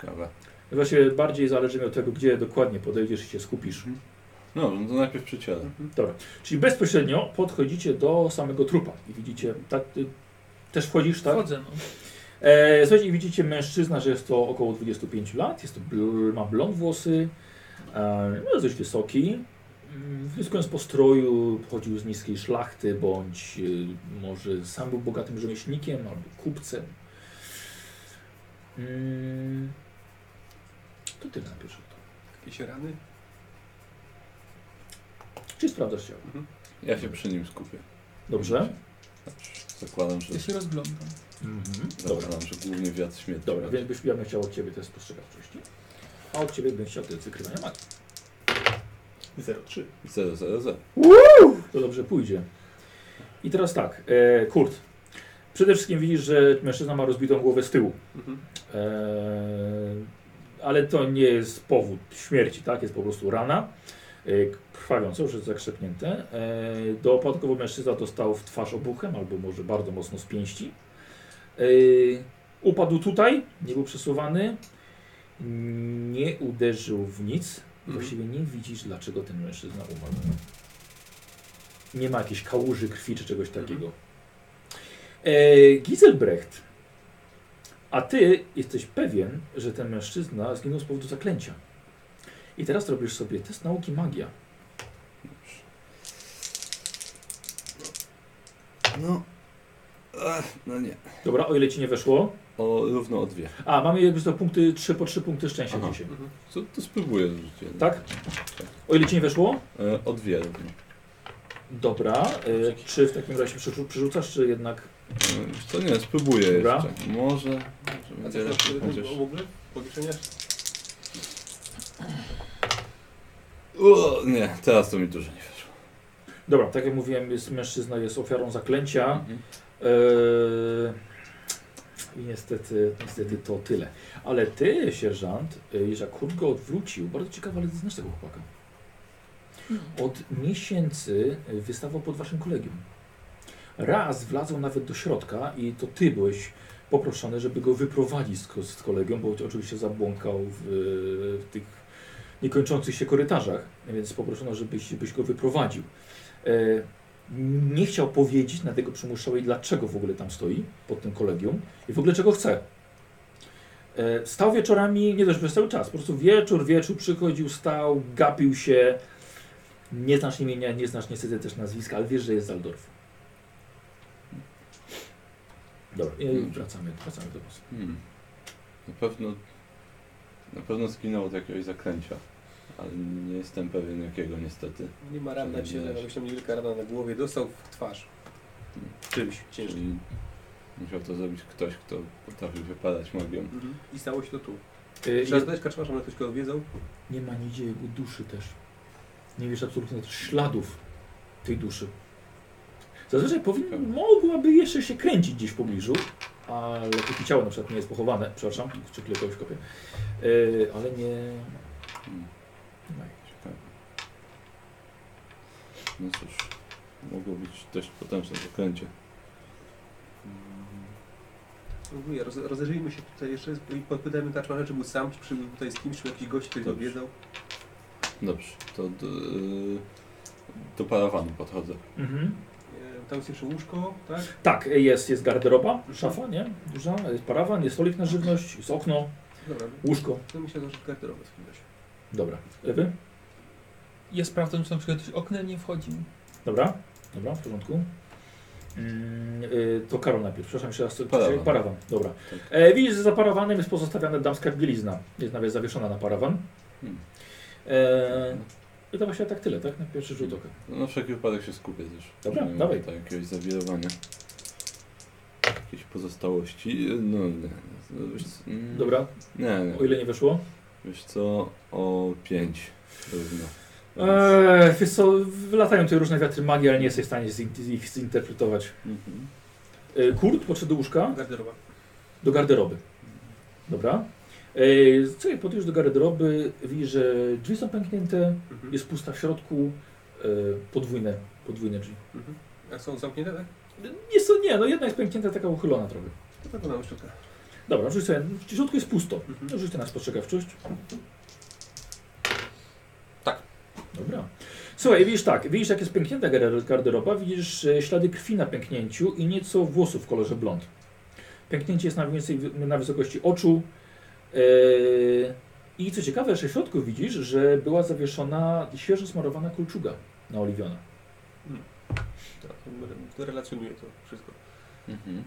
Ciekawe. Właściwie bardziej zależy mi od tego, gdzie dokładnie podejdziesz i się skupisz. No, no to najpierw przy ciele. Dobra, czyli bezpośrednio podchodzicie do samego trupa i widzicie, tak, ty też wchodzisz, tak? Wchodzę, no. E, słuchajcie, i widzicie mężczyzna, że jest to około 25 lat, jest to bl, ma blond włosy, e, no, jest dość wysoki. Mm, Wnioskując po stroju, pochodził z niskiej szlachty, bądź e, może sam był bogatym rzemieślnikiem albo kupcem. Mm, to tyle na pierwszy rzut. Jakieś rany? Czy sprawdzasz ciało? Mhm. Ja się przy nim skupię. Dobrze. Zakładam, że, Ja się rozglądam. Mhm. Dobra. zakładam, że głównie wiatr śmierci. Dobra, więc byś, ja bym chciał od Ciebie test spostrzegawczości. A od Ciebie bym chciał test wykrywania magii. 0,3. 0, 0, 0. To dobrze pójdzie. I teraz tak, e, Kurt. Przede wszystkim widzisz, że mężczyzna ma rozbitą głowę z tyłu. Mhm. E, ale to nie jest powód śmierci, tak? Jest po prostu rana. E, krwawiąca, już jest zakrzepnięte. E, dodatkowo mężczyzna dostał w twarz obuchem, albo może bardzo mocno z pięści. E, upadł tutaj, nie był przesuwany. Nie uderzył w nic. Mhm. Właściwie nie widzisz, dlaczego ten mężczyzna umarł. Nie ma jakiejś kałuży krwi czy czegoś takiego. E, Giselbrecht, a ty jesteś pewien, że ten mężczyzna zginął z powodu zaklęcia. I teraz robisz sobie test nauki magia. No. Ach, no nie. Dobra, o ile ci nie weszło. O, równo o dwie. A, mamy jakby to punkty, 3 po 3 punkty szczęścia Aha. dzisiaj. Mhm. To, spróbuję rzucić. Tak? O ile ci nie weszło? E, o dwie równo. Dobra. E, czy w takim razie przerzu- przerzucasz, czy jednak... E, wiesz co nie, spróbuję Dobra. jeszcze. Może. może A będzie co lepiej, tam chociaż... w ogóle? Powieszenia? O, nie, teraz to mi dużo nie weszło. Dobra, tak jak mówiłem, jest, mężczyzna jest ofiarą zaklęcia. Mhm. Eee, I niestety, niestety to tyle. Ale ty, sierżant, że Kurt go odwrócił, bardzo ciekawe, ale ty znasz tego chłopaka. Od miesięcy wystawał pod waszym kolegium. Raz wlazł nawet do środka i to ty byłeś poproszony, żeby go wyprowadzić z, z bo oczywiście zabłąkał w, w tych niekończących się korytarzach, więc poproszono, żebyś, go wyprowadził. E, nie chciał powiedzieć, dlatego przymuszał dlaczego w ogóle tam stoi, pod tym kolegium i w ogóle czego chce. E, stał wieczorami, nie też przez cały czas, po prostu wieczór, wieczór przychodził, stał, gapił się. Nie znasz imienia, nie znasz niestety też nazwiska, ale wiesz, że jest z Aldorfu. Dobra, i Hmm. wracamy, wracamy do was. Hmm. Na pewno, na pewno zginął od jakiegoś zaklęcia, ale nie jestem pewien jakiego niestety. Nie ma ran na ciele, ale tam niewielka rana na głowie. Dostał w twarz. Czymś ciężkim. Czyli musiał to zrobić ktoś, kto potrafi wypadać magią. Mhm. I stało się to tu. E, Trzeba jest, zadać kaczmarza, może ktoś go odwiedzał? nie ma nigdzie jego duszy też. Nie wiesz absolutnie śladów tej duszy. Zazwyczaj powinna, mogłaby jeszcze się kręcić gdzieś w pobliżu, ale póki ciało na przykład nie jest pochowane, przepraszam, czy kogoś kopię, e, ale nie, nie ma jej. Ciekawe. No cóż, mogło być dość potężne zaklęcie. Próbuję, roz, rozejrzyjmy się tutaj jeszcze i podpytajmy kaczmarza, czy był sam, czy przybył tutaj z kimś, czy jakiś gość, który go Dobrze. odwiedzał. Dobrze, to do, y, do parawanu podchodzę. Mhm. Tam jest jeszcze łóżko, tak? Tak, jest, jest garderoba, szafa, nie? Duża, jest parawan, jest stolik na żywność, jest okno, Dobra, łóżko. to myślę, że garderobę w takim razie. Dobra, lewy? Ja sprawdzam, czy na przykład ktoś oknem nie wchodził. Dobra, dobra, w porządku. Mm, y, to Karol najpierw, przepraszam jeszcze raz. co- Parawan. parawan. Dobra. Tak. E, widzisz, że za parawanem jest pozostawiana damska bielizna. Jest nawet zawieszona na parawan. Hmm. E, I to właśnie tak tyle, tak? Na pierwszy rzut oka. No, na wszelki wypadek się skupię też. Dobra, żeby nie dawaj. jakiegoś zawirowania. Jakieś pozostałości. No nie. no, Wiesz, co, mm, Dobra, Nie, nie. o ile nie wyszło? Wiesz co, o 5 równo. Eee, wiesz co, wylatają tutaj różne wiatry magii, ale nie jesteś w stanie zin- ich zinterpretować. Mhm. E, Kurt podszedł do łóżka, Garderoba. do garderoby. Dobra. E, Słuchaj, podejdziesz do garderoby, widzisz, że drzwi są pęknięte, Mhm. jest pusta w środku, e, podwójne, podwójne drzwi. Mhm. A są zamknięte, tak? Jest to nie, no jedna jest pęknięta, taka uchylona trochę. To tak szczotkę. Dobra, rzuć sobie, w środku jest pusto. Mhm. No, rzuć sobie na spostrzegawczość. Tak. Dobra. Słuchaj, widzisz tak, widzisz jak jest pęknięta gar- garderoba, widzisz e, ślady krwi na pęknięciu i nieco włosów w kolorze blond. Pęknięcie jest na, więcej na wysokości oczu. E, I co ciekawe, że w środku widzisz, że była zawieszona świeżo smarowana kulczuga naoliwiona. Tak, to relacjonuje to wszystko. Mhm.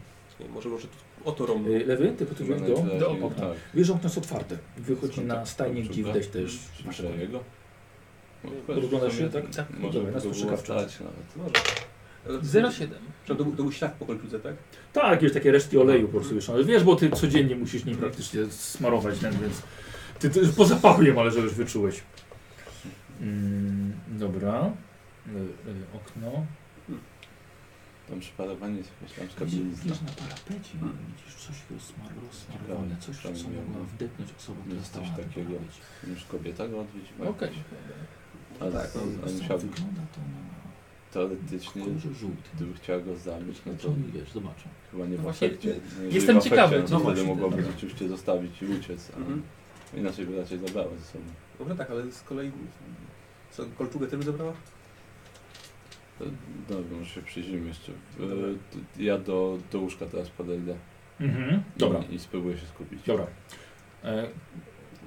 Może może tu o to. E, Lewy, ty podchodzisz do, Najwyraźniej do okna. Tak. Wiesz, okno jest otwarte. Wychodzi na tak kulczuga? widać też Czy jego? Rozglądasz się, tak? Tak. Na spostrzegawczość. stać nawet. Może. 0,7. Czy to, był- to był ślad po kolczudze, tak? Tak, jakieś takie resztki oleju po prostu wieszone. Wiesz, bo ty codziennie musisz nim praktycznie smarować ten, więc ty, ty po zapachu jem, ale że już wyczułeś. Mm, dobra. Y, y, okno. Tam przy parawaniu jest jakaś tam skabilizna. widzisz na parapecie, widzisz coś rozsmar, rozsmarowane, coś, Ciekawe, co ciekawe, mogła no. wdepnąć osoba, która Jest stała coś na takiego. parapecie. Już kobieta go odwiedziła. Okej. Ale, Tak, ale, Wiesz ale co, musiał, Wygląda to na teoretycznie, kolorze żółtym. gdyby chciała go zabić, no Znaczy to oni, wiesz, zobaczą. chyba nie w No właśnie, afekcie. No jeżeli jestem w afekcie, ciekawy, No no to wtedy właśnie, mogłaby dobra. rzeczywiście zostawić i uciec, a Mhm. inaczej by raczej zabrała ze sobą. Dobrze, tak, ale z kolei. Co, kolczugę też by zabrała? To, Dobra, może się przyjrzymy jeszcze. E, Dobra. Ja do, do łóżka teraz podejdę. Mhm. Dobra, I, I spróbuję się skupić. dobra. E,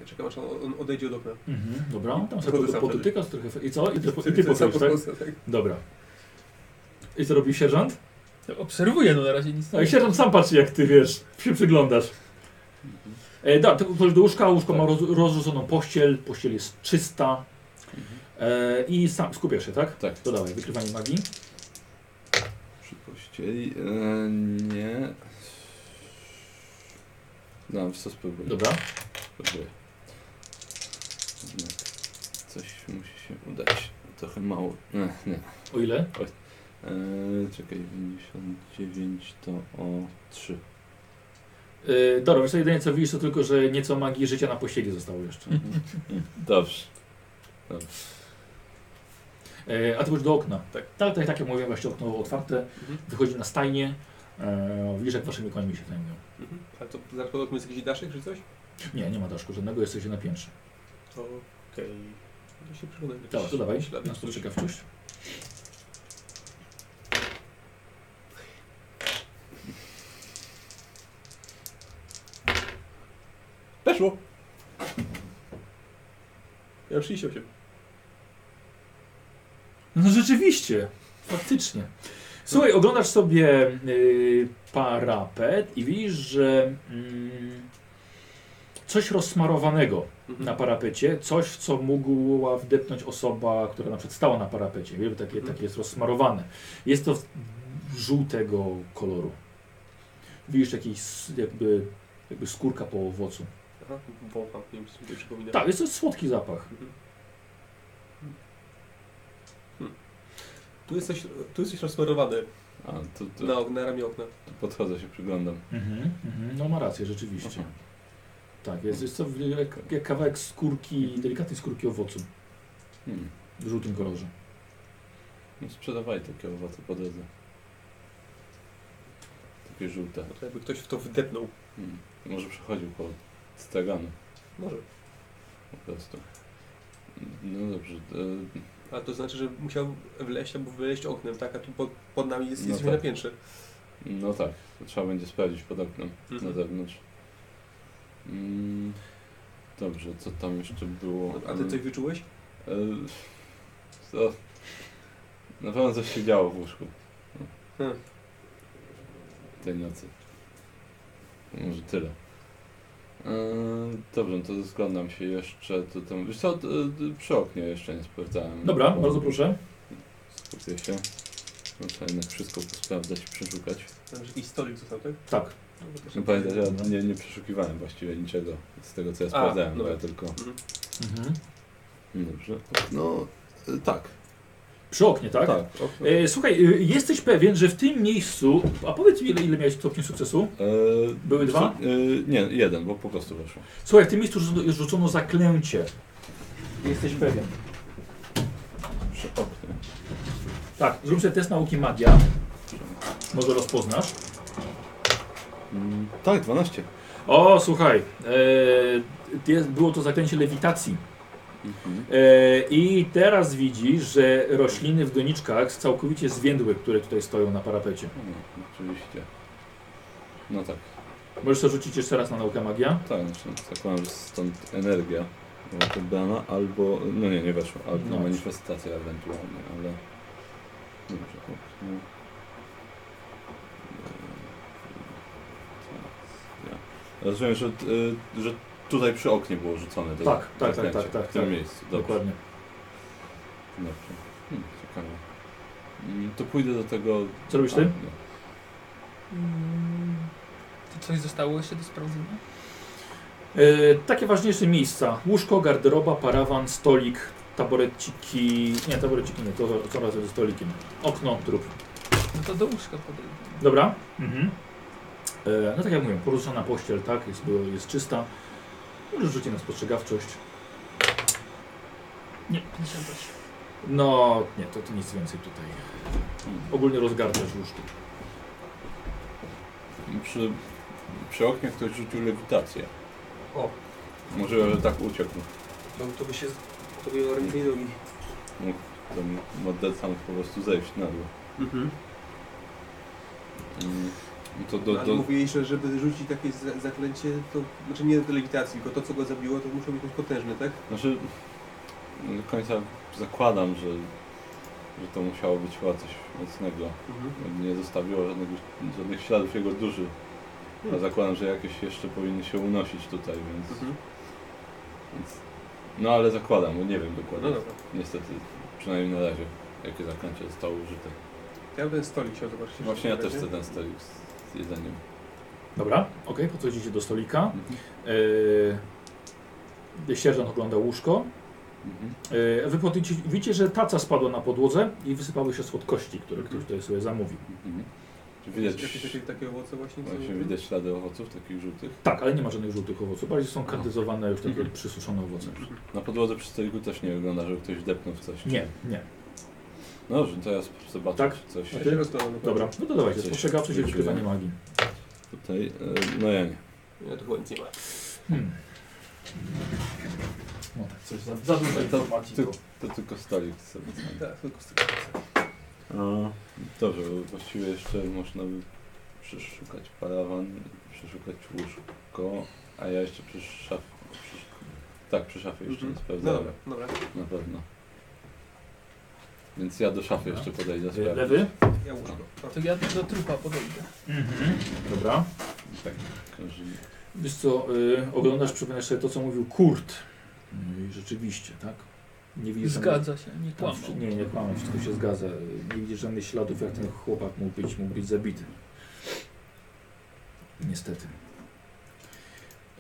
Ja czekam aż on on odejdzie od okna. mhm, dobra, tam sobie Podchodzę sam podotykasz trochę. I co? I (laughs) ty, i ty sam podchodzisz, tak? podchodzę, tak? Dobra. I co robi sierżant? To Obserwuję, no na razie nic No i sierżant sam patrzy, jak ty wiesz, się przyglądasz. Mhm. E, da, to chodź do łóżka, łóżko Tak. ma roz, rozrzuconą pościel, pościel jest czysta Mhm. e, i sam skupiasz się, tak? Tak. To dawaj, wykrywanie magii. Przy pościeli? E, nie. No, co spróbuję. Dobra. Spróbuję. Coś musi się udać. Trochę mało. Nie, nie. O ile? E, czekaj, 59 to o 3. E, dobra, wiesz co, jedynie co widzisz to tylko, że nieco magii życia na pościeli zostało jeszcze. (laughs) Dobrze. E, a ty już do okna. Tak. Tak, tak, tak jak mówiłem, właśnie okno otwarte, Mhm. wychodzi na stajnię. E, widzisz, jak waszymi końmi się zajmują. Mhm. Ale to zaraz pod oknem jest jakiś daszek czy coś? Nie, nie ma daszku żadnego, jesteście na piętrze. Okej. To się przyglądam. Dobra, to dawaj na coś. Weszło! Ja mam 38. No rzeczywiście, faktycznie. Słuchaj, oglądasz sobie y, parapet i widzisz, że mm, coś rozsmarowanego Mhm. na parapecie, coś, w co mogła wdepnąć osoba, która na przykład stała na parapecie. Wiesz, takie, Mhm. takie jest rozsmarowane. Jest to żółtego koloru. Widzisz jakiś s- jakby, jakby skórka po owocu. Aha, wącham, nie wiem, to przypomina. Tak, jest to słodki zapach. Mhm. Hmm. Tu jest coś, tu jest coś rozsmarowane A, to, to, na, na ramię okna. to podchodzę się, przyglądam. Mhm, mhm. No ma rację, rzeczywiście. Aha. Tak, jest, jest to jak, jak kawałek skórki, delikatnej skórki owocu Hmm. w żółtym kolorze. No sprzedawaj takie owoce po drodze. Takie żółte. To jakby ktoś w to wdepnął. Hmm. Może przechodził koło straganu Może. po prostu. No dobrze. Ale to znaczy, że musiał wleźć albo wyleźć oknem, tak? A tu pod, pod nami jest, No jesteśmy tak. na piętrze. no tak, to trzeba będzie sprawdzić pod oknem na Mhm. zewnątrz. Mm, dobrze, co tam jeszcze było? A ty coś wyczułeś? E, Co? Na pewno coś się działo w łóżku Hmm. tej nocy. Może tyle. E, dobrze, no to rozglądam się jeszcze. To tam, wiesz co, e, przy oknie jeszcze nie sprawdzałem. Dobra, Bo- bardzo proszę. Skupię się. Muszę jednak wszystko sprawdzać i przeszukać. Tam jakiś stolik został, tak? Tak. No, No pamiętaj, ja nie, nie przeszukiwałem właściwie niczego z tego co ja sprawdzałem, bo dobra. ja tylko... Mhm. Mhm. Dobrze. No, e, tak. Przy oknie, tak? Tak. okno. E, słuchaj, e, jesteś pewien, że w tym miejscu. A powiedz mi, ile, ile miałeś stopni sukcesu? E, Były dwa? E, nie, jeden, bo po prostu weszło. Słuchaj, w tym miejscu rzucono, rzucono zaklęcie. Jesteś pewien. Przy oknie. Tak, zrób sobie test nauki magia. Może rozpoznasz. Mm, tak, 12. O, słuchaj. E, jest, było to zaklęcie lewitacji. Mhm. E, I teraz widzisz, że rośliny w doniczkach całkowicie zwiędły, które tutaj stoją na parapecie. No, oczywiście. No tak. Możesz to rzucić jeszcze raz na naukę magia? Tak, znaczy zakładam, że stąd energia była albo, no nie, nie weszło, albo No. manifestacja ewentualnie, ale... Dobrze, okno. Ja. Rozumiem, że, y, że tutaj przy oknie było rzucone to Tak, tak, tak, zaklęcie, tak, tak, w tym tak. miejscu. Dobrze. Dokładnie. Dobrze. Hmm, ciekawe. Mm, To pójdę do tego... Co robisz A, ty? nie. Mm, To coś zostało jeszcze do sprawdzenia? E, takie ważniejsze miejsca. Łóżko, garderoba, parawan, stolik, taboreciki. Nie, taboreciki nie, to co razem ze stolikiem. Okno, trup. No to do łóżka podejdę. Dobra. Mhm. E, no tak jak mówię, poruszona pościel, tak, jest, było- jest czysta. Możesz rzucić na spostrzegawczość. Nie, 58. No, nie, to, to nic więcej tutaj. Ogólnie rozgarniasz łóżko. Przy, przy oknie ktoś rzucił lewitację. O, Może że tak uciekł. to, to by się... To by ręce i nogi. Mógł ten model sam po prostu zejść na dół. Mhm. Mm, no to Do, No, ale do, mówiłeś, że żeby rzucić takie za- zaklęcie, to znaczy nie do lewitacji, tylko to co go zabiło, to musiał być dość potężny, tak? znaczy, do końca zakładam, że, że to musiało być chyba coś mocnego. Mhm. Nie zostawiło żadnego, żadnych śladów jego duszy. A zakładam, że jakieś jeszcze powinny się unosić tutaj, więc, Mhm. więc... No ale zakładam, bo nie wiem No dokładnie. dobra. Niestety, przynajmniej na razie, jakie zaklęcie zostało użyte. Ja bym stolik chciał zobaczyć. Właśnie ja też chcę ten stolik z jedzeniem. Dobra, ok, podchodzicie do stolika. Mhm. E, sierżant ogląda łóżko. Mhm. E, wy podchodzicie, widzicie, że taca spadła na podłodze i wysypały się słodkości, które Mhm. ktoś tutaj sobie zamówił. Mhm. Czy widać, Jakieś takie, owoce właśnie? właśnie widać ślady owoców takich żółtych? Tak, ale nie ma żadnych żółtych owoców. Bardziej są kandyzowane już takie Mhm. przysuszone owoce. Na podłodze przy stoliku też nie wygląda, że ktoś wdepnął w coś. Nie, nie. No dobrze, to ja sp- zobaczę Tak? czy coś Ja się rozglądam. Dobra, no to dawajcie, Coś spostrzegawczość i wyczuję. wykrywanie magii. tutaj. e, No ja nie. Ja tu chyba nic nie ma. Hmm. No tak, coś za, za dużo To- informacji. ty- To, To tylko stolik sobie znajdę. Tak, tylko z tego. A, Dobrze, właściwie jeszcze można by przeszukać parawan, przeszukać łóżko, a ja jeszcze przy szafie, przy, tak, przy szafie jeszcze nie Mhm. No sprawdzałem, dobra, dobra. na pewno. Więc ja do szafy jeszcze podejdę sprawdzić. Lewy? Ja łóżko. No. To ja do trupa podejdę. Mhm. Dobra. Tak, że Wiesz co, y, oglądasz, przypominasz sobie to, co mówił Kurt. No i rzeczywiście, tak? Nie widzisz Zgadza się, nie Tam, kłamał. nie, nie kłamam, wszystko się zgadza. Nie widzisz żadnych śladów, jak ten chłopak mógł być, mógł być zabity. Niestety.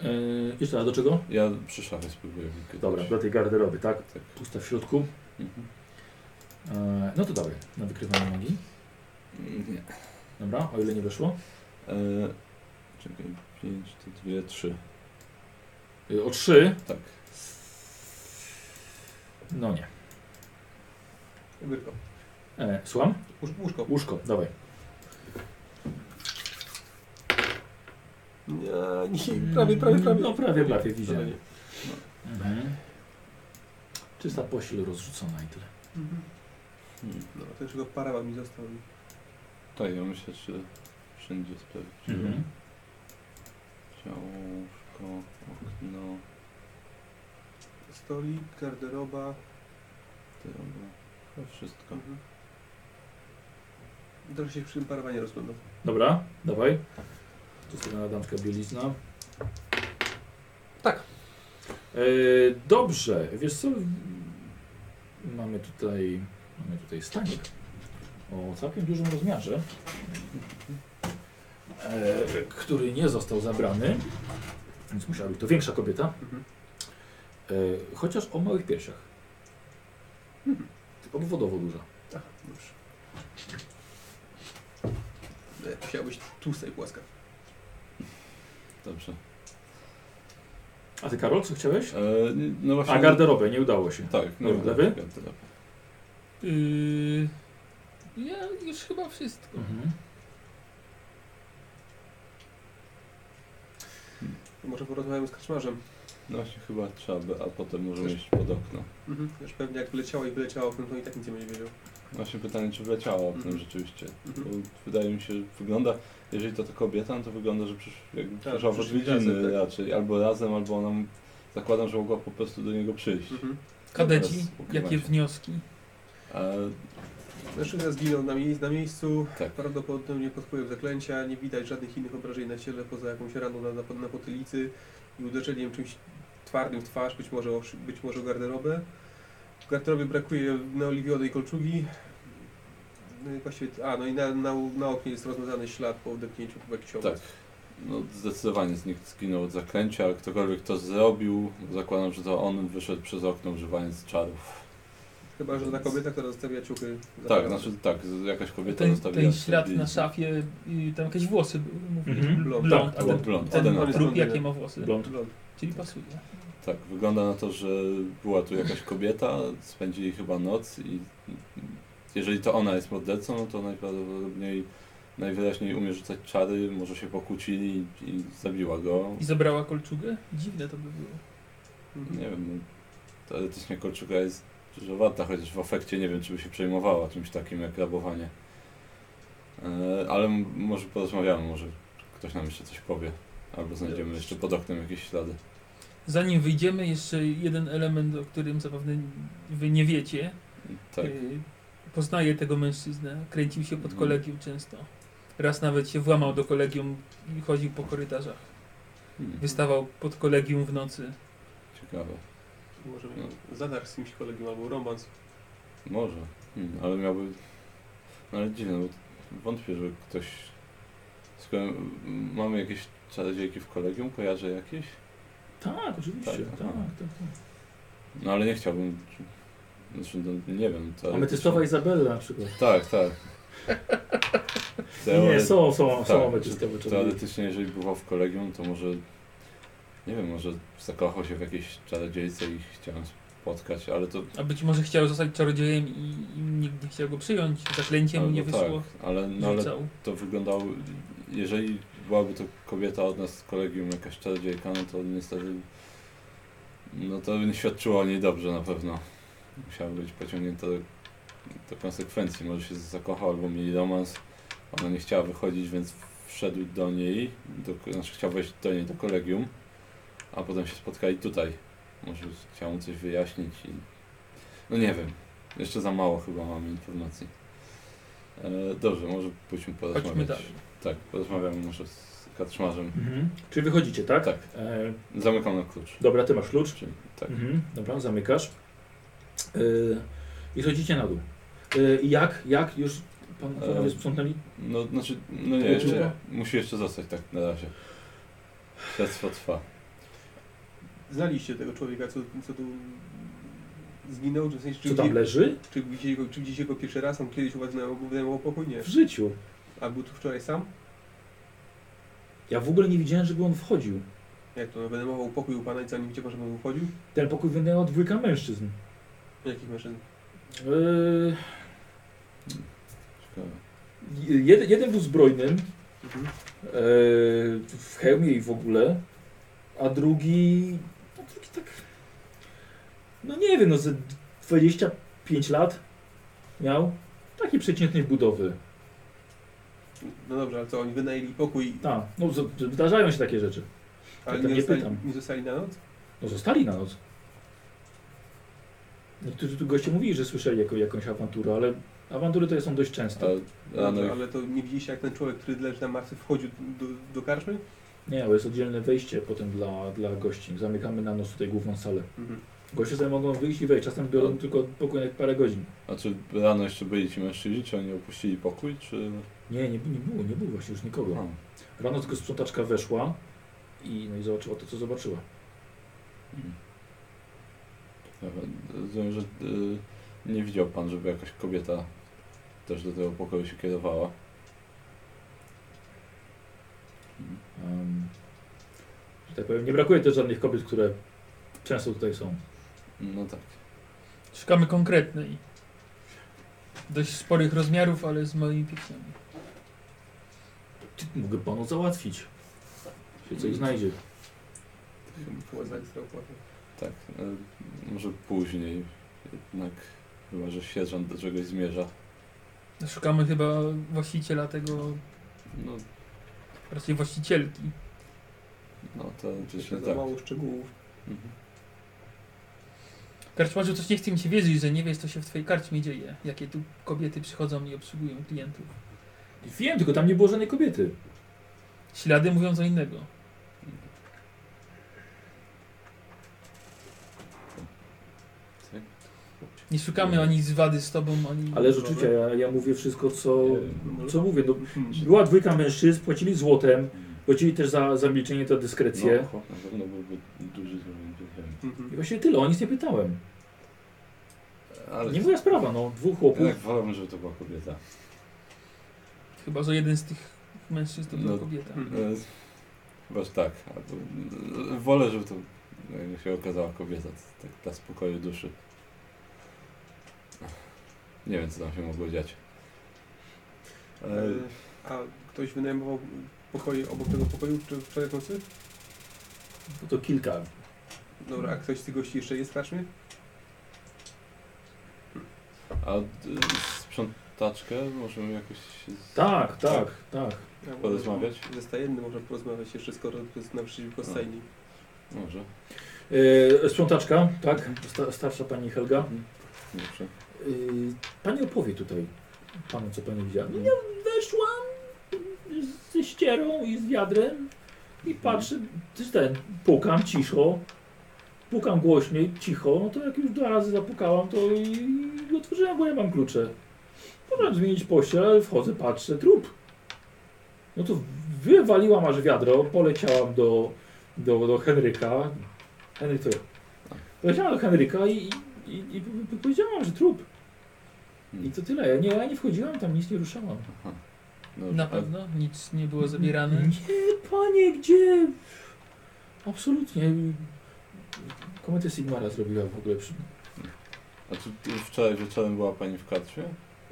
Yy, jeszcze raz, do czego? ja przy szafie spróbuję wykryć. Dobra, do tej garderoby, tak? Tak. Pusta w środku. Mhm. Yy, no to dawaj, na wykrywanie magii. Nie. Dobra, o ile nie weszło? E, czekaj, 5 to 2, 3. Yy, o trzy. Tak. No nie. Wyrko. E, słucham? Łóż, łóżko. Łóżko, dawaj. Nie, nie, prawie, prawie, prawie. No prawie, prawie widziałem. nie. Mhm. Czysta pościel rozrzucona i tyle. Mhm. Hmm. Dobra, to jeszcze go parawan mi został. Tak, ja myślę, czy wszędzie sprawdziłem. Mhm. Okno, Stolik, garderoba. tyle. Chyba wszystko. Mhm. Trochę się przy tym parawanie rozglądam. Dobra, dawaj. To sobie na damska bielizna. Tak. E, dobrze, wiesz co? Mamy tutaj, mamy tutaj stanik o całkiem dużym rozmiarze, e, który nie został zabrany, więc musiała być to większa kobieta, e, chociaż o małych piersiach. Obwodowo duża. Aha, dobrze. E, Musiałabyś tłusta i płaska. Dobrze. A ty Karol, co chciałeś? E, no właśnie. A garderobę, nie udało się. Tak, no Lewy? Lewy? Yy, ja już chyba wszystko. Mhm. Może porozmawiamy z kaczmarzem. No właśnie chyba trzeba by, a potem możemy iść pod okno. Mhm. Już pewnie jak wyleciało i wyleciało oknem, to i tak nic nie będzie wiedział. Właśnie pytanie, czy wleciała oknem Mhm. rzeczywiście. Mhm. Bo wydaje mi się, że wygląda, jeżeli to ta kobieta, no to wygląda, że przysz, jakby Tak, przyszła w przyszli odwiedziny razem, tak. raczej. Albo razem, albo ona m- zakładam, że mogła po prostu do niego przyjść. Mhm. Kadeci, Teraz ukrywa jakie się. wnioski? Mężczyzna zginął na, mie na miejscu, Tak. prawdopodobnie pod wpływem zaklęcia, nie widać żadnych innych obrażeń na ciele poza jakąś raną na, na, na potylicy i uderzeniem czymś twardym w twarz, być może o, szy- być może o garderobę. W garderobie brakuje neoliwionej kolczugi. No i właściwie, a no i na, na, na oknie jest rozmazany ślad po odepchnięciu jakiś tak. owoc. No zdecydowanie nikt zginął od zaklęcia, ale ktokolwiek to zrobił, zakładam, że to on wyszedł przez okno używając czarów. Chyba, że ta kobieta, która zostawia ciuchy. Tak, znaczy tak, jakaś kobieta Ten, zostawiła ten sobie ślad na szafie, i tam jakieś włosy były, mówili. Mhm. Blond. Blond, Tak, a blond, ten, blond. ten jest trup jakie ma włosy? Blond. Blond. Czyli pasuje. Tak, wygląda na to, że była tu jakaś kobieta, spędzili chyba noc i jeżeli to ona jest mordercą, no to najprawdopodobniej najwyraźniej umie rzucać czary, może się pokłócili i, i zabiła go. I zabrała kolczugę? Dziwne to by było. Mhm. Nie wiem, no, teoretycznie kolczuga jest dużo warta, chociaż w efekcie nie wiem, czy by się przejmowała czymś takim jak rabowanie. E, ale może porozmawiamy, może ktoś nam jeszcze coś powie. Albo znajdziemy jeszcze pod oknem jakieś ślady. Zanim wyjdziemy, jeszcze jeden element, o którym zapewne wy nie wiecie. Tak. Y, Poznaję tego mężczyznę, kręcił się pod Mhm. kolegium często. Raz nawet się włamał do kolegium i chodził po korytarzach. Hmm, Wystawał pod kolegium w nocy. Ciekawe. Może miał zadar z kimś kolegiem albo romans. Może, hmm, ale miałby. No ale dziwne, bo wątpię, że ktoś. Skoro mamy jakieś czarodziejki w kolegium, kojarzę jakieś? Tak, oczywiście. Tak, Tak, tak, tak. No ale nie chciałbym. Znaczy, no, nie wiem. teoretycznie- Ametystowa Izabella na przykład. Tak, tak. Nie, Teore- są, są, tak, są ametystowe czasy. Teoretycznie, jeżeli bywał w kolegium, to może. Nie wiem, może zakochał się w jakiejś czarodziejce i chciałem spotkać, ale to. A być może chciał zostać czarodziejem i, i nikt nie chciał go przyjąć. Zaklęcie mu albo nie wyszło. Tak, ale, no, ale to wyglądało, jeżeli byłaby to kobieta od nas z kolegium, jakaś czarodziejka, no to niestety No to nie świadczyło o niej dobrze na pewno. Musiała być pociągnięta do, do konsekwencji. Może się zakochał albo mieli romans. Ona nie chciała wychodzić, więc wszedł do niej, do, znaczy chciał wejść do niej do kolegium, a potem się spotkali tutaj. Może chciał mu coś wyjaśnić i... No nie wiem. Jeszcze za mało chyba mamy informacji. E, dobrze, może pójdźmy porozmawiać. Chodźmy dalej. Tak, porozmawiamy może z katrzmarzem. Mhm. Czyli wychodzicie, tak? Tak. E, Zamykam na klucz. dobra, ty masz klucz. Czyli, tak. Mhm. Dobra, zamykasz. E, I chodzicie na dół. E, i jak? Jak? Już pan, panowie E, sprzątnęli? No, znaczy, no nie, jeszcze, musi jeszcze zostać tak na razie. Śledztwo trwa. Znaliście tego człowieka, co, co tu zginął? Czy, w sensie, czy, Co tam widzi- leży? czy, widzicie go, czy widzicie go pierwszy raz? On kiedyś u was wynajmował- wynajmował pokój? Nie. W życiu. A był tu wczoraj sam? Ja w ogóle nie widziałem, żeby on wchodził. Jak to? Wynajmował pokój u pana i co, nie widzicie, pan, żeby on wchodził? Ten pokój wynajmował dwójka mężczyzn. Jakich mężczyzn? E, Ciekawe. jeden, jeden był zbrojnym, Mhm. e, w hełmie i w ogóle, a drugi tak, no nie wiem, no ze 25 lat miał, takiej przeciętnej budowy. No dobrze, ale co, oni wynajęli pokój, Tak, no z- zdarzają się takie rzeczy. ale tam nie nie zostali, pytam. nie zostali na noc? No zostali na noc. Niektórzy tu goście mówili, że słyszeli jako, jakąś awanturę, ale awantury to są dość częste. A Dobrze, ich, ale to nie widzieliście, jak ten człowiek, który leży na martwy, wchodził do, do karczmy? Nie, bo jest oddzielne wejście potem dla, dla gości. Zamykamy na noc tutaj główną salę. Mhm. Goście sobie mogą wyjść i wejść. Czasem biorą No. tylko pokój na parę godzin. a czy rano jeszcze byli ci mężczyźni, czy oni opuścili pokój, czy... Nie, nie, nie było, nie było właśnie już nikogo. A, Rano tylko sprzątaczka weszła i, no i zobaczyła to, co zobaczyła. mm. Dobra, Rozumiem, że y, nie widział pan, żeby jakaś kobieta też do tego pokoju się kierowała. Um, że tak powiem, nie brakuje też żadnych kobiet, które często tutaj są. No tak. Szukamy konkretnej. Dość sporych rozmiarów, ale z małymi piękniami. Ty, mogę panu załatwić. Się coś znajdzie. Tak, e, może później. Jednak chyba, że sierżant do czegoś zmierza. Szukamy chyba właściciela tego, No, raczej właścicielki. no to oczywiście za tak. mało szczegółów. Mhm. Karczmarzu też nie chce mi się wierzyć, że nie wiesz, co się w twojej karczmie dzieje. Jakie tu kobiety przychodzą i obsługują klientów. Wiem, tylko tam nie było żadnej kobiety. Ślady mówią co innego. Tak. Nie szukamy ani zwady z tobą, ani... Ale rzeczywiście, ja, ja mówię wszystko, co, co mówię. No, Mhm. była dwójka mężczyzn, płacili złotem, płacili też za, za milczenie, to dyskrecję. No, na pewno byłby duży zrobiony I Mhm. właśnie tyle, o nic nie pytałem. Ale Nie moja sprawa, no. Dwóch chłopów. jednak wolałbym, żeby to była kobieta. Chyba, że jeden z tych mężczyzn to była No. kobieta. Mhm. E, Chyba, że tak. A to, e, wolę, żeby to jakby się okazała kobieta. to Tak dla spokoju duszy. Nie wiem, co tam się mogło dziać. E, E, A ktoś wynajmował pokoje obok tego pokoju czy wczoraj w nocy? No to kilka. Dobra, a ktoś z tych gości jeszcze jest w karczmie? a e, sprzątaczkę możemy jakoś... Z... Tak, tak, tak. Może Porozmawiać? Ze stajenny można porozmawiać jeszcze, skoro to jest naprzeciwko No. stajni. Może. E, sprzątaczka, tak. Sta, starsza pani Helga. Dobrze. E, pani opowie tutaj panu, co pani widziała. No ja weszłam ze ścierą i z wiadrem i patrzę, to jest ten, pukam cicho, pukam głośniej, cicho, no to jak już dwa razy zapukałam, to i, i otworzyłem, bo ja mam klucze. Potem zmienić pościel, ale wchodzę, patrzę, trup. No to wywaliłam aż wiadro, poleciałam do, do, do Henryka. Henryk to ja. Poleciałam do Henryka i, i, i, i powiedziałam, że trup. I to tyle. Ja nie, ja nie wchodziłam tam, nic nie ruszałam. Dobrze. Na A- pewno nic nie było zabierane. Nie, panie, gdzie? Absolutnie. Kometę Sigmara zrobiła w ogóle. Przy... A czy wczoraj wieczorem była Pani w karczmie?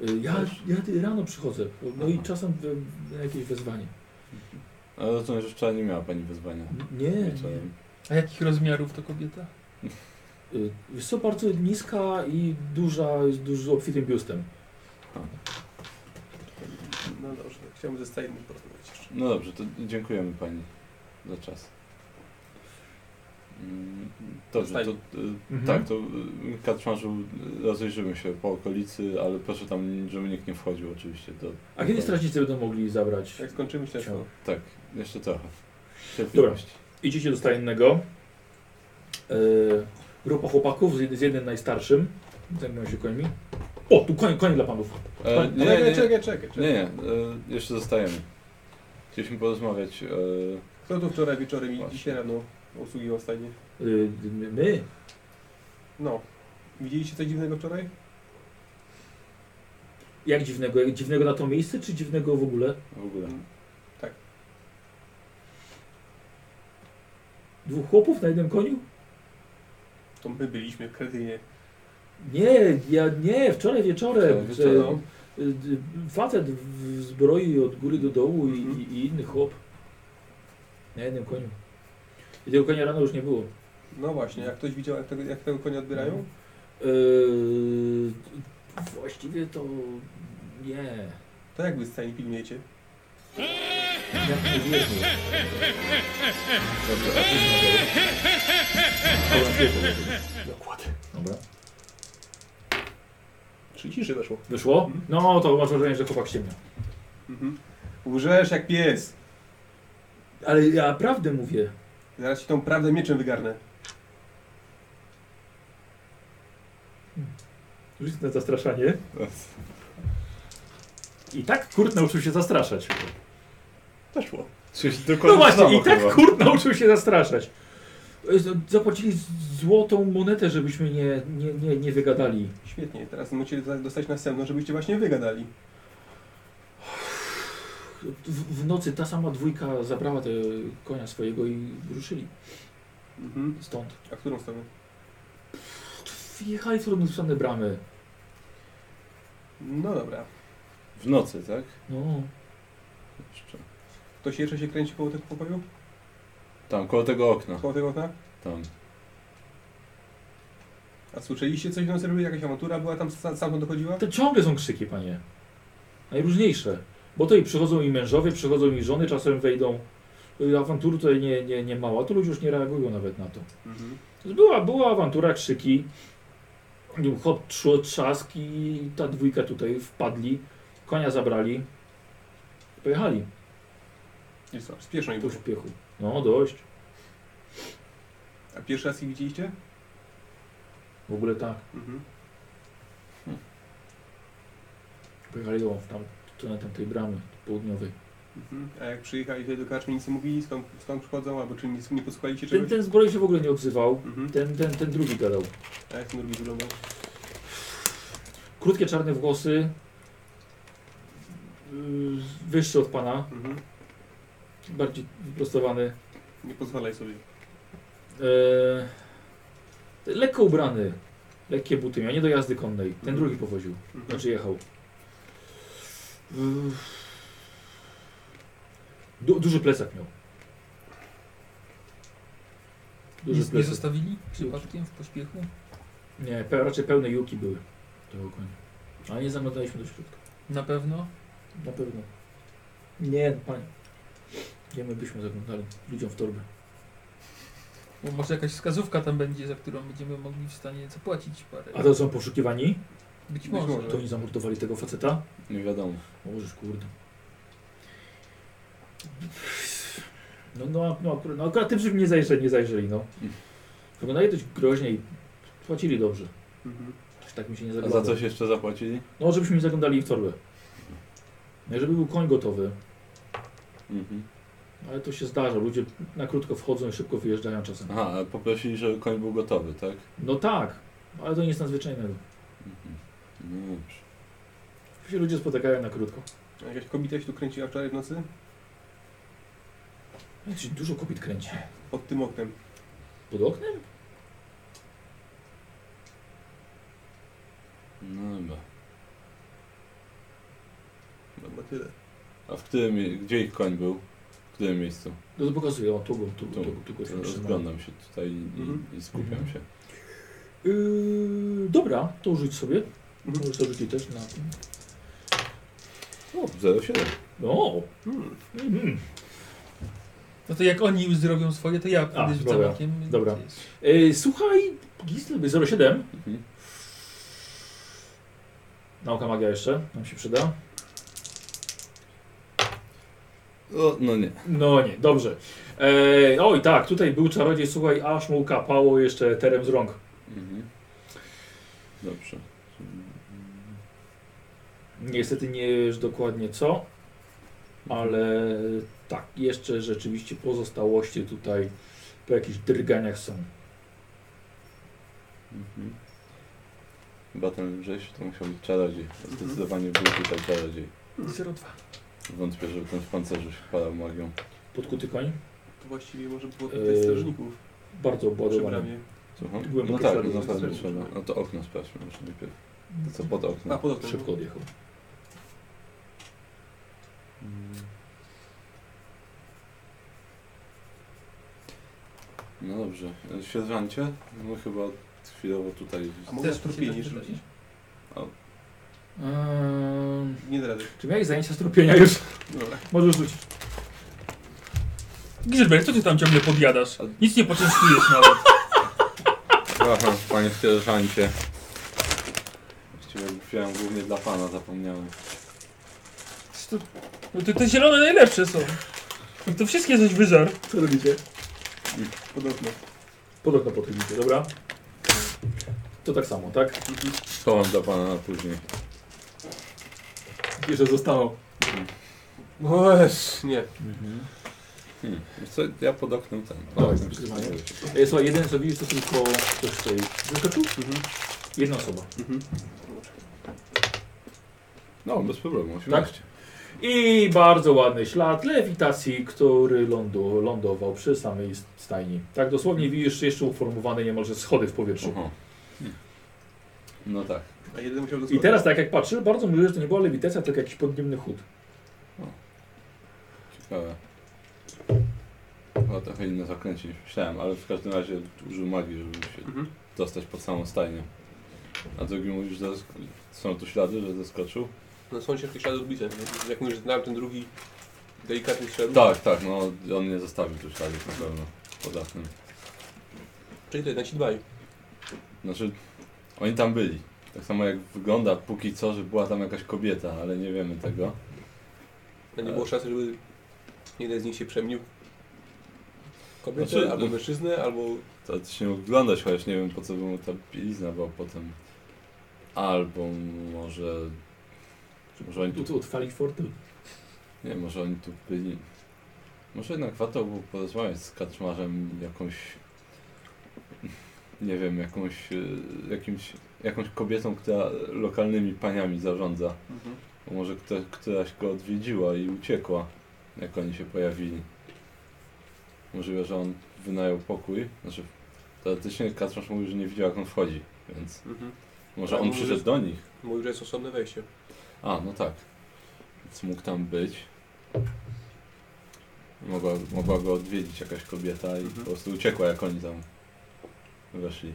Y, Ja, ja rano przychodzę. No i Aha. czasem y, jakieś wezwanie. Ale rozumiem, że wczoraj nie miała Pani wezwania. Nie, nie. Wieczorem. A jakich rozmiarów to kobieta? (laughs) Y, Jest co, bardzo niska i duża, z dużo obfitym biustem. No dobrze, chciałbym ze stajnym porozmawiać jeszcze. No dobrze, to dziękujemy pani za czas. Mm, Dobrze, to, y, Mhm. tak, to y, Kaczmarzu y, rozejrzymy się po okolicy, ale proszę tam, żeby nikt nie wchodził oczywiście. Do, A kiedy strażnicy będą mogli zabrać? Jak skończymy śledztwo. Ciao. Tak, jeszcze trochę. Cierpliwości. Idziecie do stajennego. Yy, grupa chłopaków z, z jednym najstarszym. Zajmują się końmi. O, tu koń, koń dla panów. E, nie, Czekaj, nie, nie, czekaj, czekaj, czekaj. nie, nie, e, jeszcze zostajemy. Chcieliśmy porozmawiać. E, Kto tu wczoraj wieczorem i Właśnie. dzisiaj rano usługiwał stajnie? Yy, my? No. Widzieliście coś dziwnego wczoraj? Jak dziwnego? Jak dziwnego na to miejsce, czy dziwnego w ogóle? w ogóle. Tak. Dwóch chłopów na jednym koniu? To my byliśmy w Kretynie. Nie, ja nie, wczoraj wieczorem. Wczoraj wieczorem. y, y, Facet w zbroi od góry do dołu i, Mhm. i, i inny chłop. Na jednym koniu. I tego konia rano już nie było. No właśnie, jak ktoś widział, jak tego, jak tego konia odbierają? Mhm. Yy, właściwie to nie. To jak wy stajni pilnujecie? Jak. Dobrze, a Dokładnie. Dobra. Trzy ciszy weszło. Wyszło? No to masz wrażenie, że chłopak ściemnia. Mhm. Łżesz jak pies. Ale ja prawdę mówię. Zaraz ci tą prawdę mieczem wygarnę. Rzuć na zastraszanie. (laughs) I tak Kurt nauczył się zastraszać. Weszło. Czyli No właśnie, i tak chyba. Kurt nauczył się zastraszać. Zapłacili złotą monetę, żebyśmy nie, nie, nie, nie wygadali. Świetnie, teraz musieli za- dostać następną, żebyście właśnie wygadali. W, w nocy ta sama dwójka zabrała te konia swojego i ruszyli Mhm. stąd. A w którą stronę? Wjechali w rozpisane bramy. No dobra. W nocy, tak? No. Jeszcze. Ktoś jeszcze się kręci koło tego pokoju? Tam, koło tego okna. Koło tego okna? Tam. A słyszeliście coś nocy? Żeby jakaś awantura była tam, sa- stamtąd dochodziła? To ciągle są krzyki, panie. Najróżniejsze. Bo to i przychodzą i mężowie, przychodzą i żony, czasem wejdą. Y, Awantury tutaj nie, nie, nie mało, a tu ludzie już nie reagują nawet na to. Mhm. Była, była awantura, krzyki. Chłop trzu- trzask i ta dwójka tutaj wpadli. Konia zabrali. Pojechali I co? Spieszno im po śpiechu. No dość. A pierwszy raz ich widzieliście? W ogóle tak. Mhm. Pojechali do tam, stronę tamtej bramy południowej. Mhm. A jak przyjechali tutaj do karczmy, nic nie mówili, skąd, skąd przychodzą, albo czy nic nie posłuchaliście Ten, czegoś? ten zbroj się w ogóle nie odzywał. Mhm. Ten, ten, ten drugi gadał. A jak ten drugi wyglądał? Krótkie czarne włosy. Yy, Wyższy od pana. Mhm. Bardziej wyprostowany. Nie pozwalaj sobie. Eee, lekko ubrany. Lekkie buty miał, nie do jazdy konnej. Ten Mhm. drugi powoził. Mhm. Znaczy jechał. Yy, Du, duży plecak miał. Duży nie plecak. zostawili przypadkiem w pośpiechu? Nie, pe, raczej pełne juki były tego konia. Ale nie zaglądaliśmy do środka. Na pewno. Na pewno. Nie, panie. Nie my byśmy zaglądali ludziom w torby. Bo może jakaś wskazówka tam będzie, za którą będziemy mogli w stanie zapłacić parę. A to są poszukiwani? Być Być może. może. To oni zamordowali tego faceta? Nie wiadomo. Możesz, kurde. No, no, no, akurat, no akurat tym, żeby nie zajrzeli, nie zajrzeli, no. Wyglądali dość groźnie i płacili dobrze. Mhm. Aż tak mi się nie A zaglądało. za coś jeszcze zapłacili? No, żebyśmy nie zaglądali w torbę. No, żeby był koń gotowy. Mhm. Ale to się zdarza. Ludzie na krótko wchodzą i szybko wyjeżdżają czasem. Aha, ale poprosili, żeby koń był gotowy, tak? No tak, ale to nic nadzwyczajnego. Mhm. No dobrze. Się ludzie spotykają na krótko. A jakaś kobieta się tu kręciła wczoraj w nocy? Jak się dużo kobiet kręci. Pod tym oknem. Pod oknem? No dobra. No chyba tyle. A w którym, gdzie ich koń był? W którym miejscu? No to pokazuję, o tu tu, Tu. tu, tu, tu trzymam. Rozglądam się tutaj i, Mhm. i skupiam Mhm. się. Yy, dobra, to rzuć sobie. Mhm. Możesz to rzucić też na tym. O, 0,7. O! Hmm. Mhm. No to jak oni już zrobią swoje, to ja A, rzucam dobra, okiem. dobra. Yy, słuchaj, Gisle, 07. Mhm. Nauka magia jeszcze, nam się przyda. O, no nie. No nie, dobrze. E, oj tak, tutaj był czarodziej, słuchaj, aż mu kapało jeszcze terem z rąk. Mhm. Dobrze. Niestety nie wiesz dokładnie co, ale tak, jeszcze rzeczywiście pozostałości tutaj po jakichś drganiach są. Mhm. Chyba ten lżejszy to musiał być czarodziej. Zdecydowanie był tutaj czarodziej. 02. Wątpię, żeby ten w pancerzu się wpadał magią. Podkuty koń, To właściwie może było Eee, tutaj strażników bardzo przy obładowany. bramie. Słucham? Głęboko No tak, śladu no pewnie zostawił. trzeba. No to okno sprawdźmy może najpierw. To co pod oknem? A, pod oknem. Szybko odjechał. Mm. No dobrze. E, Sierżancie? No chyba chwilowo tutaj... A mogę Też strupienie musi rzucić? Ehm, Nie rady. czy miałeś zajęcia strupienia już? Dobra. Możesz rzucić. Gisbert, co ty tam ciągle podjadasz? Nic nie poczęstujesz nawet. Aha, panie sierżancie. Właściwie wziąłem głównie dla pana, zapomniałem. To, no to te zielone najlepsze są. No To wszystkie coś wyżar. Co robicie? Pod oknem. Pod okno podchodzicie, dobra? To tak samo, tak? Schowam dla pana na później. Jeszcze zostało. Oż, nie. Hmm. wiesz Co, ja pod oknem ten. Dawaj, Pod oknem się przytrzymaj. E, Słuchaj, jeden co widzisz to tylko ktoś tutaj wyskoczył? Mhm. Jedna osoba. Mhm. No, bez problemu, 18. I bardzo ładny ślad lewitacji, który lądu, lądował przy samej stajni. Tak dosłownie widzisz jeszcze uformowane niemalże schody w powietrzu. Aha. Hmm. No tak. A jeden musiał I doskoczyć. teraz tak jak patrzę, bardzo możliwe, że to nie była lewitacja, tylko jakiś podniemny chód. Ciekawe. Chyba trochę inne zaklęcie niż myślałem, ale w każdym razie użył magii, żeby się Mhm. dostać pod samą stajnię. A drugi mówisz, że są tu ślady, że zeskoczył? No są ciężkie ślady odbicia. Jak mówisz, że znałem ten drugi delikatny ślad. Tak, tak, no on nie zostawił tu śladów na pewno pod oknem. Czyli to jednak ci dbaj. Znaczy, oni tam byli. Tak samo jak wygląda póki co, że była tam jakaś kobieta, ale nie wiemy tego. A nie było szansy, żeby jeden z nich się przemienił. Kobietę, Znaczy, albo no- mężczyznę, albo... To ty się mógł wyglądać, chociaż nie wiem po co by mu ta bielizna była potem. Albo może... Może oni tu... Tu otwali fortel. Nie, może oni tu byli... Może jednak warto było porozmawiać z kaczmarzem jakąś... Nie wiem, jakąś... e, Jakimś, jakąś kobietą, która lokalnymi paniami zarządza. Mhm. Może kto, któraś go odwiedziła i uciekła, jak oni się pojawili. Możliwe, że on wynajął pokój. Znaczy, teoretycznie Kaczmarz mówił, że nie widział jak on wchodzi, więc Mhm. może Ale on przyszedł że- do nich. Mówił, że jest osobne wejście. A, no tak. Więc mógł tam być. Mogła, mogła go odwiedzić jakaś kobieta i Mhm. po prostu uciekła, jak oni tam weszli.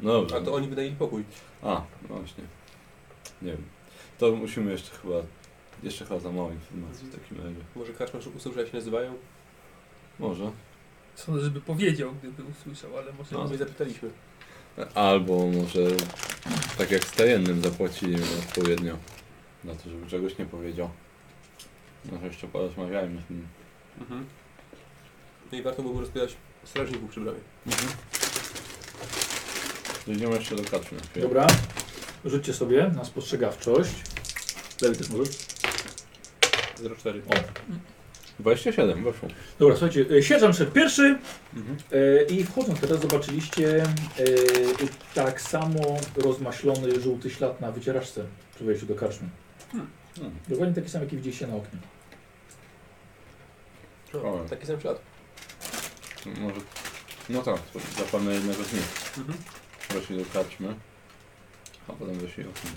No dobrze. A to oni wynajęli pokój. A, no właśnie. Nie wiem. To musimy jeszcze chyba. Jeszcze chyba za mało informacji w takim razie. Może Kaczmarz usłyszał, że jak się nazywają? Może. Sądzę, żeby powiedział, gdyby usłyszał, ale może... No, my zapytaliśmy. Albo może tak jak z tajennym zapłacili mu odpowiednio. Na to, żeby czegoś nie powiedział. No jeszcze porozmawiajmy z nim. Mhm. No i warto byłoby rozpytać strażników przy bramie. Dojdziemy jeszcze do kaczmy. Dobra. Rzućcie sobie na spostrzegawczość. Lewy też możesz. 04. O. 27, weszło. Dobra, słuchajcie, e, sierżant szedł pierwszy Mhm. e, i wchodząc teraz zobaczyliście e, tak samo rozmaślony żółty ślad na wycieraczce przy wejściu do karczmy. Hmm. Dokładnie taki sam, jaki widzieliście na oknie. O, taki sam ślad. Może. No tak, to zapewne jednego z nich. Mhm. Weszli do kaczmy. A potem weszli oknem.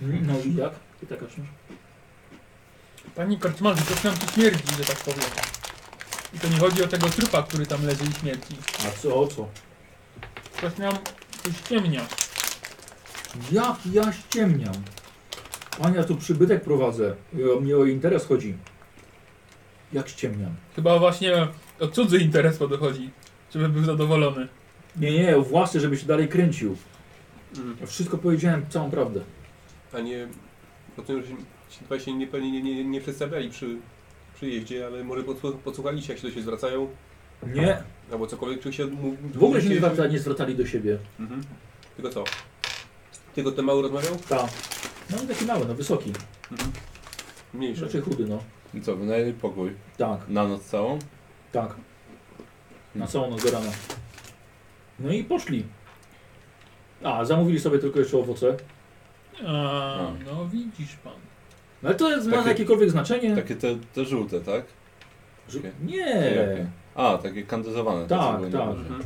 No i jak? I taka książka. Panie Kortmanku, coś nam tu śmierdzi, że tak powiem. I to nie chodzi o tego trupa, który tam leży i śmierci. A co, o co? Coś nam tu ściemnia. Jak ja ściemniam? Panie, ja tu przybytek prowadzę. O mnie o interes chodzi. Jak ściemniam? Chyba właśnie o cudzy interes podchodzi, żeby był zadowolony. Nie, nie, o własny, żebyś się dalej kręcił. Ja wszystko powiedziałem, całą prawdę. A nie... Rozumiem, że się, ci dwaj się nie, pewnie nie, nie, nie przedstawiali przy przyjeździe, ale może podsłuch- podsłuchaliście, jak się do siebie zwracają, Nie, albo cokolwiek, czy się... w ogóle się nie zwracali, nie zwracali do siebie. Mhm. Tylko co? Tylko ten mały rozmawiał? Tak. No taki mały, no wysoki. Mhm. Mniejszy. Raczej chudy, no. I co, wynajęli pokój? Tak, Na noc całą? tak. Na całą noc do rana. No i poszli. A, zamówili sobie tylko jeszcze owoce. A, A. no widzisz pan. No ale to jest, ma Takie- jakiekolwiek znaczenie? Takie te, te żółte, tak? Że... takie. Nie. Jakie? A, takie kandyzowane. te, Tak, co były na tak. górze. Mhm.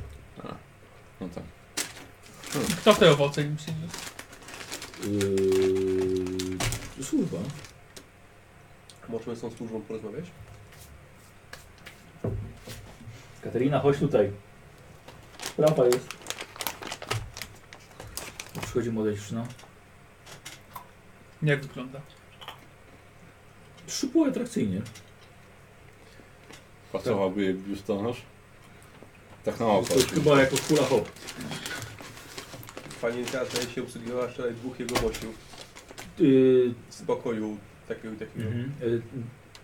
No tak. Kto te owoce im przyniósł? Yy... Służba. Możemy z tą służbą porozmawiać? Katerina, chodź tutaj. Lampa jest. Przychodzi młoda dziewczyna. Jak wygląda? Szczupło atrakcyjnie. Pasowałby jej biustonosz? Tak na oko. To jest chyba jako kula hop. Panienka zdaje się obsługiwała wczoraj dwóch jego gościów Yy, z pokoju takiego i takiego. mhm. yy,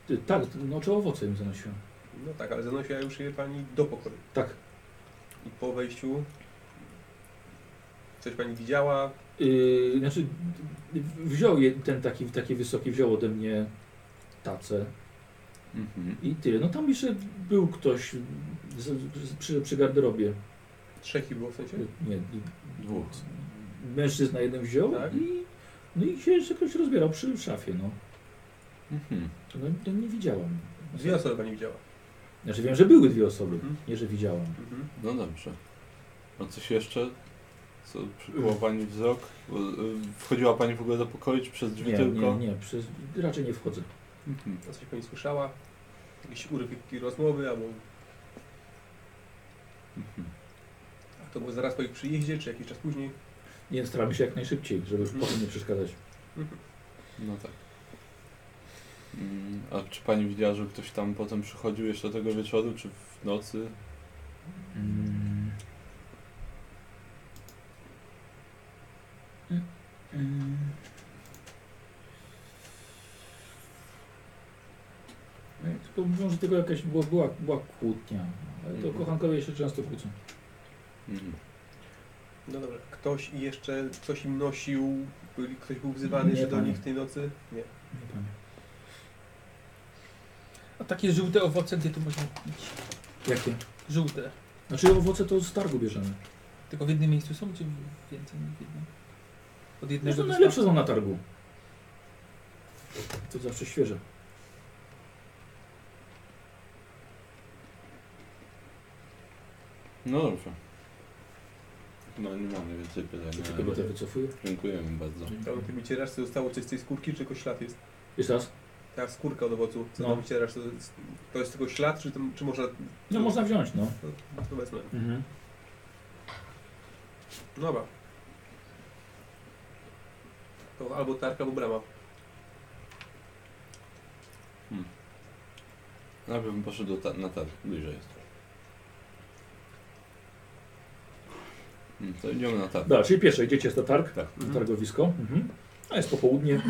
yy, tak, no czy owoce im zanosiłem. No tak, ale zanosiła już je pani do pokoju. Tak. I po wejściu coś pani widziała? Yy, znaczy, wziął je, ten taki, taki wysoki, wziął ode mnie tacę Mhm. i tyle. No tam jeszcze był ktoś z, z, przy, przy garderobie. Trzech ich było w sensie? Nie, Dwóch. mężczyzna jeden wziął Tak. i, no i się jeszcze ktoś rozbierał przy szafie, no. Mhm. No, no nie widziałam. Dwie osoby pani widziała. Znaczy wiem, że były dwie osoby, Mhm. nie że widziałam. Mhm. No dobrze. A coś jeszcze? Co przykuło Pani wzrok? Bo, y, Wchodziła Pani w ogóle do pokoju, czy przez drzwi Nie, tylko? nie, nie, przez, raczej nie wchodzę. Mhm. A coś pani słyszała? Jakieś urywki rozmowy albo... Mhm. A to było zaraz po ich przyjeździe, czy jakiś czas później? Nie staramy się jak najszybciej, żeby Mhm. potem nie przeszkadzać. No tak. Mm, A czy Pani widziała, że ktoś tam potem przychodził jeszcze tego wieczoru, czy w nocy? Mm. Mm, mm. Nie, Tylko mówią, że tylko jakaś była, była, była kłótnia. Ale to Mhm. kochankowie się często kłócą. Mhm. No dobra. Ktoś jeszcze coś im nosił? Ktoś był wzywany Nie, jeszcze do nich w tej nocy? Nie. Nie pamiętam. Takie żółte owoce gdzie tu można kupić? Jakie? Żółte. Znaczy owoce to z targu bierzemy. Tylko w jednym miejscu są, czy więcej niż w jednym? Od jednego No, do najlepsze są na targu. To zawsze świeże. No dobrze. No nie mamy więcej pytań. To się ale kobieta wycofuje. Dziękujemy bardzo. To na tym wycieraczce zostało coś z tej skórki, czy tylko ślad jest? Jeszcze raz? Ta skórka od owocu, co No. tam wycierasz, to jest, to jest tylko ślad, czy, tam, czy można... No można wziąć, no. To, to wezmę. Mhm. Dobra. To albo tarka, albo brama. Najpierw bym poszedł do ta- na targ, bliżej jest. Mm, To idziemy na targ. Dobra, czyli pierwsze idziecie na targ, Tak. na targowisko. Mhm. A jest popołudnie.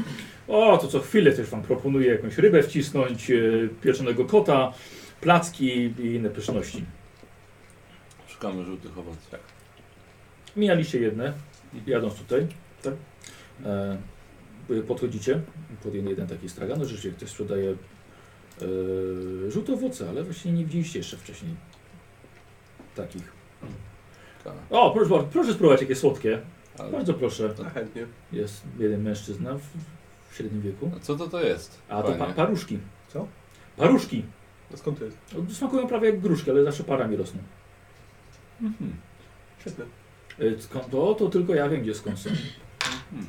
O, to co chwilę też Wam proponuję jakąś rybę wcisnąć, e, pieczonego kota, placki i inne pyszności. Szukamy żółtych owoców. Tak. Mijaliście jedne, jadąc tutaj. Tak? E, podchodzicie pod jeden, jeden taki stragan. No rzeczywiście ktoś sprzedaje e, żółte owoce, ale właśnie nie widzieliście jeszcze wcześniej takich. Tak. O, proszę, bardzo, proszę spróbować jakie słodkie. Ale... Bardzo proszę. A chętnie. Jest jeden mężczyzna w, w średnim wieku. A co to to jest? A to pa, paruszki. Co? Paruszki. No skąd to jest? No, Smakują prawie jak gruszki, ale zawsze parami rosną. Mhm. Świetne. E, Skąd to? To tylko ja wiem, gdzie skąd są. Mhm.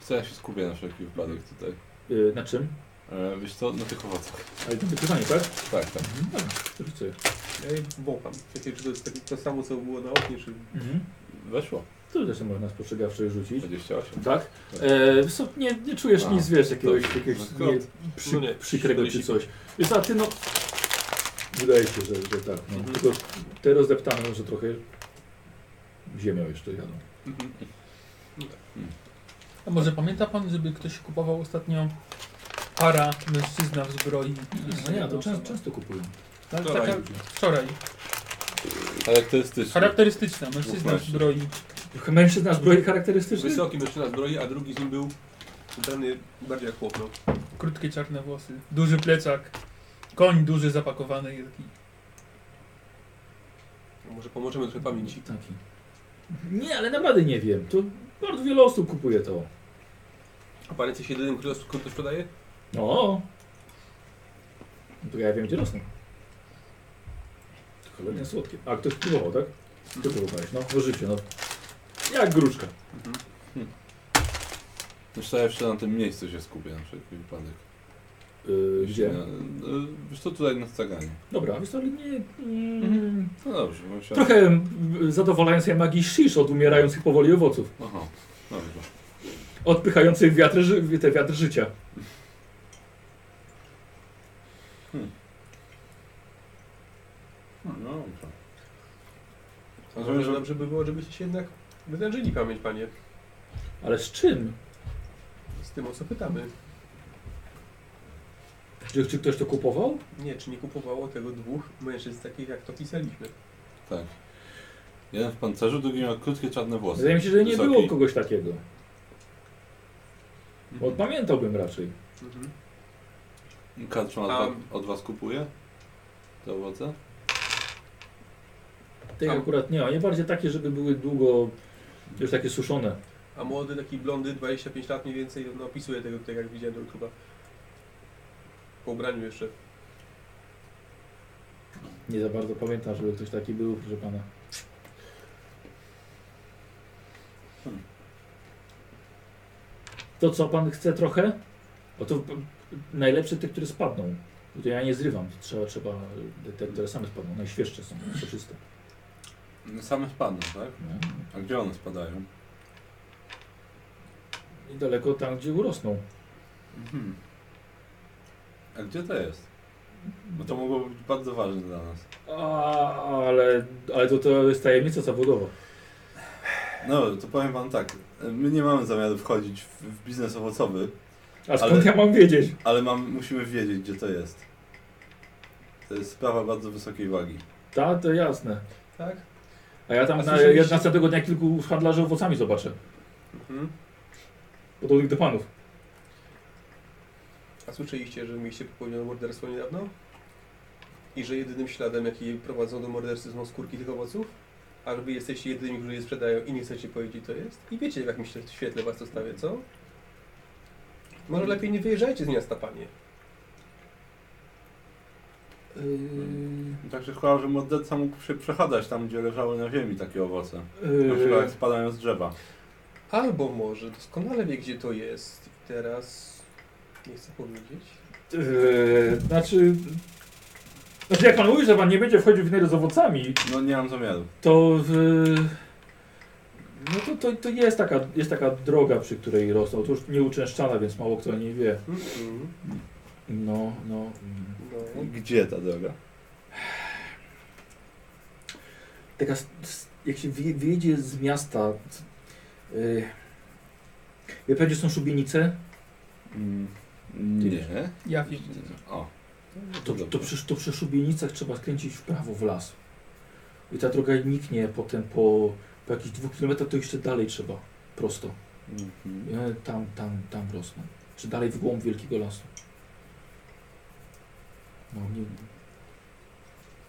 Co ja się skupię na wszelki wypadek tutaj. E, Na czym? E, wiesz co, na tych owocach. Ale to pytanie, tak? Tak, tak. Mhm. Dobra, rzucę. Ja je wącham. Czy to jest takie, to samo, co było na oknie, czy... Mhm. Weszło. To też można spostrzegawczo rzucić. 28. Tak? E, wiesz co, nie, nie czujesz A, nic, wiesz, jakiegoś, to- jakiegoś no nie, przy, no nie, przykrego czy 40. coś. Wiesz, a ty no... Wydaje się, że, że tak. No. Mhm. Tylko te rozdeptane, że trochę ziemią jeszcze jadą. Mhm. A może pamięta pan, żeby ktoś kupował ostatnio para mężczyzna w zbroi? No nie, to często, często kupują. Tak, Wczoraj. taka, wczoraj. Charakterystyczny. Charakterystyczna, mężczyzna w zbroi. Mężczyzna zbroi charakterystyczny? Wysoki mężczyzna zbroi, a drugi z nim był ubrany bardziej jak chłop, no. Krótkie czarne włosy, duży plecak, koń duży zapakowany i taki. Może pomożemy trochę pamięci. Taki. Nie, ale naprawdę nie wiem. To bardzo wiele osób kupuje to. A pan jesteś jedynym, który który to sprzedaje? No. No to ja wiem, gdzie rosną. To Cholernie słodkie. A ktoś próbował, tak? Ty próbowałeś, no. No życie, no. Jak gruszka. Mhm. Zresztą ja jeszcze na tym miejscu się skupię na wszelki wypadek. Yy, gdzie? No, no, Wiesz co, tutaj na staganie. Dobra, wiesz co, ale nie... Mm, No dobrze, się... trochę mm, zadowalającej magii shish od umierających powoli owoców. Aha, dobrze. Odpychających wiatry, ży- te wiatr życia. No dobrze. A Rozumiem, może że- dobrze by było, żebyście się jednak wytężyli pamięć, panie. Ale z czym? Z tym, o co pytamy. Czy, czy ktoś to kupował? Nie, czy nie kupowało tego dwóch mężczyzn takich, jak to pisaliśmy? Tak. Jeden w pancerzu, drugi miał krótkie czarne włosy. Wydaje mi się, że nie Wysoki. było kogoś takiego. Bo Mhm. pamiętałbym raczej. Mhm. Karczma od, wa- od was kupuje? Te owoce? Tych A- akurat nie, a nie bardziej takie, żeby były długo już takie suszone. A młody taki blondy, 25 lat mniej więcej, no opisuje tego tutaj, jak widziałem do chyba. Po ubraniu jeszcze. Nie za bardzo pamiętam, żeby ktoś taki był, proszę pana. Hmm. To co, pan chce trochę? Bo to p- najlepsze te, które spadną. Bo To ja nie zrywam, trzeba, trzeba te, które same spadną, najświeższe są, soczyste. No Same spadną, tak? No. A gdzie one spadają? Niedaleko tam, gdzie urosną. Mhm. A gdzie to jest? Bo to mogło być bardzo ważne dla nas. A, ale, ale to, to jest tajemnica zawodowa. No, to powiem wam tak. My nie mamy zamiaru wchodzić w, w biznes owocowy, A skąd Ale- ja mam wiedzieć? ale mam, musimy wiedzieć, gdzie to jest. To jest sprawa bardzo wysokiej wagi. Tak, to jasne. Tak? A ja tam A na, słyszeliście- ja następnego dnia kilku handlarzy owocami zobaczę. Mhm. Podobnych do panów. A słyszeliście, że mieliście popełnione morderstwo niedawno? I że jedynym śladem, jaki prowadzą do morderstwa są skórki tych owoców? A że wy jesteście jedynymi, którzy je sprzedają i nie chcecie powiedzieć, co to jest? I wiecie, w jakim świe- świetle was to stawia, co? Może lepiej nie wyjeżdżajcie z miasta, panie. Yy, Także chyba, że morderca mógł się przechadzać tam, gdzie leżały na ziemi takie owoce. Na yy, przykład jak spadają z drzewa. Albo może doskonale wie, gdzie to jest. I teraz nie chcę powiedzieć. yy, znaczy, znaczy, jak pan mówi, że pan nie będzie wchodził w niery z owocami, No nie mam zamiaru. to, yy, no to, to, to jest, taka, jest taka droga, przy której rosną. To już nie uczęszczana, więc mało kto o niej wie. Mhm. No, no. mm. No. Gdzie ta droga? Taka, jak się wyje- wyjedzie z miasta, yy, wie pan, gdzie są szubienice? Mm, nie. Ja wiem. O. To, to, przy, to przy szubienicach trzeba skręcić w prawo w las. I ta droga niknie potem po, po jakichś dwóch kilometrach, to jeszcze dalej trzeba. Prosto. I one tam, tam, tam rosną. Czy dalej w głąb wielkiego lasu. No nie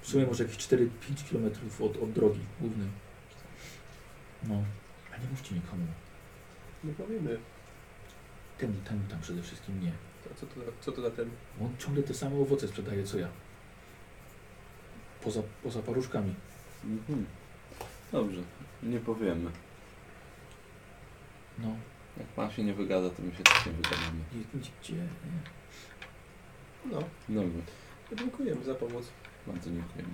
W sumie może jakieś 4-5 kilometrów od, od drogi głównej. No. A nie mówcie nikomu. Nie powiemy. Temu, temu tam przede wszystkim nie. To co, to, co to za ten? On ciągle te same owoce sprzedaje co ja. Poza, poza paruszkami. Mhm. Dobrze, nie powiemy. No. Jak pan się nie wygada, to my się też nie wygadamy. Nie, gdzie? Nie. No, Dobrze, dziękujemy za pomoc. bardzo dziękujemy.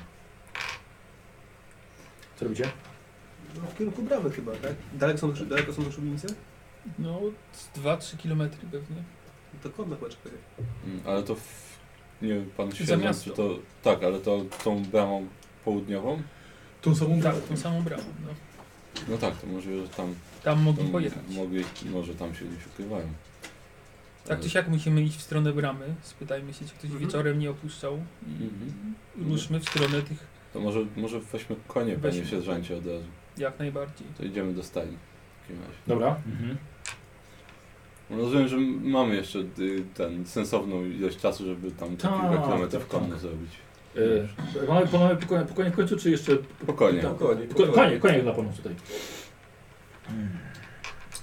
Co robicie? No, w kierunku bramy chyba, tak? Daleko są, daleko są do szubienice? No, z 2-3 km pewnie. To konno chyba czekaj. Mm, Ale to w, nie wiem, pan sierżant, miasto. to... Tak, ale to tą bramą południową? Tą samą Tak, tą samą bramą. No. No tak, to może że tam, Tam mogli tam pojechać. mogli, może tam się gdzieś ukrywają. Tak czy siak musimy iść w stronę bramy. Spytajmy się, czy ktoś Mhm. wieczorem nie opuszczał. I Mhm. ruszmy w stronę tych To może, może weźmy konie, panie Weźmy. sierżancie, od razu. jak najbardziej. To idziemy do stajni w takim razie. Dobra. Mhm. No, Rozumiem, że mamy jeszcze y, ten sensowną ilość czasu, żeby tam te Tak, kilka kilometrów tak, konno tak. zrobić. E, mamy, mamy po, konie, po konie w końcu, czy jeszcze... Spokojnie. Tak. Spokojnie, Ko- Konie, konie dla panów tutaj. Hmm.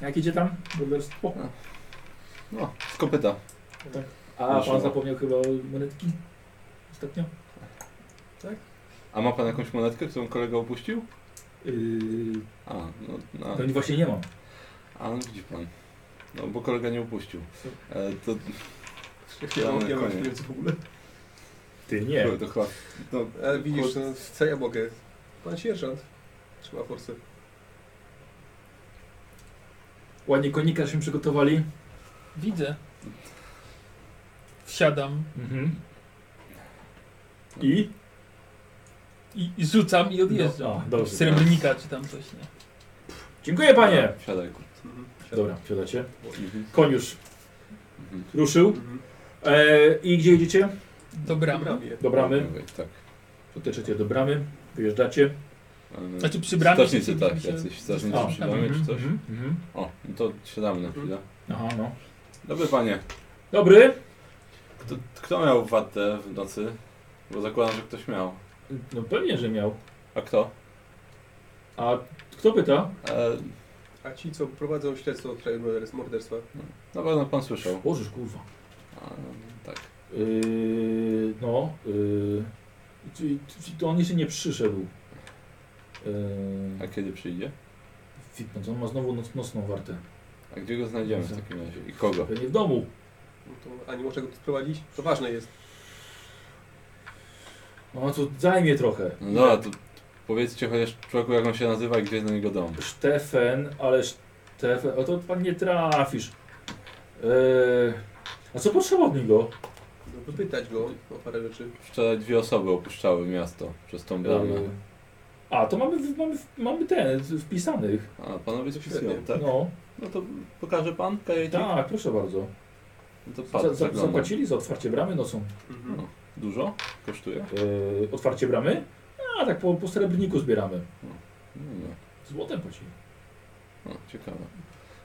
Jak idzie tam? Królestwo? No, z kopyta. A Wyszło. pan zapomniał chyba monetki? Ostatnio? A ma pan jakąś monetkę, którą kolega opuścił? Yy, A, no, no, no właśnie nie mam. a no widzi pan. No, bo kolega nie opuścił. E, to, Ja mam, ja mam w ogóle. Ty nie. to chyba... No, Ale widzisz, no, co ja mogę? Pan sierżant trzyma forsę. Ładnie konika się przygotowali. Widzę. Wsiadam Mhm. I? i, i rzucam i odjeżdżam. No, a, dobrze. Z srebrnika czy tam coś, nie? Dziękuję panie. Siadaj. kurde. Mhm. Dobra, wsiadacie. Mhm. Koń już Mhm. ruszył. Mhm. E, I gdzie jedziecie? Do bramy. Bramie. Do bramy. Mówię, Tak. Dotyczycie do bramy. Wyjeżdżacie. Ale- Znaczy przy bramie Strażnicy, się tak, jacyś strażnicy przy bramie czy Mhm, coś? mhm, mhm. O, no to siadamy na Mhm. chwilę. Aha, no. Dobry panie, Dobry. kto, kto miał watę w nocy? Bo zakładam, że ktoś miał. No pewnie, że miał. A kto? A kto pyta? E, A ci, co prowadzą śledztwo w sprawie morderstw- morderstwa, na pewno pan słyszał. Bożysz, kurwa. A, tak. Yy, no. Yy, czyli, czyli to on jeszcze nie przyszedł. Yy, A kiedy przyjdzie? fitness, on ma znowu noc, nocną wartę. A gdzie go znajdziemy w takim razie? I kogo? Pewnie w domu. no to, a nie można go tu sprowadzić? To ważne jest. No to zajmie trochę. No dobra, to powiedzcie chociaż człowieku jak on się nazywa i gdzie jest do niego dom. Stefan, ale Stefan, o to pan nie trafisz. Yy, a co potrzeba od niego? No, wypytać go o parę rzeczy. Wczoraj dwie osoby opuszczały miasto przez tą bramę. Yy, a, to mamy, mamy, mamy ten, wpisanych. A, panowie spisują, świetnie. tak? No, No to pokaże pan kajecik? tak, proszę bardzo. No to Za, patrz, za, zaglądam. zapłacili za otwarcie bramy nocą. Mhm. No. Dużo? Kosztuje? Yy, otwarcie bramy? A, tak po, po srebrniku zbieramy. No, no. Złotem płacili. O, ciekawe.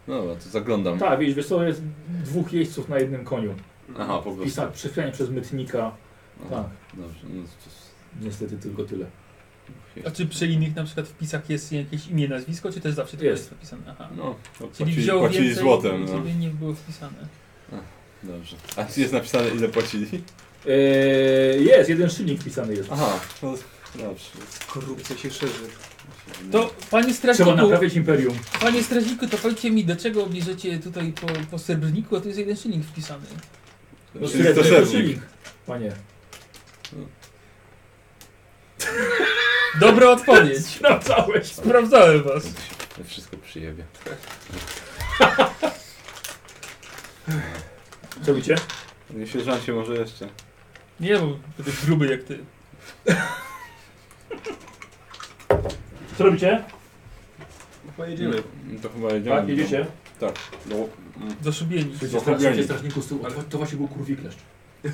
No dobra, to zaglądam. Tak, wiesz, wiesz co, jest dwóch jeźdźców na jednym koniu. Aha, po prostu. Wpisa, przepisanie przez mytnika. No, Tak, Dobrze, no to niestety tylko tyle. A czy przy innych na przykład wpisach jest jakieś imię, nazwisko, czy też zawsze to Jest. jest wpisane? Aha. No, to Czyli płacili, wziął płacili więcej, złotem, no. żeby nie było wpisane. Dobrze. A czy jest napisane ile płacili? Eee, jest, jeden szylnik wpisany jest. Aha, no dobrze. Korupcja się szerzy. To panie Trzeba strażniku, naprawiać imperium. panie strażniku, to powiedzcie mi, do czego bierzecie tutaj po, po srebrniku, a tu jest jeden szyling wpisany. No, Czyli to sernik. szylnik, panie. Dobra odpowiedź. (laughs) Sprawdzałeś. Sprawdzałem was. Ja wszystko przyjebie. (laughs) Co robicie? Nie sierżancie może jeszcze. Nie, bo będę gruby jak ty. Co robicie? No, pojedziemy. No, to chyba jedziemy. Tak, jedziecie? Tak. No, mm, Do szubieni. Słuchajcie, Fabiani. strażniku z tyłu. Ale- To, to właśnie był kurwi kleszcz. (laughs)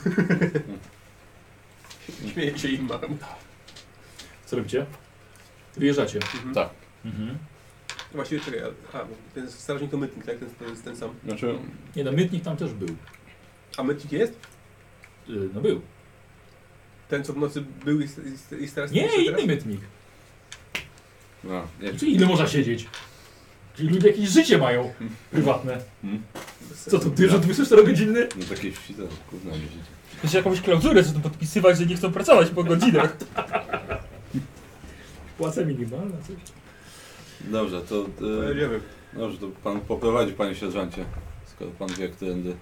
Śmieję się im mam. Co robicie? Wyjeżdżacie. Mhm. Tak. Mhm. Właściwie czekaj, a, a, ten strażnik to mytnik, tak? Ten, to jest ten sam. Znaczy, Nie no, mytnik tam też był. A mytnik jest? Yy, No był. Ten, co w nocy był jest, jest, jest teraz Nie, jeszcze inny teraz? mytnik. no, nie, Czyli ile można siedzieć? Czyli ludzie jakieś życie mają prywatne. hmm? Co to, dyżur 24-godzinny? no takiej wsi to gówno nie widzicie. Jeszcze jakąś klauzurę, co tu podpisywać, że nie chcą pracować po godzinach. (laughs) Płaca minimalna, coś. Dobrze, to... E, Pojedziemy. dobrze, to pan poprowadzi panie sierżancie. Skoro pan wie, którędy.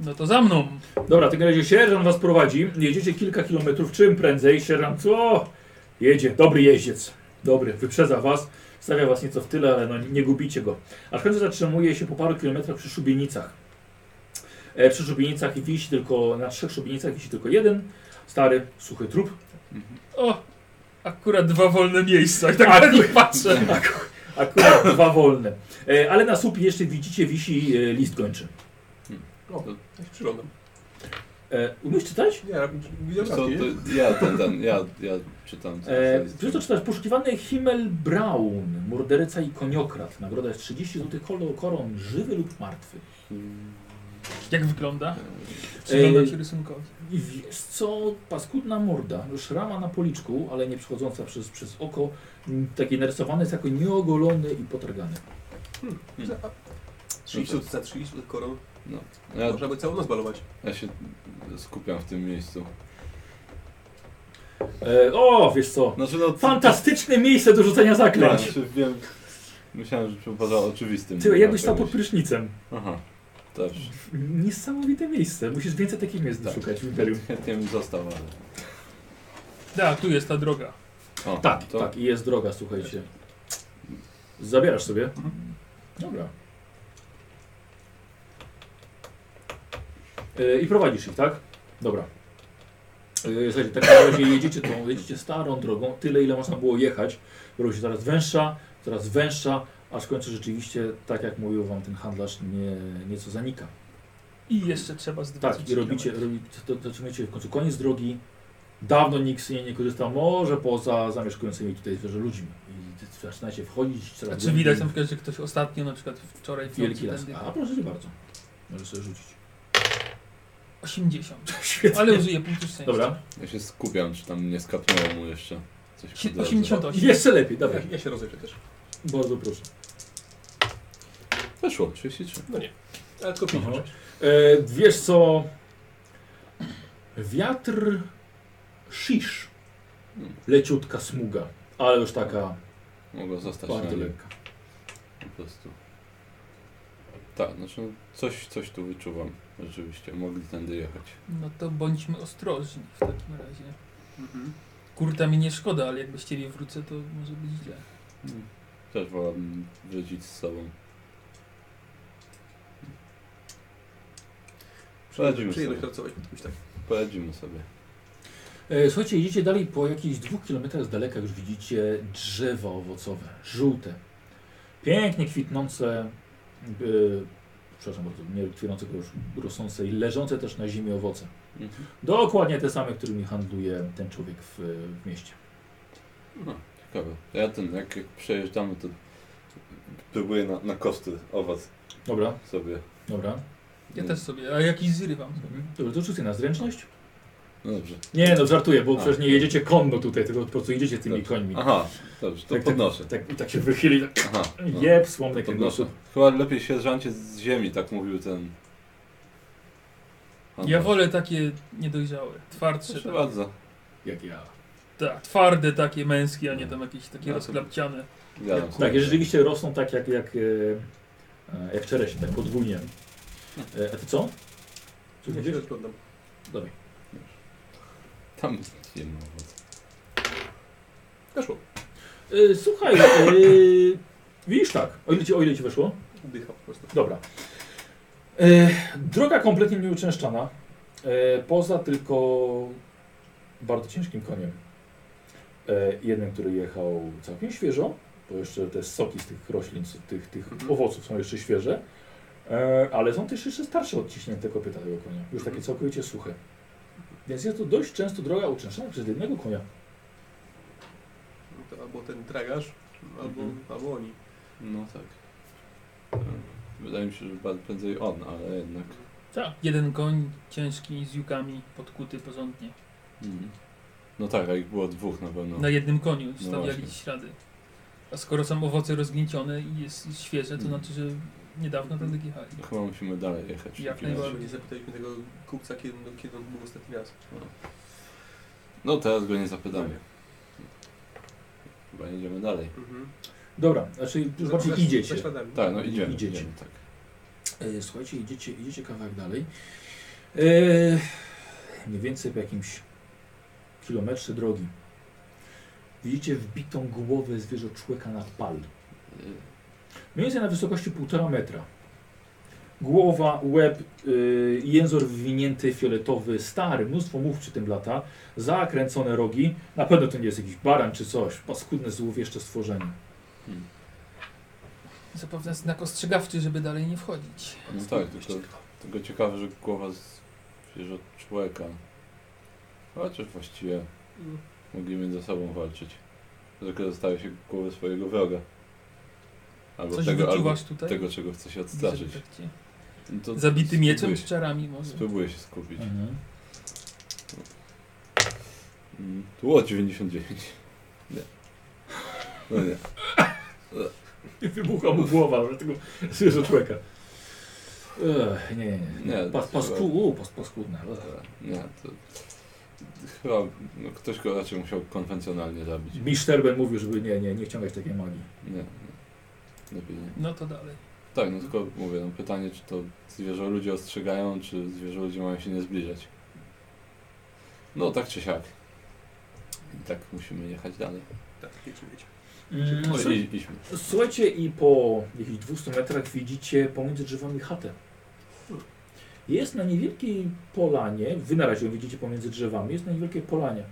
No to za mną. Dobra, w takim razie sierżant was prowadzi. Jedziecie kilka kilometrów, czym prędzej. Sierżant, o, jedzie, dobry jeździec. Dobry, wyprzedza was, stawia was nieco w tyle, ale no, nie gubicie go. Aż w końcu zatrzymuje się po paru kilometrach przy szubienicach. E, przy szubienicach wisi tylko, na trzech szubienicach wisi tylko jeden stary, suchy trup. O, akurat dwa wolne miejsca. I tak Tak. na nich patrzę. Ak- (laughs) Akurat dwa wolne. E, ale na słupie jeszcze widzicie, wisi e, list kończy. O, ja się przyglądam. E, umiesz czytać? Ja widziałem Co, kartki, to nie? ja ten, ten, ja, ja czytam. co E, to czytasz poszukiwany Himmel Braun, morderca i koniokrat. Nagroda jest 30 zł koron, żywy lub martwy. Jak wygląda? Przyglądam się rysunkowi. I wiesz co, paskudna morda, szrama na policzku, ale nie przechodząca przez, przez oko, m, taki narysowany jest jako nieogolony i potargany. Za- a, 30 za 30 zł koron. No. Ja, Można by całą noc balować. ja się skupiam w tym miejscu. E, o, wiesz co, Znaczy, no, fantastyczne miejsce do rzucenia Tak, zaklęć. znaczy, wiem. Myślałem, że przypada oczywistym. Ty, jakbyś stał pod prysznicem. Aha, też. Niesamowite miejsce, musisz więcej takich miejsc Tak. szukać w Imperium. Chętnie bym został, ale... Tak, tu jest ta droga. O, Tak, to tak, i jest droga, słuchajcie. Zabierasz sobie? Dobra. E, I prowadzisz ich, tak? Dobra. E, Słuchajcie, tak na razie jedziecie tą, jedziecie starą drogą, tyle ile można było jechać. Robi się coraz węższa, coraz węższa, aż w końcu rzeczywiście, tak jak mówił wam ten handlarz, nie, nieco zanika. I jeszcze trzeba z 20 Tak, i robicie, robicie to, to zatrzymujecie w końcu koniec drogi. Dawno nikt z niej nie korzystał, może poza zamieszkującymi tutaj zwierzę ludźmi. I zaczynacie wchodzić coraz A czy widać na przykład, że ktoś ostatnio, na przykład wczoraj w Wielki las. A proszę cię bardzo. Możesz sobie rzucić. 80. (laughs) Świetnie. Ale użyję punktu szczęścia. Dobra. Ja się skupiam, czy tam nie skapnęło mu jeszcze coś po Si- drodze. 88. Jeszcze lepiej, Ja, dawaj. ja się rozejrzę też. Bardzo proszę. Weszło, 33. No nie. Ale tylko Aha. 56. E, wiesz co? Wiatr shish. Leciutka smuga, ale już taka Mogło zostać na bardzo nim lekka. po prostu. Tak, znaczy no, coś, coś tu wyczuwam. Rzeczywiście, mogli tędy jechać. No to bądźmy ostrożni w takim razie. Mhm. Kurta mi nie szkoda, ale jak bez ciebie wrócę, to może być źle. Mm. Też wolałbym wrócić z sobą. Poradzimy Przyjemność sobie. pracować pod kimś tak. Poradzimy sobie. E, słuchajcie, idziecie dalej po jakichś dwóch kilometrach z daleka już widzicie drzewa owocowe, żółte. Pięknie kwitnące, e, przepraszam bardzo, nie kwitnące, tylko już rosnące i leżące też na ziemi owoce. Mhm. Dokładnie te same, którymi handluje ten człowiek w, w mieście. No, ciekawe. Ja ten, jak, jak przejeżdżamy, to próbuję na, na kosty owoc Dobra, sobie. dobra. Ja Mm. też sobie, a jakiś zrywam sobie. Dobrze, to rzucę na zręczność. No dobrze. Nie, no żartuję, bo A. przecież nie jedziecie konno tutaj, tylko po prostu idziecie tymi Dobrze. końmi. Aha, dobrze, to tak, podnoszę. Tak, tak, i tak się wychyli, tak, Aha, no. jeb, słomny To kręgosłup. podnoszę. Chyba lepiej sierżancie z ziemi, tak mówił ten... Ja wolę takie niedojrzałe, twardsze. Proszę Tak, bardzo. Jak ja. tak, twarde takie męskie, a nie tam jakieś takie No to- rozklapciane. Tak, i rzeczywiście rosną tak jak, jak, e, e, jak czereśnie, tak podwójnie. E, a ty co? Co Ja się rozglądam. Dawaj. Tam jedno owoc. Weszło. E, słuchaj, e, widzisz tak, o ile, ci, o ile ci weszło? Dycha po prostu. Dobra. E, droga kompletnie nieuczęszczana. E, poza tylko bardzo ciężkim koniem. E, jednym, który jechał całkiem świeżo, bo jeszcze te soki z tych roślin, z tych, tych Mhm. owoców są jeszcze świeże. E, ale są też jeszcze starsze odciśnięte kopyta tego konia. Już takie Mhm. całkowicie suche. Więc jest to dość często droga uczęszczana przez jednego konia. No to albo ten tragarz, albo, Mhm. albo oni. No tak. Wydaje mi się, że prędzej on, ale jednak. Tak. Jeden koń ciężki z jukami, podkuty porządnie. Mhm. No tak, a ich było dwóch na pewno. Na jednym koniu stawiali właśnie. ślady. A skoro są owoce rozgniecione i jest świeże, to Mhm. znaczy, że niedawno tędy jechali. To Chyba musimy dalej jechać. Jak takim najbardziej. razie. Nie zapytaliśmy tego kupca, kiedy, no, kiedy on był ostatni raz. No teraz go nie zapytamy. Chyba jedziemy dalej. Mhm. Dobra, znaczy Za- bardziej za- idziecie. Za śladami. Tak, no idziemy. Idziecie. idziemy tak. E, słuchajcie, idziecie, idziecie kawałek dalej. E, mniej więcej po jakimś kilometrze drogi. Widzicie wbitą głowę zwierzoczłeka nad pal. Mniej więcej na wysokości 1,5 metra. Głowa, łeb, y, jęzor wywinięty, fioletowy, stary, mnóstwo mów przy tym lata, zakręcone rogi. Na pewno to nie jest jakiś baran czy coś. Paskudne złowieszcze stworzenie. Hmm. Zapewne znak ostrzegawczy, żeby dalej nie wchodzić. No tak, tylko, tylko ciekawe, że głowa zwierzę człowieka. Chociaż właściwie Mm. mogli między sobą walczyć. Tylko zostaje się głowę swojego wroga. Albo Coś tego, albo wyczuwasz tutaj? tego, czego chce się odstraszyć. tak No Zabity mieczem czy czarami może? Spróbuję się skupić. Mhm. Mm, Tu było 99. Nie. No nie. I wybucha mu głowa, że tego zwierzoczłeka. Ech, nie, nie, nie. Nie, Pas, to pasku, pas, paskudne. Ech. Nie, to chyba no, ktoś go raczej musiał konwencjonalnie zabić. Mistrz Terben mówił, żeby nie, nie, nie wciągać takiej magii. Nie. Lepiej nie. No to dalej. Tak, no tylko mówię, no pytanie, czy to zwierzę ludzie ostrzegają, czy zwierzę ludzie mają się nie zbliżać. No tak czy siak. I tak musimy jechać dalej. Tak, wiecie, wiecie. Mm, No, i, idźmy. Słuchajcie, i po jakichś 200 metrach widzicie pomiędzy drzewami chatę. Jest na niewielkiej polanie, wy na razie ją widzicie pomiędzy drzewami, jest na niewielkiej polanie.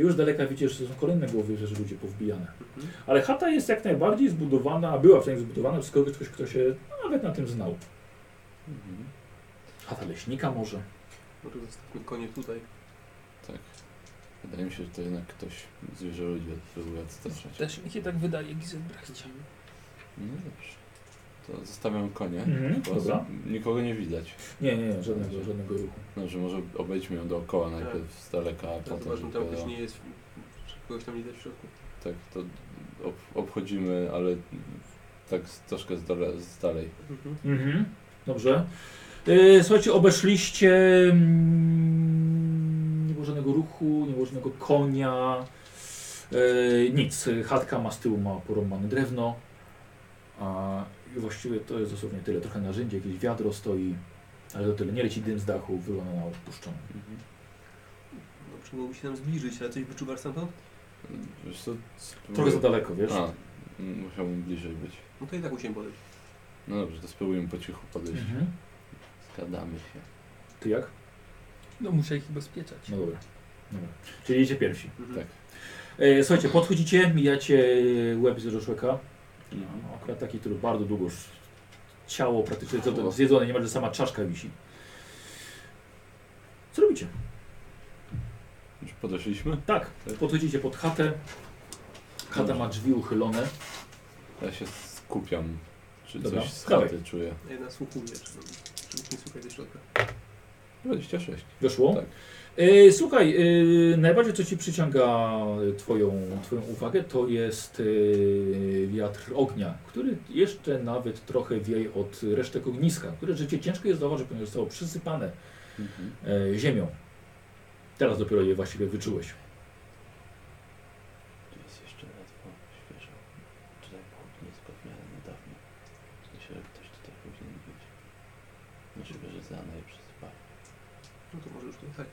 I już z daleka widzicie, że są kolejne głowy, że ludzie powbijane. Mhm. Ale chata jest jak najbardziej zbudowana, była przynajmniej zbudowana przez kogoś, ktoś, kto się nawet na tym znał. Mhm. Chata leśnika może. Może zostawmy konie tutaj. Tak. Wydaje mi się, że to jednak ktoś zwierzę ludzi próbuje odstraszać. Też mi się tak wydaje, Gizelbrechcie. No dobrze. To zostawiam konie. Mhm, bo dobra. Nikogo nie widać. Nie, nie, nie, żadnego, żadnego ruchu. Dobrze, może obejdźmy ją dookoła najpierw z daleka, a Tak, potem zobaczmy, tam dopiero- ktoś nie jest, czy kogoś tam nie widać w środku. Tak, to ob obchodzimy, ale tak z, troszkę z, dale, z dalej. Mhm. Mhm, dobrze. E, słuchajcie, obeszliście. mm, Nie było żadnego ruchu, nie było żadnego konia. E, nic. Chatka ma z tyłu ma porąbane drewno. A i właściwie to jest dosłownie tyle. Trochę narzędzi, jakieś wiadro stoi. Ale to tyle. Nie leci dym z dachu, wygląda na odpuszczoną. Mhm. Dobrze, mógłby się nam zbliżyć, ale coś wyczuwasz stamtąd? Wiesz co? Trochę za daleko, wiesz? A, m, musiałbym bliżej być. No to i tak musimy podejść. No dobrze, to spróbujemy po cichu podejść. Mhm. Skradamy się. Ty jak? No muszę ich ubezpieczać. No dobra. dobra. Czyli idziecie pierwsi. Mhm. Tak. E, słuchajcie, podchodzicie, mijacie łeb z człowieka. Mhm. No, akurat taki, który bardzo długo już ciało praktycznie zjedzone, niemalże sama czaszka wisi. Co robicie? Już podeszliśmy? Tak, podchodzicie pod chatę. Chata ma drzwi uchylone. Ja się skupiam. Czy Dobra, coś z dawaj. chaty czuję. Ja nasłuchuję, czy, czy nikt nie słucha do środka. 26. Weszło? Tak. E, słuchaj, e, najbardziej co ci przyciąga twoją, twoją uwagę to jest e, wiatr ognia, który jeszcze nawet trochę wieje od resztek ogniska, które życie ciężko jest zauważyć, ponieważ zostało przysypane Mhm. e, ziemią. Teraz dopiero je właściwie wyczułeś. Tu jest jeszcze ledwo świeżo. Tutaj ognisko w miarę niedawno. Myślę, że ktoś tutaj powinien być. Możliwe, że zrana je przysypali. No to może już tu tak.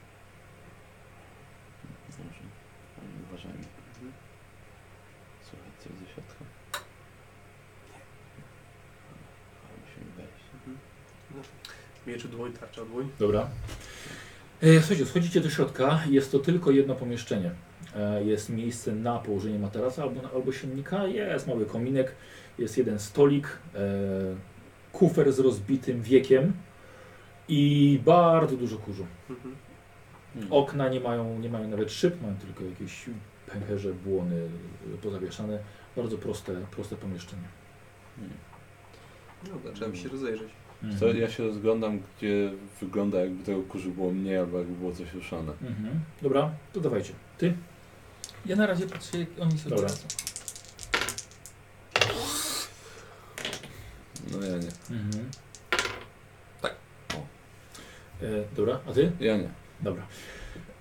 Może. Ale nie uważajmy. Mhm. Słuchaj, coś ze środka. Ale musimy wejść. Mieczy dłoń, tarcza dłoń. Dobra. E, słuchajcie, schodzicie do środka. Jest to tylko jedno pomieszczenie. E, jest miejsce na położenie materaca albo, albo silnika. Jest mały kominek. Jest jeden stolik. E, kufer z rozbitym wiekiem. I bardzo dużo kurzu. Mhm. Hmm. Okna nie mają, nie mają nawet szyb, mają tylko jakieś pęcherze, błony y, pozawieszane. Bardzo proste, proste pomieszczenie. Hmm. No by się rozejrzeć. Co, ja się rozglądam, gdzie wygląda jakby tego kurzu było mniej, albo jakby było coś ruszane. Mhm. Dobra, to dawajcie. Ty? Ja na razie patrzę, jak oni sobie Dobra. radzą. No ja nie. Mhm. Tak. O. E, dobra, a ty? Ja nie. Dobra.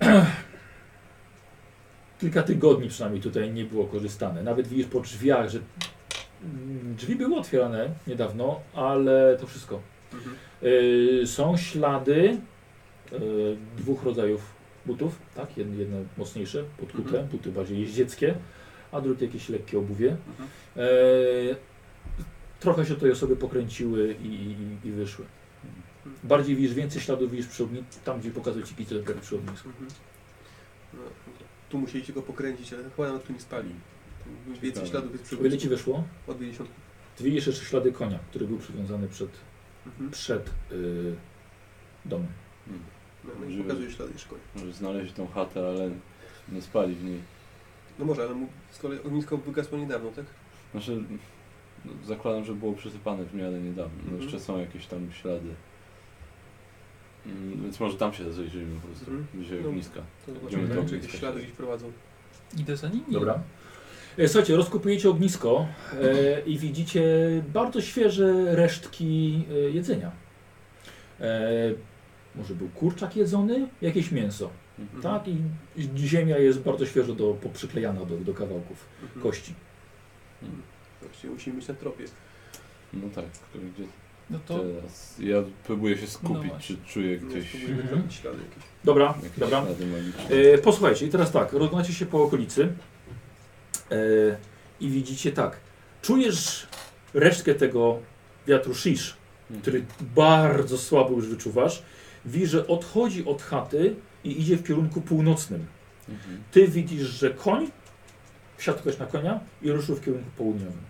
(clears throat) Kilka tygodni przynajmniej tutaj nie było korzystane. Nawet widzisz po drzwiach, że drzwi były otwierane niedawno, ale to wszystko. Mhm. E, są ślady e, dwóch rodzajów butów, tak? Jedne, jedne mocniejsze, podkute, Mhm. buty bardziej jeździeckie, a drugie jakieś lekkie obuwie. Mhm. E, trochę się tej osoby pokręciły i, i, i wyszły. Bardziej widzisz, więcej śladów widzisz przy ognisku, tam gdzie pokazuje ci Kitzelberg przy ognisku. Mhm. No, tu musieliście go pokręcić, ale chyba nawet tu nie spali. Więcej Ciekawe. śladów jest przy ile ci wyszło? od 50. Ty widzisz jeszcze ślady konia, który był przywiązany przed, Mhm. przed y, domem. No, no i Możliwe, pokazuje ślady jeszcze konia. Może znaleźć tą chatę, ale nie spali w niej. No może, ale mu z kolei ognisko wygasło niedawno, tak? Znaczy, no, zakładam, że było przysypane w miarę niedawno. No, Mhm. jeszcze są jakieś tam ślady. Mm, więc może tam się zajrzyjmy po prostu, Mhm. bliżej No, ogniska. To Idziemy zobaczymy, do czy jakieś ślady gdzieś prowadzą. Idę za nimi. Dobra. E, Słuchajcie, rozkopujecie ognisko e, i widzicie bardzo świeże resztki e, jedzenia. E, może był kurczak jedzony, jakieś mięso, Mhm. tak? I, I ziemia jest bardzo świeżo do, poprzyklejana do, do kawałków Mhm. kości. Właściwie musimy być na tropie. No tak, który gdzie No to teraz? Ja próbuję się skupić, No właśnie. czy czuję Nie gdzieś Mhm. trafić ślady jakieś. Dobra, jakieś dobra. ślady magiczne. E, posłuchajcie, i teraz tak, rozglądacie się po okolicy i widzicie tak, czujesz resztkę tego wiatru shish, Mhm. który bardzo słabo już wyczuwasz. Widzisz, że odchodzi od chaty i idzie w kierunku północnym. Mhm. Ty widzisz, że koń wsiadł ktoś na konia i ruszył w kierunku południowym.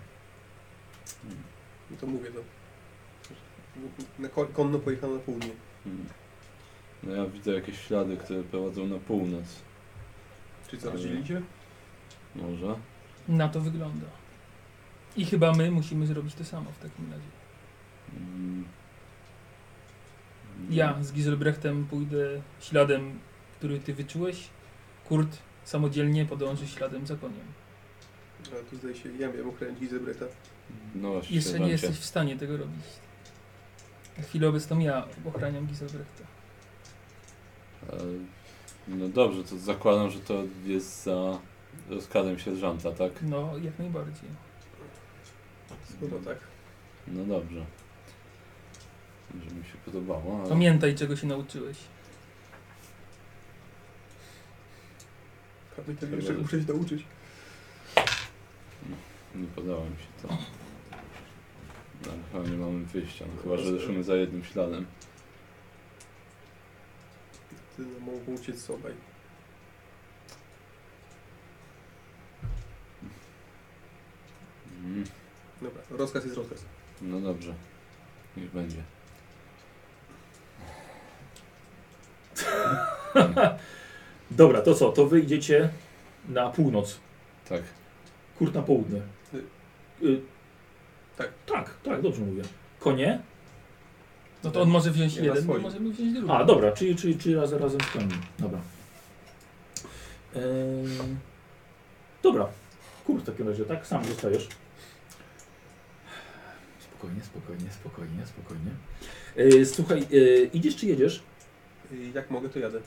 No to mówię to. Na ko- konno pojechano na południe. Mhm. No ja widzę jakieś ślady, które prowadzą na północ. Czyli co, się? Może? na to wygląda. I chyba my musimy zrobić to samo w takim razie. Mm. Ja z Giselbrechtem pójdę śladem, który ty wyczułeś. Kurt samodzielnie podąży śladem za koniem. Ale tu zdaje się, ja miałem ochronić Gizebrechta. No właśnie, Jeszcze nie jesteś w stanie tego robić. Na chwilę obecną ja ochraniam Giselbrechta. E, No dobrze, to zakładam, że to jest za rozkazem sierżanta, tak? No, jak najbardziej. Skoro tak. No dobrze. Że mi się podobało, ale... Pamiętaj, czego się nauczyłeś. Pamiętaj, Chyba, jeszcze że- muszę się nauczyć. Nie podoba mi się to. No, ale chyba nie mamy wyjścia, no, chyba że ruszymy za jednym śladem. Ty mogą uciec sobie. Mm. Dobra, rozkaz jest rozkaz. No dobrze. Niech będzie. (laughs) Dobra, to co? To wyjdziecie na północ. Tak. Kurt na południe. Y, Tak. Tak, tak, dobrze mówię. Konie? No to on może wziąć Nie, na jeden, możemy wziąć drugi. A, dobra, czyli, czyli, czyli razem, razem z koniem. Dobra. Ehm, dobra. Kurt w takim razie, tak? Sam zostajesz. Spokojnie, spokojnie, spokojnie, spokojnie. E, słuchaj, e, idziesz czy jedziesz? Y, Jak mogę, to jadę.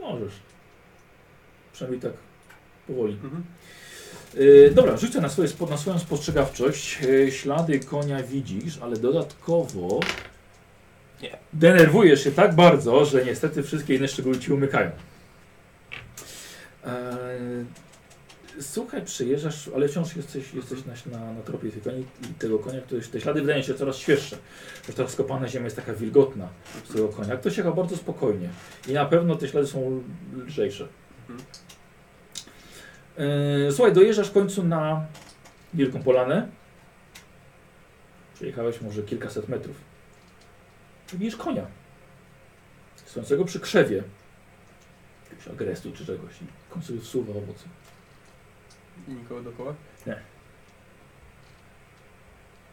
Możesz. Przynajmniej tak powoli. Mhm. E, dobra, rzucę na, swoje, na swoją spostrzegawczość. E, ślady konia widzisz, ale dodatkowo Nie. denerwujesz się tak bardzo, że niestety wszystkie inne szczegóły ci umykają. E, słuchaj, przyjeżdżasz, ale wciąż jesteś, jesteś na, na, na tropie tej koni, i tego konia, który, te ślady wydają się coraz świeższe. Że ta skopana ziemia jest taka wilgotna z tego konia. Ktoś jechał bardzo spokojnie i na pewno te ślady są lżejsze. E, Słuchaj, dojeżdżasz w końcu na Wielką Polanę. Przejechałeś może kilkaset metrów. I Widzisz konia. Stojącego przy krzewie. Jakiegoś agrestu czy czegoś. I koń sobie wsuwa owoce. I nikogo dookoła? Nie.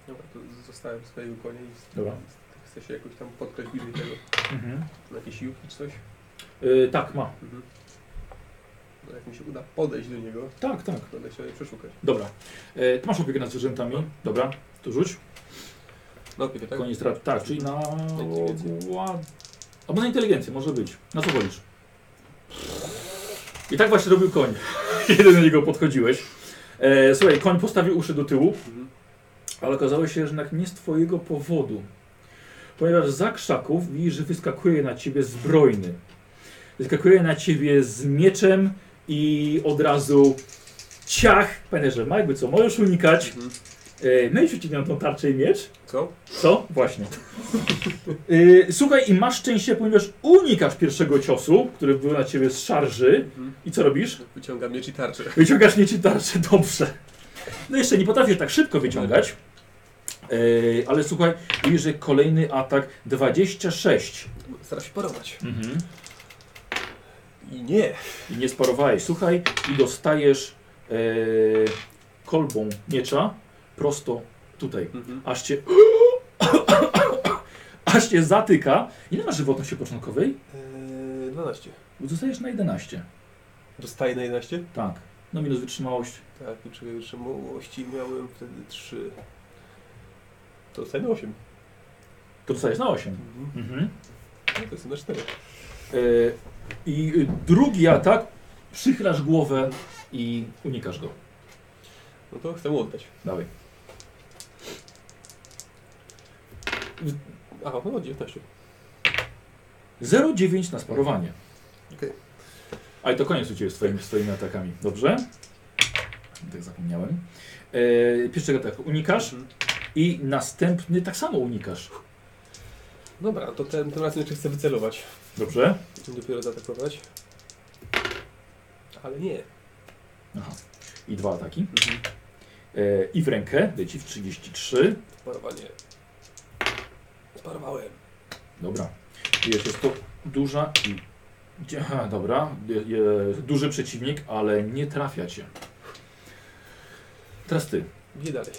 Dobra, to zostałem swojego konia i Dobra. chcę się jakoś tam podkraść bliżej tego. Mhm. Na jakieś siłki czy coś. E, tak, ma. Mhm. No jak mi się uda podejść do niego, Tak, tak. to będę chciał je przeszukać. Dobra. E, ty masz opiekę nad zwierzętami. Dobra, to rzuć. No opiekę, tak? Koniec tak, czyli na inteligencję. ład... Albo na inteligencję, może być. Na co wolisz? I tak właśnie robił koń, (laughs) kiedy do niego podchodziłeś. E, słuchaj, koń postawił uszy do tyłu, Mhm. ale okazało się, że jednak nie z twojego powodu ponieważ za krzaków widzisz, że wyskakuje na ciebie zbrojny. Wyskakuje na ciebie z mieczem i od razu ciach. Pamiętaj, że ma jakby co, możesz unikać. Mhm. E, no i przeciwniam tą tarczę i miecz. Co? Co? Właśnie. (laughs) E, słuchaj, i masz szczęście, ponieważ unikasz pierwszego ciosu, który był na ciebie z szarży. Mhm. I co robisz? Wyciągam miecz i tarczę. Wyciągasz miecz i tarczę, dobrze. No jeszcze nie potrafisz tak szybko wyciągać. E, ale słuchaj, widzisz, że kolejny atak 26. Staram się porować. Mhm. I nie. I nie sparowałeś. Słuchaj, i dostajesz kolbą miecza prosto tutaj. Mhm. Aż cię. (coughs) aż cię zatyka. Ile masz żywotności początkowej? Eee, 12. Bo zostajesz na 11. Dostaję na 11? Tak. No minus wytrzymałość. Tak, wytrzymałości miałem wtedy 3. To dostaję na 8. To dostajesz na 8. Mhm. Mhm. No to jest na 4. E, I y, drugi atak, przychylasz głowę i unikasz go. No to chcę mu oddać. Dawaj. Aha, no 19. 0,9 na sparowanie. Okej. A i to koniec u Ciebie z twoimi, z twoimi atakami. Dobrze? Tak zapomniałem. E, pierwszego ataku unikasz Mhm. i następny tak samo unikasz. Dobra, to ten, tym razem jeszcze chcę wycelować. Dobrze? Dopiero zaatakować. Ale nie. Aha. I dwa ataki. Mhm. E, I w rękę leci w 33. Parowanie. Sparowałem. Dobra. Wiesz, jest to duża i... gdzie- Aha, dobra. Je, je, duży przeciwnik, ale nie trafia cię. Teraz ty. Bije dalej.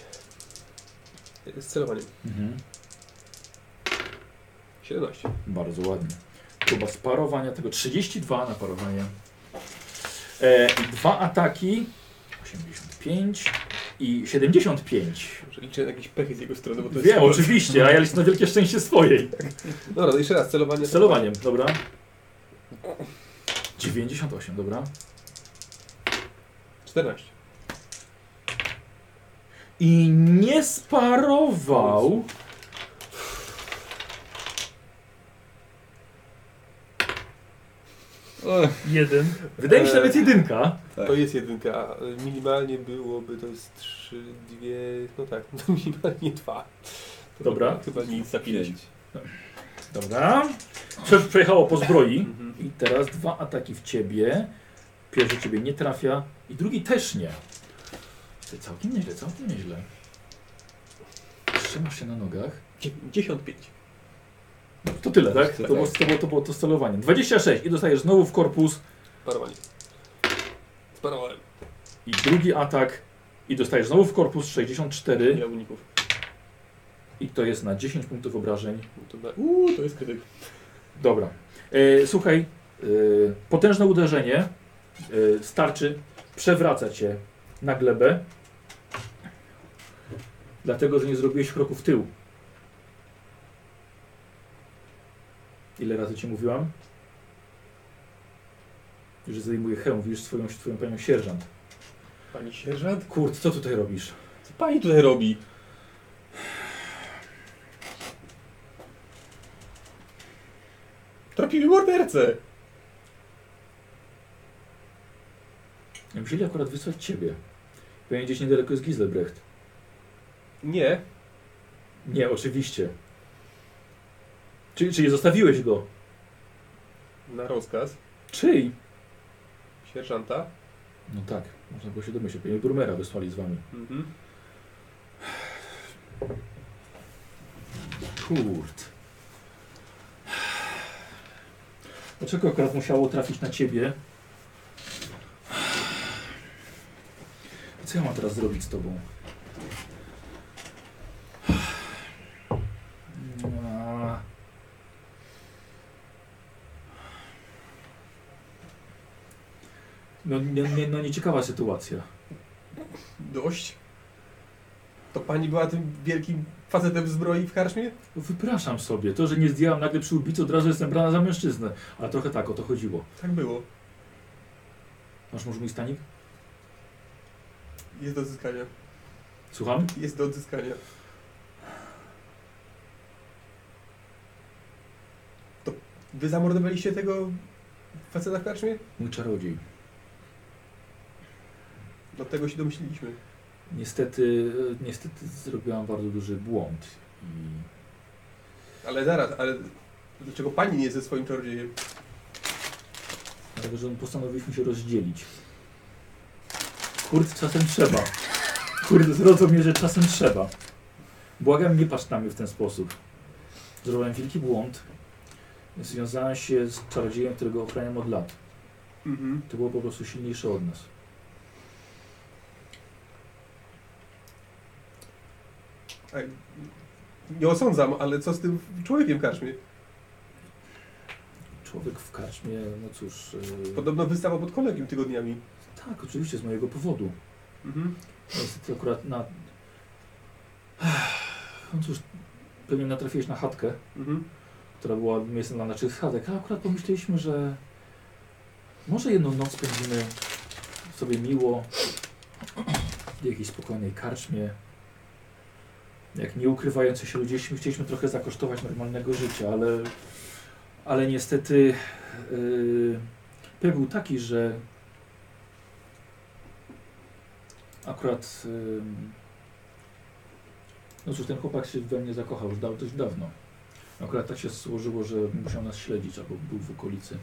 Z celowaniem. Mhm. 17. Bardzo ładnie. Próba sparowania tego. 32 na parowanie. E, dwa ataki. 85 i 75. Może liczę jakieś pechy z jego strony, bo to jest Wiem, sport. oczywiście, a ja liczę na wielkie szczęście swojej. Dobra, to jeszcze raz, celowanie. Z celowaniem, dobra. 98, dobra. 14. I nie sparował. Jeden. Wydaje mi się Eee. nawet jedynka. Tak. To jest jedynka, a minimalnie byłoby, to jest 3, 2, no tak, (laughs) no minimalnie 2. Dobra. Chyba nic za 5. Pięć. Dobra. Prze przejechało po zbroi. Mhm. I teraz dwa ataki w ciebie. Pierwszy ciebie nie trafia i drugi też nie. To całkiem nieźle, całkiem nieźle. Trzymasz się na nogach. 95. To tyle, tak? To Tak. było, to było, to było to stelowanie. 26 i dostajesz znowu w korpus Parowanie. Sparowałem. i drugi atak i dostajesz znowu w korpus 64 Nie mam uników. i to jest na 10 punktów obrażeń. Uuu, to jest krytyk. Dobra. E, słuchaj, e, potężne uderzenie e, starczy, przewraca cię na glebę, dlatego że nie zrobiłeś kroku w tył. Ile razy ci mówiłam? Że zdejmuję hełm, widzisz swoją, swoją panią sierżant. Pani sierżant? Kurt, co tutaj robisz? Co pani tutaj robi? Trafimy mordercę! Musieli akurat wysłać ciebie. Pewnie gdzieś niedaleko jest Giselbrecht. Nie. Nie, oczywiście. Czyli, czyli zostawiłeś go. Na rozkaz Czyj? sierżanta. No tak, można było się domyśleć. Pewnie Brumera wysłali z wami. Mhm. Kurt. Dlaczego akurat musiało trafić na ciebie? Co ja mam teraz zrobić z tobą? No, nie, nie, no nieciekawa sytuacja. Dość. To pani była tym wielkim facetem w zbroi w karczmie? No Wypraszam sobie. To, że nie zdjęłam nagle przy ubicu, od razu jestem brana za mężczyznę. Ale trochę tak o to chodziło. Tak było. Masz może mój stanik? Jest do odzyskania. Słucham? Jest do odzyskania. Wy zamordowaliście tego faceta w karczmie? Mój czarodziej. Do tego się domyśliliśmy. Niestety, niestety zrobiłam bardzo duży błąd. I Ale zaraz, ale dlaczego pani nie jest ze swoim czarodziejem? dlatego, że postanowiliśmy się rozdzielić. Kurde, czasem trzeba. Kurde, zrozum mnie, że czasem trzeba. Błagam, nie patrz na mnie w ten sposób. Zrobiłem wielki błąd. Związałem się z czarodziejem, którego ochraniam od lat. Mhm. To było po prostu silniejsze od nas. Nie osądzam, ale co z tym człowiekiem w karczmie? Człowiek w karczmie, no cóż. Yy, Podobno wystawał pod kolegium tygodniami. Tak, oczywiście, z mojego powodu. Mhm. Niestety akurat na... No cóż, pewnie natrafiłeś na chatkę, Mhm. która była miejscem dla naszych schatek, a akurat pomyśleliśmy, że może jedną noc spędzimy sobie miło w jakiejś spokojnej karczmie. Jak nie ukrywający się ludzie, chcieliśmy trochę zakosztować normalnego życia, ale, ale niestety yy, był taki, że akurat ym, no cóż, ten chłopak się we mnie zakochał już da, dość dawno. Akurat tak się złożyło, że musiał nas śledzić, albo był w okolicy.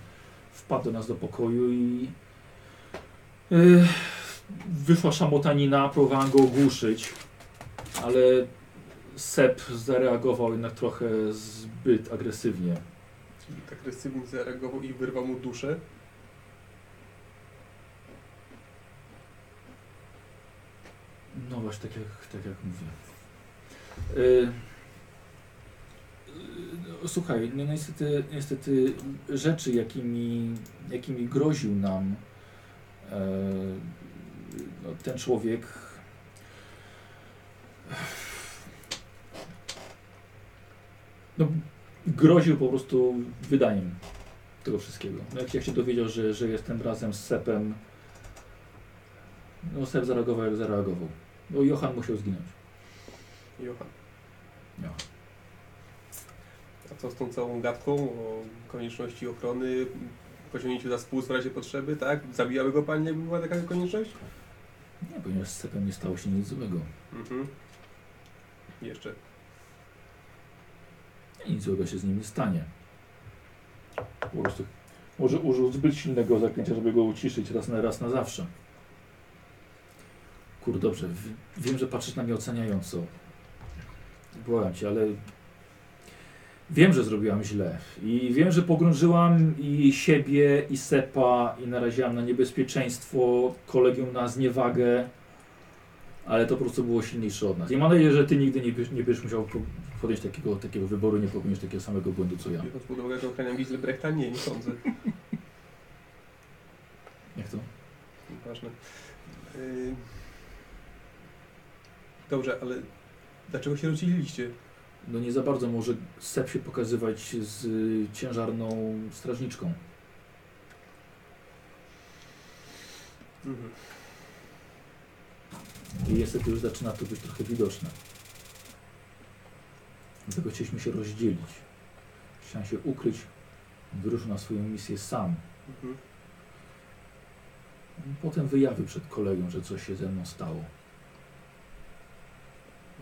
Wpadł do nas do pokoju i yy, wyszła szamotanina, próbowałem go ogłuszyć, ale Sep zareagował jednak trochę zbyt agresywnie. Czyli tak agresywnie zareagował i wyrwał mu duszę. No właśnie, tak jak, tak jak mówię. Yy, yy, słuchaj, no niestety, niestety rzeczy, jakimi, jakimi groził nam yy, no, ten człowiek. No, groził po prostu wydaniem tego wszystkiego. No, jak, jak się dowiedział, że, że jestem razem z Sepem, no Sep zareagował jak zareagował. No Johan musiał zginąć. Johan. Johan. A co z tą całą gadką o konieczności ochrony, pociągnięciu za spust w razie potrzeby, tak? Zabijały go pani, jakby była taka konieczność? Nie, ponieważ z Sepem nie stało się nic złego. Mhm. Jeszcze. Nic złego się z nim nie stanie. Po prostu może użył zbyt silnego zaklęcia, żeby go uciszyć raz na raz na zawsze. Kur, dobrze, wiem, że patrzysz na mnie oceniająco. Błagam cię, ale wiem, że zrobiłam źle. I wiem, że pogrążyłam i siebie, i Sepa, i naraziłam na niebezpieczeństwo, kolegium na zniewagę. Ale to po prostu było silniejsze od nas. I mam nadzieję, że ty nigdy nie, nie będziesz musiał po- podjąć takiego, takiego wyboru, nie popełnisz takiego samego błędu co ja. Biorąc pod uwagę, że ochraniam Giselbrechta, nie, nie sądzę. Jak to? Ważne. Yy... Dobrze, ale dlaczego się rozdzieliliście? No nie za bardzo może Sep się pokazywać z y, ciężarną strażniczką. Mhm. I niestety już zaczyna to być trochę widoczne. Dlatego chcieliśmy się rozdzielić. Chciałem się ukryć. Wyruszył na swoją misję sam. Mhm. Potem wyjawił przed kolegą, że coś się ze mną stało.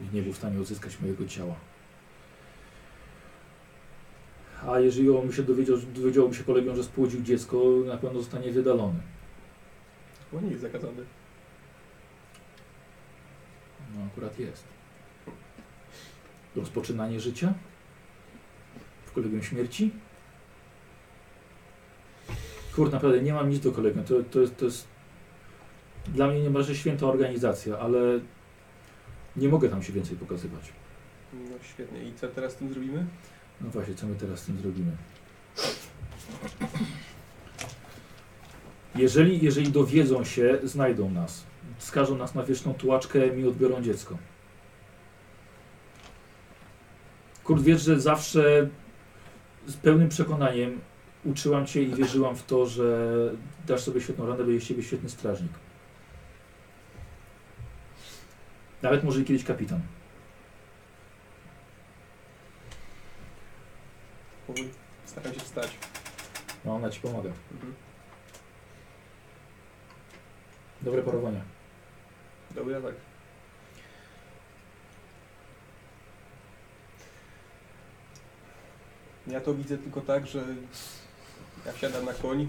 I nie był w stanie odzyskać mojego ciała. A jeżeli on się dowiedział, dowiedziałoby się kolegą, że spłodził dziecko, na pewno zostanie wydalony. Chyba nie jest zakazane. No akurat jest. Rozpoczynanie życia? W kolegium śmierci? Kurde, naprawdę nie mam nic do kolegium. To, to, jest, to jest dla mnie niemalże święta organizacja, ale nie mogę tam się więcej pokazywać. No świetnie. I co teraz z tym zrobimy? No właśnie, co my teraz z tym zrobimy? Jeżeli, jeżeli dowiedzą się, znajdą nas. Skażą nas na wieczną tułaczkę i odbiorą dziecko. Kurt, wiesz, że zawsze z pełnym przekonaniem uczyłam Cię i wierzyłam w to, że dasz sobie świetną radę, będziesz z Ciebie świetny strażnik. Nawet może i kiedyś kapitan. Powoli Staram się wstać. No, ona ci pomaga. Mhm. Dobre parowanie. Dobra, tak. Ja to widzę tylko tak, że ja wsiadam na koń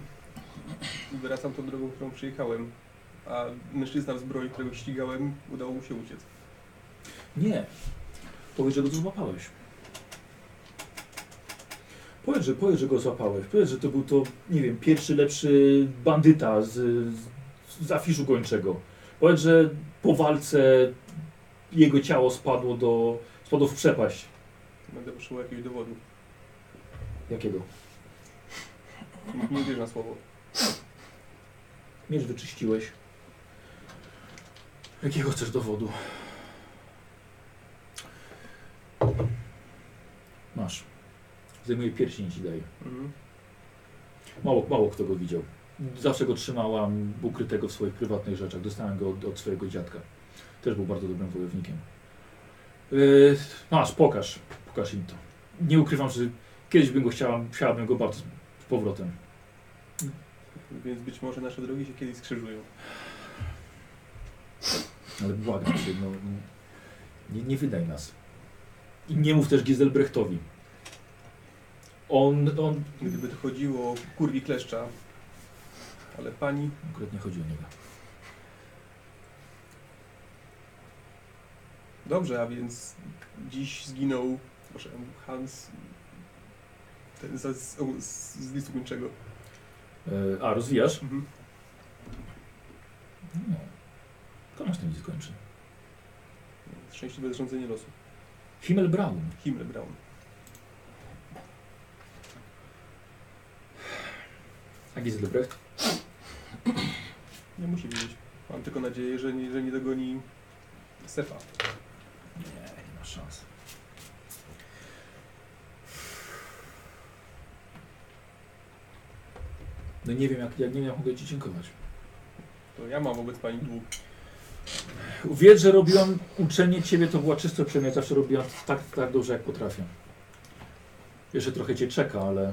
i wracam tą drogą, którą przyjechałem. A mężczyzna w zbroi, którego ścigałem, udało mu się uciec. Nie. Powiedz, że go złapałeś. Powiedz, że, powiedz, że go złapałeś. Powiedz, że to był to, nie wiem, pierwszy lepszy bandyta z, z afiszu gończego. Powiedz, że po walce jego ciało spadło do, spadło w przepaść. Będę potrzebował jakiegoś dowodu. Jakiego? Nie na słowo. Miecz wyczyściłeś. Jakiego chcesz dowodu? Masz. Zajmuję pierścień ci daję. Mhm. Mało, mało kto go widział. Zawsze go trzymałam ukrytego w swoich prywatnych rzeczach. Dostałem go od, od swojego dziadka. Też był bardzo dobrym wojownikiem. Yy, masz, pokaż. Pokaż im to. Nie ukrywam, że kiedyś bym go chciała, chciałabym go bardzo z powrotem. Więc być może nasze drogi się kiedyś skrzyżują. Ale błagam cię, no, nie, nie wydaj nas. I nie mów też Giselbrechtowi. On, on... Gdyby to chodziło o kurwi kleszcza, ale pani Akurat nie chodzi o niego. Dobrze, a więc dziś zginął proszę, Hans ten z, z, z, z listu gończego. E, a, rozwijasz? Mhm. No. To masz ten list kończy. Szczęśliwe zrządzenie losu. Himmel Braun. Himmel Braun. A Giselbrecht? Nie musi wiedzieć. Mam tylko nadzieję, że nie, że nie dogoni Sefa. Nie, nie ma szans. No nie wiem, jak, jak nie wiem, jak mogę ci dziękować. To ja mam wobec pani dług. Wiedz, że robiłam uczenie ciebie, to była czysto przemiana. Zawsze robiłam tak, tak dobrze, jak potrafię. Jeszcze trochę cię czeka, ale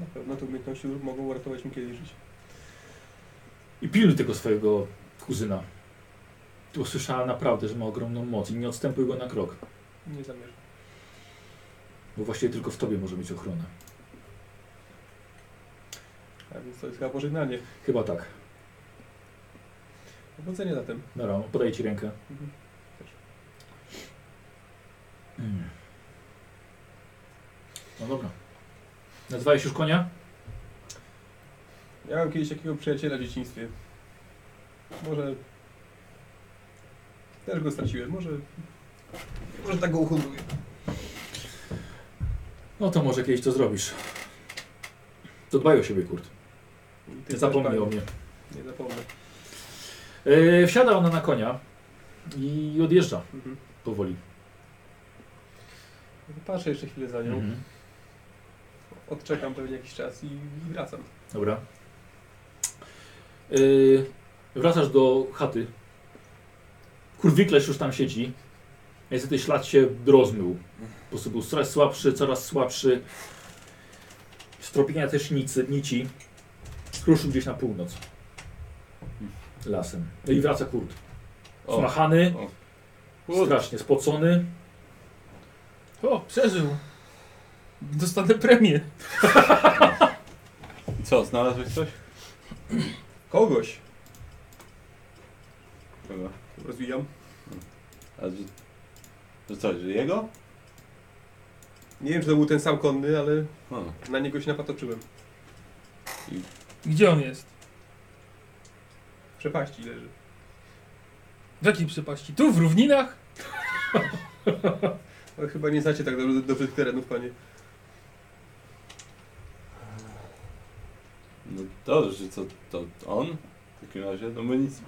Na pewno te umiejętności mogą uratować mi kiedyś życie. I pilnuj tego swojego kuzyna. Tu słyszała naprawdę, że ma ogromną moc i nie odstępuj go na krok, Nie zamierzam. bo właściwie tylko w tobie może mieć ochronę. A więc to jest chyba pożegnanie. Chyba tak. Powodzenia zatem. Dobra, podaję ci rękę. Mhm. Mm. No dobra. Nazwałeś już konia? Miałem kiedyś takiego przyjaciela w dzieciństwie. Może... Też go straciłem. Może... Może tak go uhodluję. No to może kiedyś to zrobisz. To dbaj o siebie, Kurt. Ty Nie też, zapomnij o mnie. Nie zapomnę. E, wsiada ona na konia i odjeżdża Mhm. powoli. Patrzę jeszcze chwilę za nią. Mhm. Odczekam pewnie jakiś czas i, i wracam. Dobra. Yy, wracasz do chaty. Kurwiklerz już tam siedzi. Niestety ślad się rozmył. Po prostu był coraz słabszy, coraz słabszy. Stropienia też nicy, nici. Ruszył gdzieś na północ. Lasem. No i wraca Kurt. O, Zmachany, Kurt. strasznie spocony. O, przeżył. Dostanę premię. I co, znalazłeś coś? Kogoś! Kogo? Rozwijam. A że, że co, że jego? Nie wiem, czy to był ten sam konny, ale na niego się napatoczyłem. Gdzie on jest? W przepaści leży. W jakiej przepaści? Tu, w równinach? (laughs) Ale chyba nie znacie tak dobrze, dobrze tych terenów, panie. No dobrze, że co, to on? W takim razie, no my nic,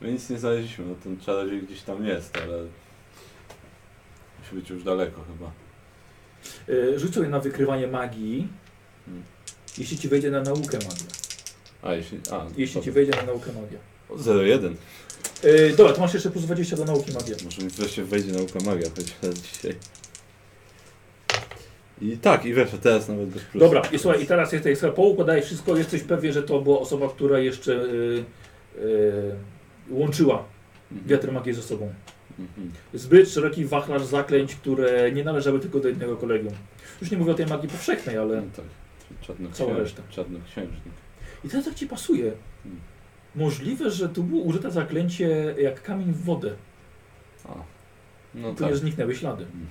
my nic nie znaleźliśmy, no ten czarodziej gdzieś tam jest, ale musi być już daleko chyba. Yy, rzuć sobie na wykrywanie magii. Hmm. Jeśli ci wejdzie na naukę magia. A, jeśli, a, Jeśli ci wejdzie na naukę magia. 0,1. Yy, dobra, to masz jeszcze plus 20 do nauki magia. Może mi wreszcie wejdzie nauka magia, choć raz dzisiaj. I tak, i wiesz, a teraz nawet bez plusa. Dobra, i słuchaj, i teraz jesteś sobie poukładałeś wszystko, jesteś pewien, że to była osoba, która jeszcze y, y, łączyła Mhm. wiatr magii ze sobą. Mhm. Zbyt szeroki wachlarz zaklęć, które nie należały tylko do jednego kolegium. Już nie mówię o tej magii powszechnej, ale... No tak. Czarnoksiężnik. Cała reszta. Czarnoksiężnik. I teraz tak ci pasuje. Hmm. Możliwe, że tu było użyte zaklęcie jak kamień w wodę. A. No tu tak. nie zniknęły ślady. Mm.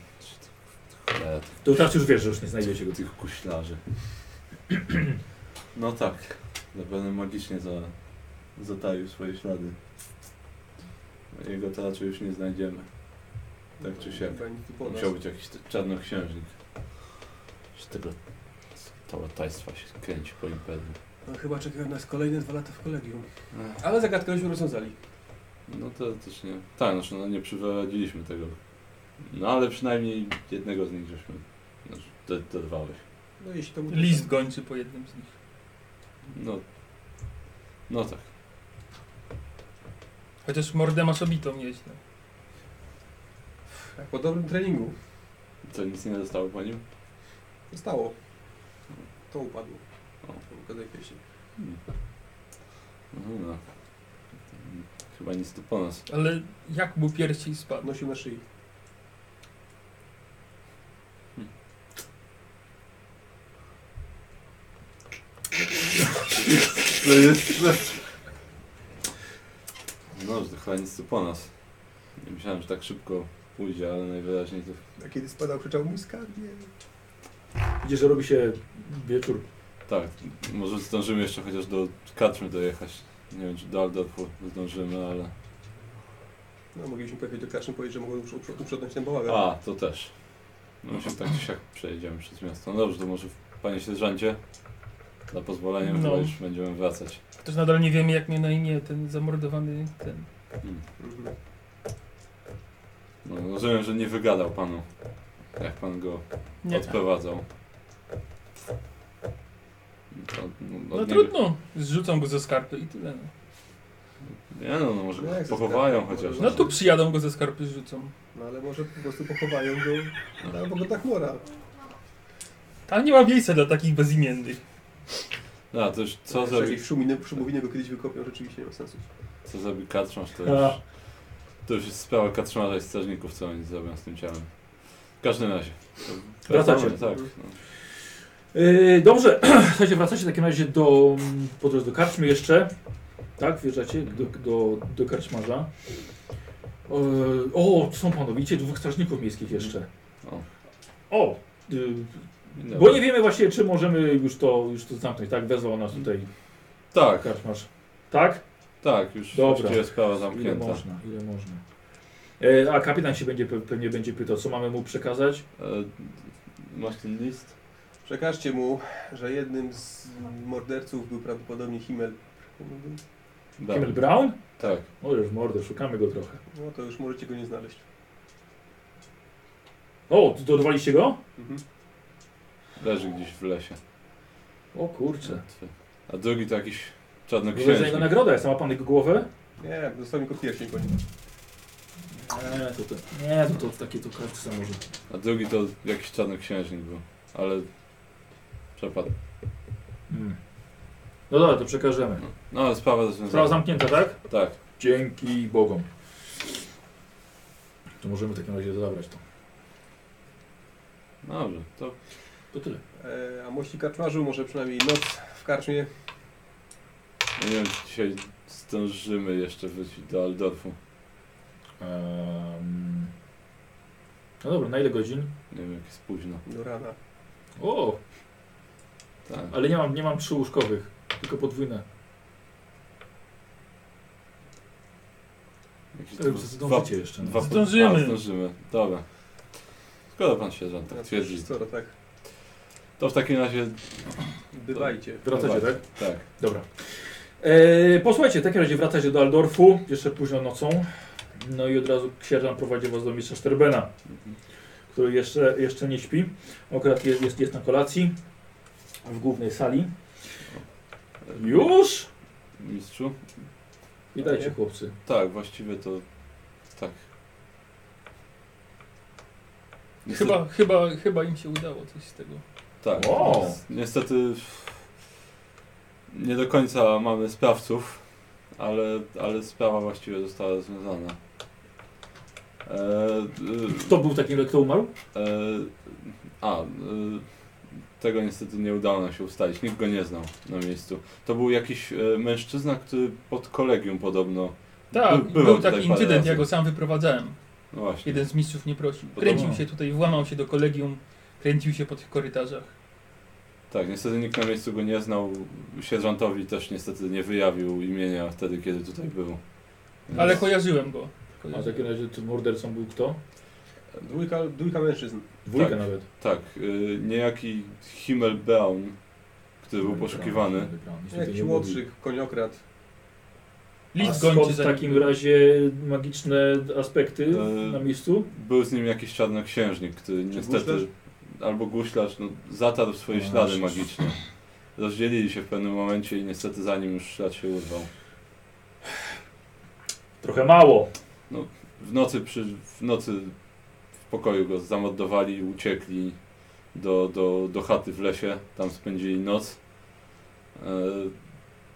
Cholera, tych- To teraz już wiesz, że już nie znajdziecie go. tych kuślarzy. No tak. Zapewne magicznie za, zataił swoje ślady. Jego to raczej już nie znajdziemy. Tak czy siak. Chyba nic tu po nas. Musiał być jakiś t- czarnoksiężnik. Z tego całe tajstwa się kręci po imperium. No, chyba czekają nas kolejne dwa lata w kolegium. Ech, Ale zagadkę już rozwiązali. No to też nie. Tak, znaczy no nie przeprowadziliśmy tego. No ale przynajmniej jednego z nich żeśmy znaczy, do- dorwałeś. No jeśli to mu List gończy po jednym z nich. No. No tak. Chociaż mordę masz obitą nieźle. Jak po dobrym treningu. Co nic nie zostało po nim? Zostało. To upadło. Ukazaj pieśni. Hmm. No, no. Chyba nic tu po nas. Ale jak mu pierścień spadł? Nosił na szyi. To jest... No, że to chyba nic tu po nas. Nie myślałem, że tak szybko pójdzie, ale najwyraźniej to... A kiedy spadał, krzyczał mój skarbie. Widzisz, że robi się wieczór. Tak, może zdążymy jeszcze chociaż do Kaczmy dojechać. Nie wiem, czy do Aldorfu zdążymy, ale... No moglibyśmy pojechać do Kaczyn powiedzieć, że mogą uprzednąć uprzednąć ten bałagan. A, to też. No się tak czy siak przejedziemy przez miasto. No dobrze, to może panie sierżancie, za pozwoleniem, No. no. już będziemy wracać. Też nadal nie wiemy jak mnie na imię ten zamordowany ten. Hmm. Mhm. No, rozumiem, że nie wygadał panu, jak pan go Nie. odprowadzał. To, no, No niego- trudno. Zrzucą go ze skarpy i tyle. No, Nie no, no może No jak ze pochowają chociaż. no tu przyjadą go ze skarpy rzucą. No ale może po prostu pochowają go albo go tak mora. Tam nie ma miejsca dla takich bezimiennych. No, to już co zrobi, jakieś szuminy, szumowiny go kiedyś wykopią, rzeczywiście nie ma sensu. co zrobi katrząż, to A. już, to już jest sprawa katrząża i strażników, co oni zrobią z tym ciałem. W każdym razie. to Wracacie. wracamy, Tak. No. Yy, dobrze, (clears throat) słuchajcie, wracacie w takim razie do, po drodze do karczmy jeszcze. Tak, wjeżdżacie do, do, do karczmarza. Yy, o, są panowicie, dwóch strażników miejskich jeszcze. O. O, yy, bo nie wiemy właśnie, czy możemy już to, już to zamknąć, tak? Wezwał nas tutaj Tak, karczmarz. Tak? tak, już Dobra. sprawa Ile zamknięta. można, ile można. E, a kapitan się będzie, pe- pewnie będzie pytał, co mamy mu przekazać. E, masz ten list? Przekażcie mu, że jednym z morderców był prawdopodobnie Himmel. Da. Himmel Brown? Tak. O, już mordę, szukamy go trochę. No to już możecie go nie znaleźć. O, dodawaliście go? Mhm. Leży gdzieś w lesie. O kurczę. A drugi to jakiś To jest za jego czarnoksiężnik. nagroda, jest, ma pan jego głowę? Nie, dostał mi go pierścień po nim. Nie, to, to, nie, to, to takie to karty może. A drugi to jakiś czarnoksiężnik był. Ale przepadł. Hmm. No dobra, to przekażemy. No, no ale sprawa rozwiązana. Sprawa zamknięta, tak? Tak. Dzięki Bogom. To możemy w takim razie zabrać to. Dobrze, to To tyle. E, a mości karczmarzu może przynajmniej noc w karczmie. nie wiem, czy dzisiaj zdążymy jeszcze wrócić do Aldorfu. No dobra, na ile godzin? Nie wiem, jak jest późno. Do rana. O, Tak. ale nie mam, nie mam przyłóżkowych, tylko podwójne. Jakieś dwa- zdążycie jeszcze. no. dwa- Zdążymy. A, zdążymy. Dobra. Skoro pan sierżant tak twierdzi, Skoro tak. to w takim razie Bywajcie. Wracacie, tak? tak. Dobra. E, posłuchajcie, w takim razie wracacie do Aldorfu, jeszcze późno nocą. No i od razu księżan prowadzi was do mistrza Sterbena, Mhm. który jeszcze, jeszcze nie śpi. Akurat jest, jest, jest na kolacji w głównej sali. Już? Mistrzu? Witajcie chłopcy. Tak, właściwie to tak. Niestety, Chyba, chyba, chyba im się udało coś z tego. Tak. Wow. Niestety nie do końca mamy sprawców, ale, ale sprawa właściwie została rozwiązana. E, y, Kto był takim, kto umarł? e, a, y, tego niestety nie udało nam się ustalić. Nikt go nie znał na miejscu. To był jakiś e, mężczyzna, który pod kolegium podobno. Tak, By- był taki incydent, razy. ja go sam wyprowadzałem. No właśnie. Jeden z mistrzów nie prosił. Podobno. Kręcił się tutaj, włamał się do kolegium, kręcił się po tych korytarzach. Tak, niestety nikt na miejscu go nie znał. Sierżantowi też niestety nie wyjawił imienia wtedy, kiedy tutaj był. Więc- Ale kojarzyłem go. A w Kojarzyłem. takim razie mordercą był kto? Dwójka, dwójka mężczyzn. Dwójka Tak. nawet. Tak, y, niejaki Himmel Brown, który był poszukiwany. Jakiś młodszy koniokrad. A List skąd gończy w za takim razie magiczne aspekty E, na miejscu? Był z nim jakiś czarnoksiężnik, który niestety, guślarz? albo guślarz, no, zatarł swoje No ślady właśnie. magiczne. Rozdzielili się w pewnym momencie i niestety za nim już ślad się urwał. Trochę mało. W nocy, przy, w nocy w pokoju go zamordowali uciekli do, do, do chaty w lesie. Tam spędzili noc. E,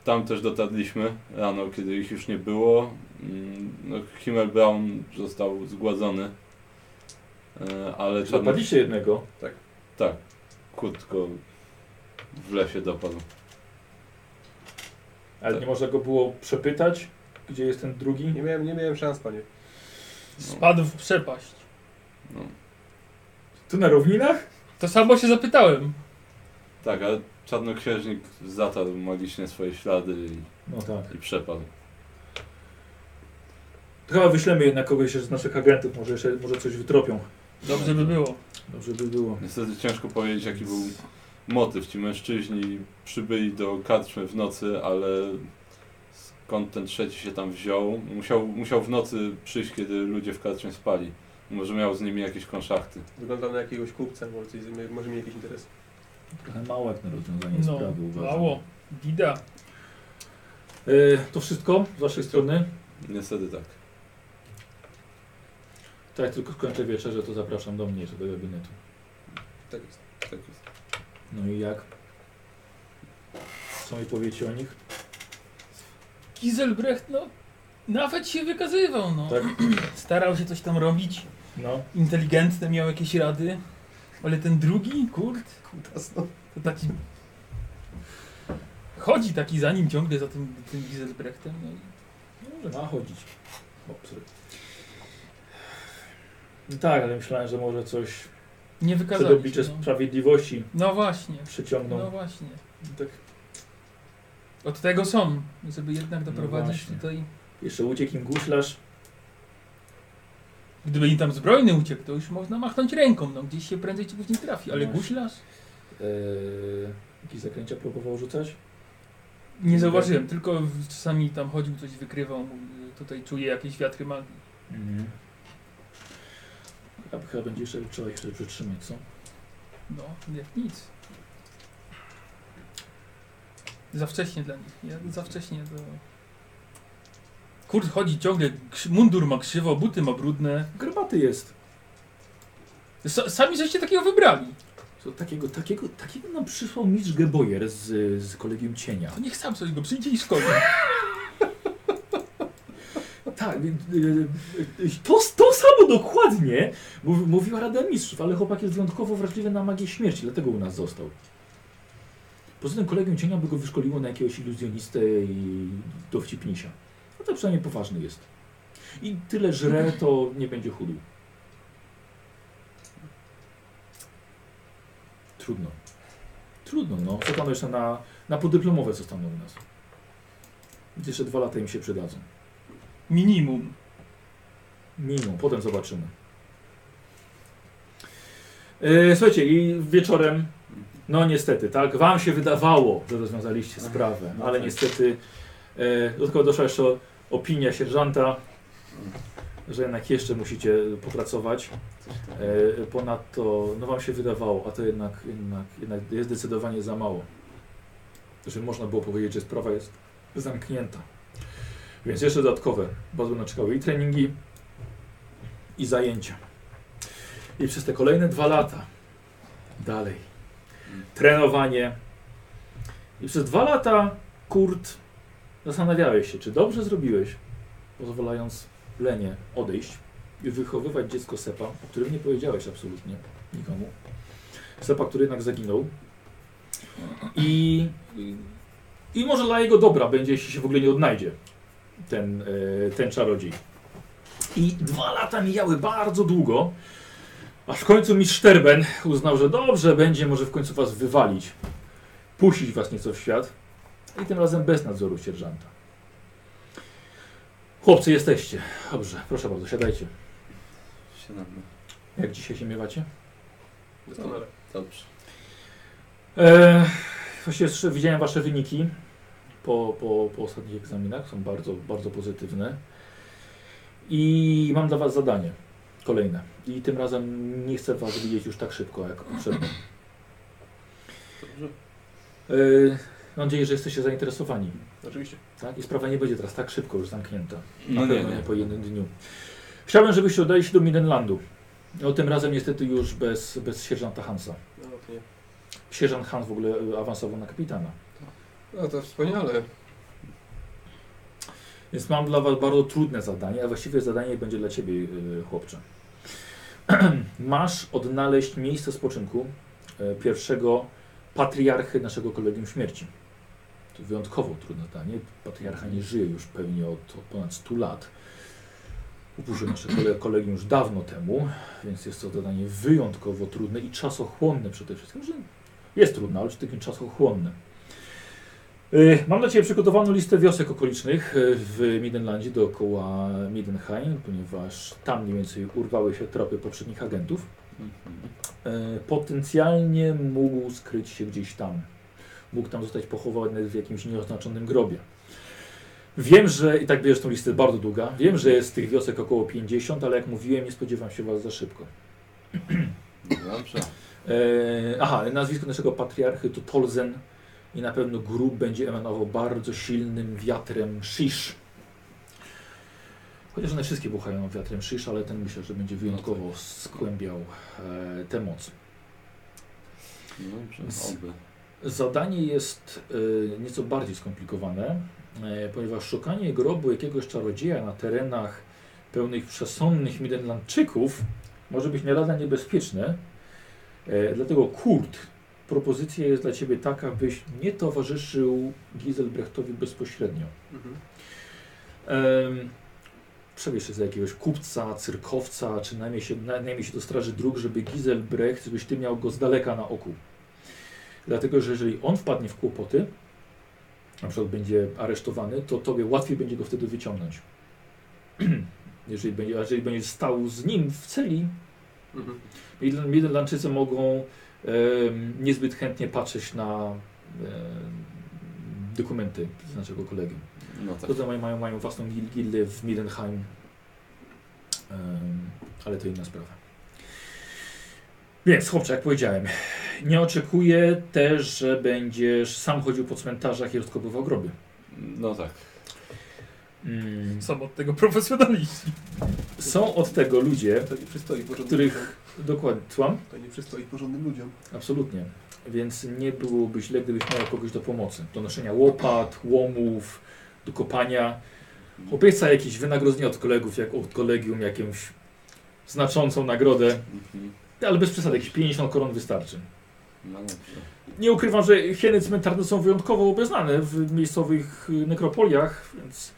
tam też dotarliśmy rano, kiedy ich już nie było. Mm, No, Himmel Brown został zgładzony. E, ale czarno... Zapadliście jednego. Tak, Kurt go w lesie dopadł. Ale Tak. nie można go było przepytać, gdzie jest ten drugi? Nie miałem, nie miałem szans, panie. Spadł w przepaść. No. Tu na równинach? To samo się zapytałem. Tak, ale czarnoksiężnik zatarł magicznie swoje ślady i, No tak. i przepadł. To chyba wyślemy jednak kogoś z naszych agentów, może jeszcze może coś wytropią. Dobrze by było. Dobrze by było. Niestety ciężko powiedzieć jaki był motyw. Ci mężczyźni przybyli do karczmy w nocy, ale skąd ten trzeci się tam wziął? Musiał, musiał w nocy przyjść, kiedy ludzie w karczmie spali. Może miał z nimi jakieś konszachty. Wyglądał na jakiegoś kupca, może, coś, może mieć jakiś interes. Trochę mało jak na rozwiązanie No, sprawy uważam. mało. Bida. E, to wszystko z waszej strony? Niestety tak. Tak, jak tylko skończę wieczerze, to zapraszam do mnie, do gabinetu. Tak jest. tak jest. No i jak? Co mi powiecie o nich? Giselbrecht, no, nawet się wykazywał, no. Tak? (clears throat) Starał się coś tam robić. No. Inteligentne miał jakieś rady. Ale ten drugi, kurt, Kutas, no. to taki... Chodzi taki za nim ciągle, za tym, tym Giselbrechtem. No. i- Może ma chodzić. O, sorry. No tak, ale myślałem, że może coś Nie przed oblicze się, no. sprawiedliwości no właśnie, przyciągnął. no właśnie. Tak. Od tego są, żeby jednak doprowadzić No właśnie. tutaj... Jeszcze uciekł im guślarz. Gdyby im tam zbrojny uciekł, to już można machnąć ręką, no gdzieś się prędzej czy później trafi, ale No. guślarz? Eee, jakieś zaklęcia próbował rzucać? Nie zauważyłem, tylko czasami tam chodził, coś wykrywał, mówił, tutaj czuje jakieś wiatry magii. Mhm. Chyba, chyba będzie jeszcze trzeba jeszcze przytrzymać, co? No, jak nic. Za wcześnie dla nich, ja, za wcześnie to... Kurt chodzi ciągle, krzy- mundur ma krzywo, buty ma brudne. Grbaty jest. S sami żeście takiego wybrali. Co, takiego, takiego, takiego nam przysłał mistrz Geboyer z, z kolegium cienia. To niech sam sobie go przyjdzie i szkoli. (laughs) Tak, y, y, y, to, to samo dokładnie mów- mówiła Rada Mistrzów, ale chłopak jest wyjątkowo wrażliwy na magię śmierci, dlatego u nas został. Poza tym kolegium cienia by go wyszkoliło na jakiegoś iluzjonistę i dowcipnisia. No to przynajmniej poważny jest. I tyle żre, to nie będzie chudu. Trudno. Trudno, no. Zostaną jeszcze na, na podyplomowe zostaną u nas. Więc jeszcze dwa lata im się przydadzą. Minimum. Minimum, potem zobaczymy. E, słuchajcie, i wieczorem, no niestety, tak, wam się wydawało, że rozwiązaliście sprawę, no ale tak. niestety e, do tego doszła jeszcze opinia sierżanta, że jednak jeszcze musicie popracować. E, ponadto, no wam się wydawało, a to jednak, jednak, jednak jest zdecydowanie za mało. Że można było powiedzieć, że sprawa jest zamknięta. Więc jeszcze dodatkowe. Was będą czekały i treningi, i zajęcia. I przez te kolejne dwa lata dalej. Trenowanie. I przez dwa lata, Kurt, zastanawiałeś się, czy dobrze zrobiłeś, pozwalając Lenie odejść i wychowywać dziecko Sepa, o którym nie powiedziałeś absolutnie nikomu. Sepa, który jednak zaginął. I, i, może dla jego dobra będzie, jeśli się w ogóle nie odnajdzie ten, e, ten czarodziej. I dwa lata mijały bardzo długo, aż w końcu mistrz Szterben uznał, że dobrze będzie może w końcu was wywalić, puścić was nieco w świat i tym razem bez nadzoru sierżanta. Chłopcy, jesteście. Dobrze, proszę bardzo, siadajcie. Siadamy. Jak dzisiaj się miewacie? Doskonale. Dobrze. E, jeszcze widziałem wasze wyniki po, po, po ostatnich egzaminach. Są bardzo, bardzo pozytywne. I mam dla was zadanie kolejne. I tym razem nie chcę was widzieć już tak szybko jak poprzednio. Dobrze. E, mam nadzieję, że jesteście zainteresowani. Oczywiście. Tak? I sprawa nie będzie teraz tak szybko już zamknięta. Na No nie, pewno nie, nie. po jednym dniu. Chciałbym, żebyście udali się do Midenlandu. No tym razem niestety już bez, bez sierżanta Hansa. No, to nie. Sierżant Hans w ogóle e, awansował na kapitana. no to wspaniale. Więc mam dla Was bardzo trudne zadanie, a właściwie zadanie będzie dla Ciebie, yy, chłopcze. (clears throat) Masz odnaleźć miejsce spoczynku e, pierwszego patriarchy naszego kolegium śmierci. Wyjątkowo trudne zadanie. Patriarcha nie żyje już pewnie od, od ponad 100 lat. Upuścił nasze kole- kolegium już dawno temu, więc jest to zadanie wyjątkowo trudne i czasochłonne przede wszystkim. Że jest trudne, ale przede wszystkim czasochłonne. Y, Mam dla Ciebie przygotowaną listę wiosek okolicznych y, w Midenlandzie dookoła Midenheim, ponieważ tam mniej więcej urwały się tropy poprzednich agentów. Mhm. Y, Potencjalnie mógł skryć się gdzieś tam. Mógł tam zostać pochowany w jakimś nieoznaczonym grobie. Wiem, że, i tak bierzesz tą listę bardzo długa, wiem, że jest tych wiosek około 50, ale jak mówiłem, nie spodziewam się Was za szybko. (clears throat) Dobrze. E, aha, nazwisko naszego patriarchy to Tolzen i na pewno grób będzie emanował bardzo silnym wiatrem Shish. Chociaż one wszystkie buchają wiatrem Shish, ale ten myślę, że będzie wyjątkowo skłębiał e, tę moc. Dobrze. Oby. Zadanie jest e, nieco bardziej skomplikowane, e, ponieważ szukanie grobu jakiegoś czarodzieja na terenach pełnych przesądnych Midenlandczyków może być nie lada niebezpieczne. E, dlatego Kurt, propozycja jest dla Ciebie taka, byś nie towarzyszył Giselbrechtowi bezpośrednio. Mhm. Przebierz się za jakiegoś kupca, cyrkowca, czy najmniej się, najmniej się do straży dróg, żeby Giselbrecht, żebyś Ty miał go z daleka na oku. Dlatego, że jeżeli on wpadnie w kłopoty, na przykład będzie aresztowany, to Tobie łatwiej będzie go wtedy wyciągnąć. (clears throat) jeżeli, będzie, jeżeli będziesz stał z nim w celi, Mhm. Midland- Midlandczycy mogą em, niezbyt chętnie patrzeć na em, dokumenty z naszego kolegium. No tak. Poza mają, mają, mają własną gil- gildię w Midenheim, em, ale to inna sprawa. Więc, chłopcze, jak powiedziałem, nie oczekuję też, że będziesz sam chodził po cmentarzach i rozkopywał groby. No tak. Mm, Są od tego profesjonaliści. Są od tego ludzie, To nie przystoi porządnym których ludziom. dokładnie, słucham? To nie przystoi porządnym ludziom. Absolutnie. Więc nie byłoby źle, gdybyś miał kogoś do pomocy. Do noszenia łopat, łomów, do kopania. Obieca jakieś wynagrodzenie od kolegów, jak od kolegium, jakąś znaczącą nagrodę. Mhm. Ale bez przesady, jakieś 50 koron wystarczy. No dobrze. Nie ukrywam, że hieny cmentarne są wyjątkowo obeznane w miejscowych y, nekropoliach, więc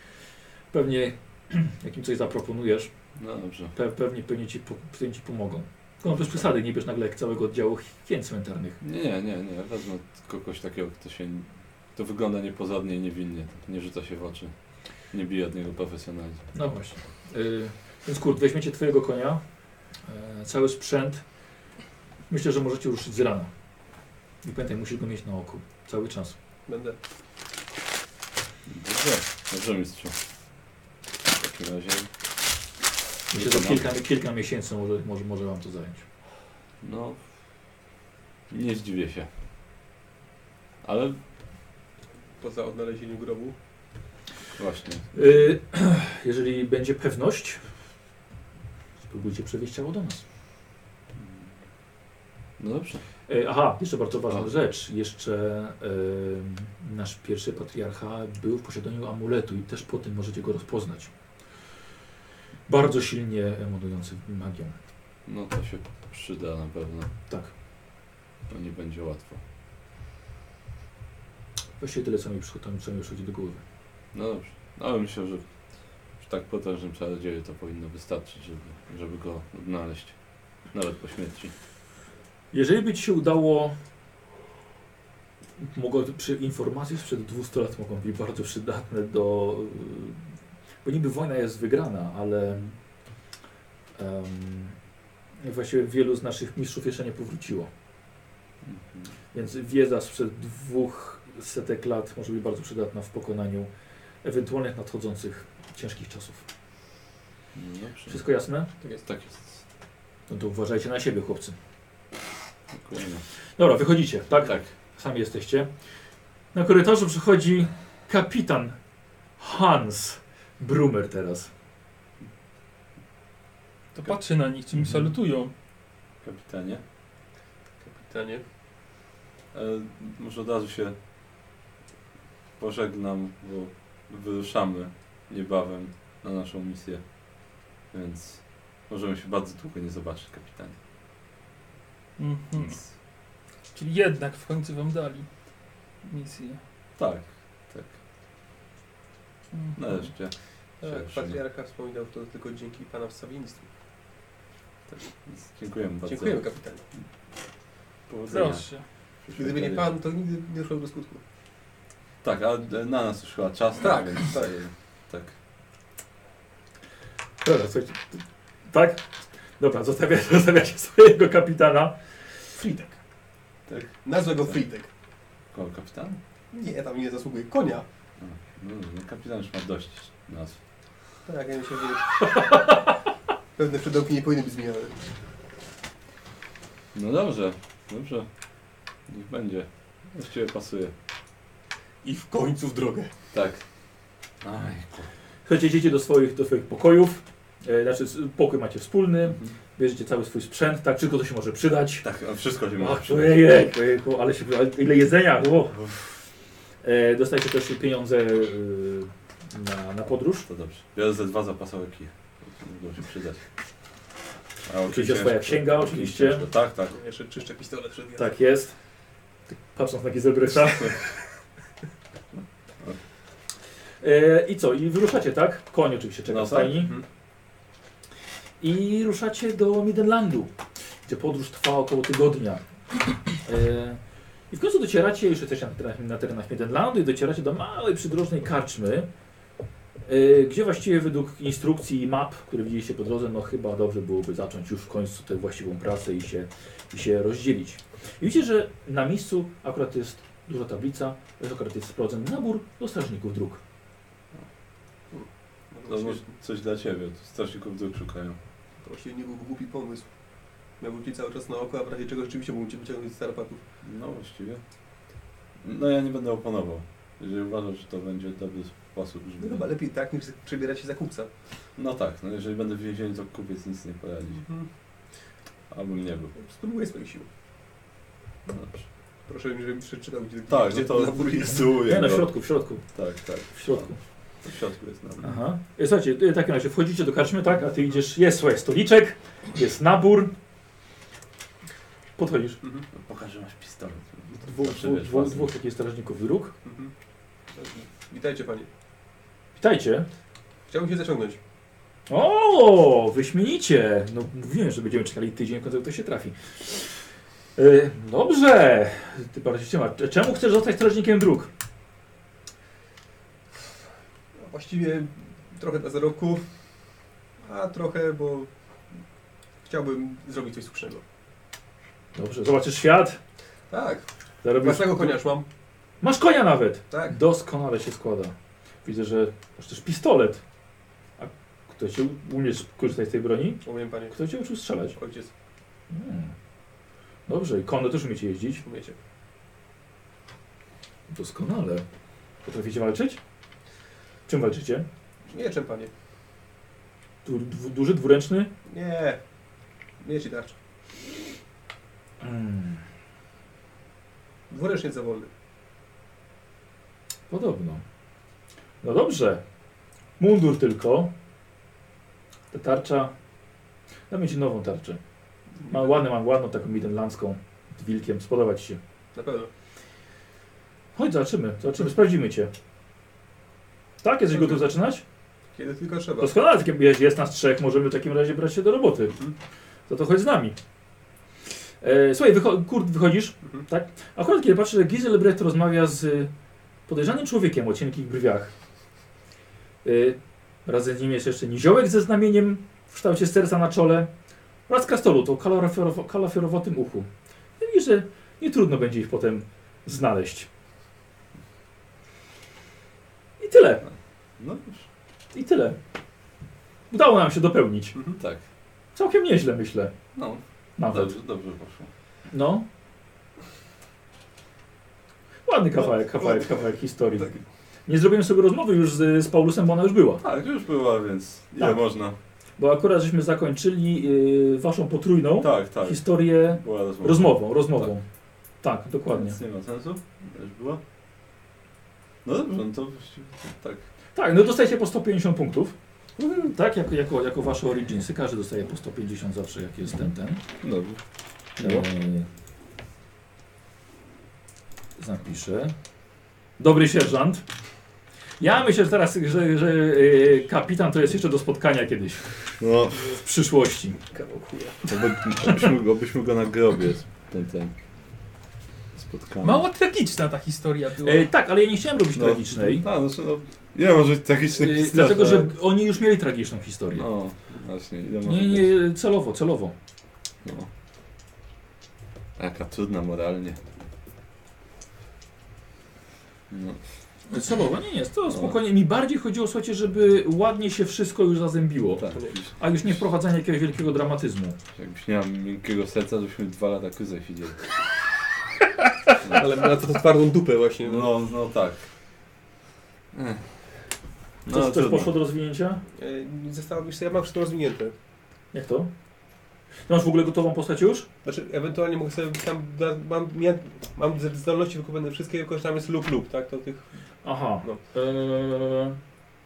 pewnie (clears throat) jak im coś zaproponujesz, No dobrze. pe pewnie, pewnie, ci, po- pewnie ci pomogą. No bez przesady, nie bierz nagle jak całego oddziału hien cmentarnych. Nie, nie, nie. Wezmę kogoś takiego, kto się. To wygląda niepozornie i niewinnie. Nie rzuca się w oczy. Nie bije od niego profesjonalizm. No właśnie. Y, więc kurt, weźmiecie twojego konia, e, cały sprzęt. Myślę, że możecie ruszyć z rana. I pamiętaj, musisz go mieć na oku. Cały czas. Będę. Dobrze. Dobrze, mistrzu. W takim razie. Myślę, że kilka, kilka miesięcy może, może, może wam to zająć. No. Nie zdziwię się. Ale Poza odnalezieniem grobu. właśnie. Y, (clears throat) jeżeli będzie pewność, spróbujcie przewieźć ciało do nas. No dobrze. E, aha, jeszcze bardzo ważna A. rzecz. Jeszcze e, nasz pierwszy patriarcha był w posiadaniu amuletu i też po tym możecie go rozpoznać. Bardzo silnie emanujący magią. No to się przyda na pewno. Tak. To nie będzie łatwo. Właściwie tyle, co mi przychodzi, co mi przychodzi do głowy. No dobrze. No, ale myślę, że przy tak potężnym czarodzieju to powinno wystarczyć, żeby, żeby go odnaleźć. Nawet po śmierci. Jeżeli by ci się udało, mogło, przy informacje sprzed 200 lat mogą być bardzo przydatne do... Bo niby wojna jest wygrana, ale em, właściwie wielu z naszych mistrzów jeszcze nie powróciło. Mhm. Więc wiedza sprzed dwóch setek lat może być bardzo przydatna w pokonaniu ewentualnych nadchodzących ciężkich czasów. Dobrze. Wszystko jasne? Tak jest. Tak jest. No to uważajcie na siebie, chłopcy. Dziękujemy. Dobra, wychodzicie, tak? Tak. Sami jesteście. Na korytarzu przychodzi kapitan Hans Brumer teraz. To patrzę na nich, czy mi salutują. Kapitanie. Kapitanie. E, może od razu się pożegnam, bo wyruszamy niebawem na naszą misję. Więc możemy się bardzo długo nie zobaczyć, kapitanie. Mhm. Więc Czyli jednak w końcu wam dali misję. tak, tak. Mhm. Nareszcie. Tak, Cieszę. patriarcha wspominał to tylko dzięki pana wstawiennictwu. Tak. Więc dziękujemy bardzo. Dziękujemy kapitanie. Powodzenia. Proszę. Gdyby nie pan, to nigdy nie doszło do skutku. Tak, a e, na nas już chyba czas, Tak, więc tak. tak. Dobra, słuchajcie. Tak? Dobra, zostawia, (laughs) zostawiacie swojego kapitana. Fritek. Tak. Nazwę go Fritek. Kapitan? Nie, tam nie zasługuje. Konia. A, No, no, kapitan już ma dość nazw. Tak, ja myślę, że (laughs) pewne przedołki nie powinny być zmienione. No dobrze, dobrze. Niech będzie. Właściwie pasuje. I w końcu w drogę. Tak. Aj, Słuchajcie, idziecie do swoich, do swoich pokojów. E, znaczy, s- pokój macie wspólny. Mhm. Bierzecie cały swój sprzęt, tak? Wszystko to się może przydać. Tak, a wszystko się O, może przydać. ojej, ojejku, ale się, ale ile jedzenia, o. E, dostajecie też pieniądze e, na, na podróż. To dobrze. Biorę ze dwa zapasowe kije. To Mogą się przydać. A Oczywiście swoja księga, oczywiście. ciężko. Tak, tak. Jeszcze czyszczę pistolet przed. Tak jest. Patrząc na Gizelbrechta. (laughs) E, I co? I wyruszacie, tak? Koń oczywiście czeka No w tak. stajni. Mhm. I ruszacie do Midlandu, gdzie podróż trwa około tygodnia. E, I w końcu docieracie, już jesteście na terenach, na terenach Midlandu i docieracie do małej przydrożnej karczmy, e, gdzie właściwie według instrukcji i map, które widzieliście po drodze, no chyba dobrze byłoby zacząć już w końcu tę właściwą pracę i się, i się rozdzielić. I widzicie, że na miejscu akurat jest duża tablica, akurat jest wprowadzony nabór do strażników dróg. To Właściwie, może coś dla Ciebie. Tu strażników dróg szukają. To właściwie nie byłby głupi pomysł. Miałbym cię cały czas na oko, a w razie czego rzeczywiście mógłbym cię wyciągnąć z tarapatów. No właściwie. No ja nie będę oponował. Jeżeli uważasz, że to będzie dobry sposób, No żeby... chyba lepiej tak, niż przebierać się za kupca. No tak, no jeżeli będę w więzieniu, to kupiec nic nie poradzi. Mhm. Albo nie był. Spróbuję swoich sił. No dobrze. Proszę, żebym przeczytał, gdzie, Tak, gdzie że to no w no. środku, w środku, Tak, tak. w środku. W środku jest nabór. Aha. E, Słuchajcie, w takim razie wchodzicie do karczmy, tak? A ty idziesz, jest słuchaj, stoliczek, jest nabór. Podchodzisz. Mhm. Pokaż, że masz pistolet. Dwóch, Zawsze dwóch, wiesz, dwóch, dwóch takich strażników dróg. Mhm. Witajcie panie. Witajcie. Chciałbym się zaciągnąć. O, wyśmienicie. No mówiłem, że będziemy czekali tydzień, w końcu to się trafi. E, dobrze. Ty bardzo się ma. Czemu chcesz zostać strażnikiem dróg? Właściwie trochę dla zarobku, a trochę, bo chciałbym zrobić coś słusznego. Dobrze, zobaczysz świat. Tak, Zarobisz... własnego konia już mam. Masz konia nawet. Tak. Doskonale się składa. Widzę, że masz też pistolet. A kto cię umiesz korzystać z tej broni? Umiem panie. Kto cię uczył strzelać? Ojciec, Hmm. Dobrze, i konno też umiecie jeździć? umiecie. Doskonale. Potraficie walczyć? Czym walczycie? Mieczem panie. Du, dwu, duży, dwuręczny? Nie. Miecz i tarcz. Mm, Dwuręczny za wolny. podobno. No dobrze. Mundur tylko. Ta tarcza. Damy ci nową tarczę. Mam ładną, mam ładną taką midenlandzką z wilkiem. Spodobać ci się. Na pewno. Chodź, zobaczymy. Zobaczymy, sprawdzimy cię. Tak? Jesteś gotów zaczynać? Kiedy tylko trzeba. Doskonale, tak jak jest, jest nas trzech, możemy w takim razie brać się do roboty. Mhm. To to chodź z nami. E, słuchaj, wycho Kurt, wychodzisz, Mhm. tak? Akurat kiedy patrzę, że Giselbrecht rozmawia z podejrzanym człowiekiem o cienkich brwiach. Y, razem z nim jest jeszcze niziołek ze znamieniem w kształcie serca na czole oraz krasnolud o kalafiorowo- kalafiorowatym uchu. Widzisz, że nie trudno będzie ich potem znaleźć. I tyle. No, I tyle. Udało nam się dopełnić. Mhm. tak. Całkiem nieźle, myślę. No, Nawet. dobrze, dobrze poszło. No. Ładny kawałek, kawałek, kawałek historii. Tak. Nie zrobiłem sobie rozmowy już z, z Paulusem, bo ona już była. Tak, już była, więc ile Tak. można. Bo akurat żeśmy zakończyli y, waszą potrójną Tak, tak. historię Była rozmowa. rozmową, rozmową. Tak, dokładnie. Więc nie ma sensu. Już była. No dobrze, no to właściwie tak. Tak, no dostajecie po 150 punktów. Tak, jako, jako, jako wasze originsy. Każdy dostaje po 150 zawsze, jak jest ten, ten. Dobrze. Eee, zapiszę. Dobry sierżant. Ja myślę że teraz, że, że e, kapitan to jest jeszcze do spotkania kiedyś No, w przyszłości. Kawał chuja. to by, obyśmy, obyśmy go na grobie ten, ten spotkamy. Mało tragiczna ta historia była. E, tak, ale ja nie chciałem robić tragicznej. No, znaczy, no, ile może być tragicznych E, historii? dlatego, że oni już mieli tragiczną historię. No, właśnie, ile może Nie, być? nie, celowo, celowo. No. Jaka trudna moralnie. No, Celowo, nie, nie, to spokojnie. Mi bardziej chodziło, słuchajcie, żeby ładnie się wszystko już zazębiło. tak. A już nie wprowadzanie jakiegoś wielkiego dramatyzmu. Jakbyś nie miał miękkiego serca, to byśmy dwa lata krócej siedzieli. Ale ma to twardą dupę właśnie. No. No, no tak. Ech. Coś, coś trudno. poszło do rozwinięcia? E, Zastanowisz się, ja mam wszystko rozwinięte. Jak to? Ty masz w ogóle gotową postać już? Znaczy, ewentualnie mogę sobie tam, da, mam, ja, mam ze- zdolności wykupione wszystkie, tylko że tam jest lub lub, tak? To tych, Aha. No. Eee,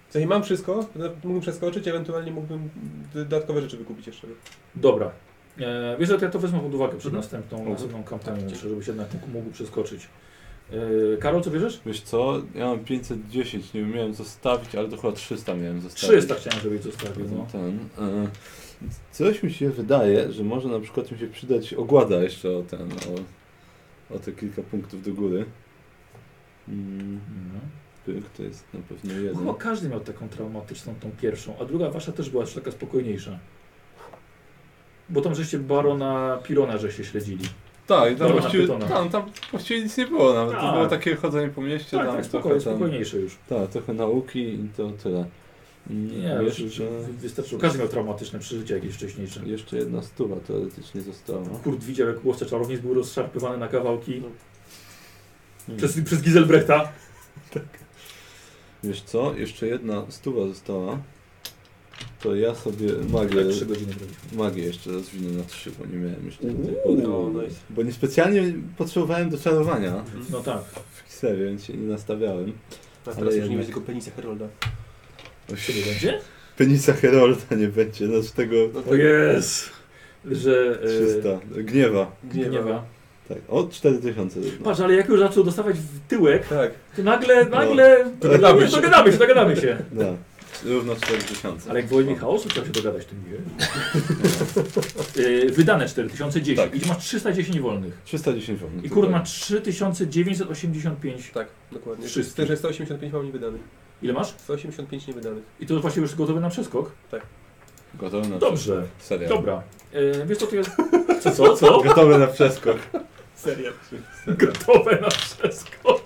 w sensie mam wszystko, mógłbym przeskoczyć, ewentualnie mógłbym dodatkowe rzeczy wykupić jeszcze. dobra. Eee, wiesz, że ja to wezmę pod uwagę przed Mhm. następną, Mhm. następną kampanią, Tak, jeszcze, żebyś jednak mógł przeskoczyć. Eee, Karol, co bierzesz? Wiesz co, ja mam 510, nie wiem, miałem zostawić, ale to chyba 300 miałem zostawić. 300 chciałem, żebyś zostawił. No. Ten, e, coś mi się wydaje, że może na przykład mi się przydać ogłada jeszcze o ten, o, o te kilka punktów do góry. Mm, No. pyk, to jest na pewno jeden. Chyba każdy miał taką traumatyczną, tą pierwszą, a druga wasza też była taka spokojniejsza. Bo tam żeście barona Pirona, że się śledzili. Tak, tam Dobra, właściwie, pytona. tam, tam właściwie nic nie było nawet. To Tak. było takie chodzenie po mieście, Tak, tam tak, trochę spokojnie, tam, spokojniejsze już. Tak, trochę nauki i to tyle. Mm, Nie, już, jeszcze, już wystarczyło. Każdy miał traumatyczne przeżycia jakieś wcześniejsze. jeszcze jedna stuwa teoretycznie została. Kurt widział, jak łowca czarownic był rozszarpywany na kawałki Hmm. przez, przez Giselbrechta. Wiesz co, jeszcze jedna stuwa została. To ja sobie magię, Tak, 3 godziny magię jeszcze rozwinę na 3, bo nie miałem jeszcze do tej pory. No, nice. Bo niespecjalnie potrzebowałem do czarowania No tak. w Kisewie, więc się nie nastawiałem. A Ale teraz już nie jednak- będzie tylko penisa Herolda. Nie będzie? Penisa Herolda nie będzie, no z tego No O jest! Że... e, 300. Gniewa. Gniewa. Tak, o 4000. No. Patrz, ale jak już zaczął dostawać w tyłek, Tak. to nagle, nagle... Dogadamy się. Dogadamy się, dogadamy się. No, równo 4000. Ale jak w wojnie chaosu trzeba się dogadać, to nie. Yy, (laughs) Wydane 4010 Tak. i masz 310 wolnych. 310 wolnych. I kurde ma 3985. Tak, dokładnie. Wszystkie. Też jest 185 mam niewydanych. Ile masz? 185 niewydanych. I to właśnie już gotowy na przeskok? Gotowy na Dobrze. Serio. Dobra. Yy, wiesz co tu jest? (laughs) Co, co, co? Gotowy na przeskok. Serio. Gotowe na przeskok.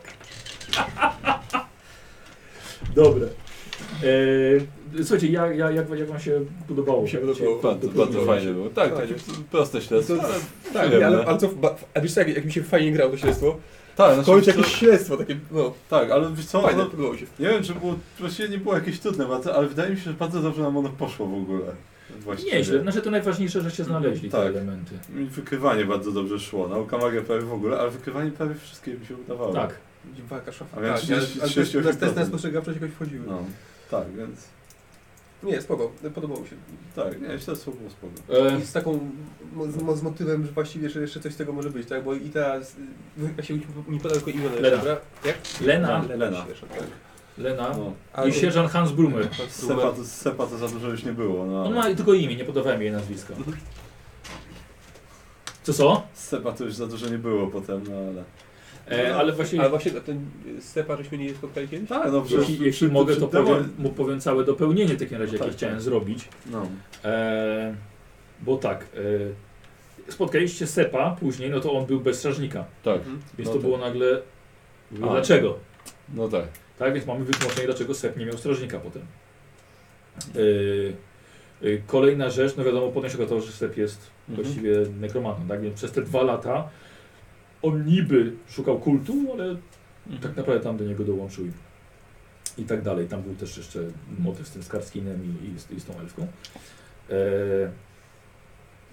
(laughs) Dobra. Yy, słuchajcie, jak, jak, jak, jak wam się podobało? Mi się podobało. Bardzo, bardzo fajnie było. Tak, takie proste śledztwo. To- ale Tak, przyjemne. ale, ale co, ba- a wiesz co, jak, jak mi się fajnie grało to śledztwo? Tak, W znaczy, końcu jakieś śledztwo takie, no, tak, ale wiesz co, fajne, no, podobało się. nie wiem czy było, właściwie nie było jakieś trudne bardzo, ale wydaje mi się, że bardzo dobrze nam ono poszło w ogóle. właściwie. Nieźle, znaczy to najważniejsze, że się znaleźli te Tak. elementy. Mi wykrywanie bardzo dobrze szło. Nauka magia prawie w ogóle, ale wykrywanie prawie wszystkie mi się udawało. Tak. Walka szafa. A więc tak, ale- 30 ale też 38%. na testy na spostrzegawczość jakoś wchodziły. No, tak, więc Nie, spoko, podobało się. tak, nie, śledztwo było spoko. E, I z taką, mo- z motywem, że właściwie że jeszcze coś z tego może być, tak? Bo i teraz, ja się nie podał tylko imiona Lena. dobra? Jak? Lena. Lena. Śmieszne, tak. Lena No. A- i sierżant Hans Brummer. Z Sepa, to, z Sepa to za dużo już nie było. No, On ma tylko imię, nie podawałem jej nazwiska. Co co? Z Sepa to już za dużo nie było potem, no ale... E, ale właśnie, Ale właśnie ten Stepa, żeśmy nie spotkali kiedyś? Tak, no jeśli, jeśli mogę, to powiem, mu powiem całe dopełnienie w takim razie, jakie Tak, chciałem tak. zrobić. No, E, bo tak, e, spotkaliście Sepa później, no to on był bez strażnika, tak. Mhm. więc No to tak. było nagle... A. Dlaczego? No tak. Tak, więc mamy wytłumaczenie, dlaczego Sep nie miał strażnika potem. E, e, kolejna rzecz, no wiadomo, się okazało, że Sep jest Mhm. właściwie nekromantą, tak? Więc przez te dwa lata on niby szukał kultu, ale tak naprawdę tam do niego dołączył i, i tak dalej. Tam był też jeszcze motyw z tym Skarskinem i, i, z, i z tą elfką. E,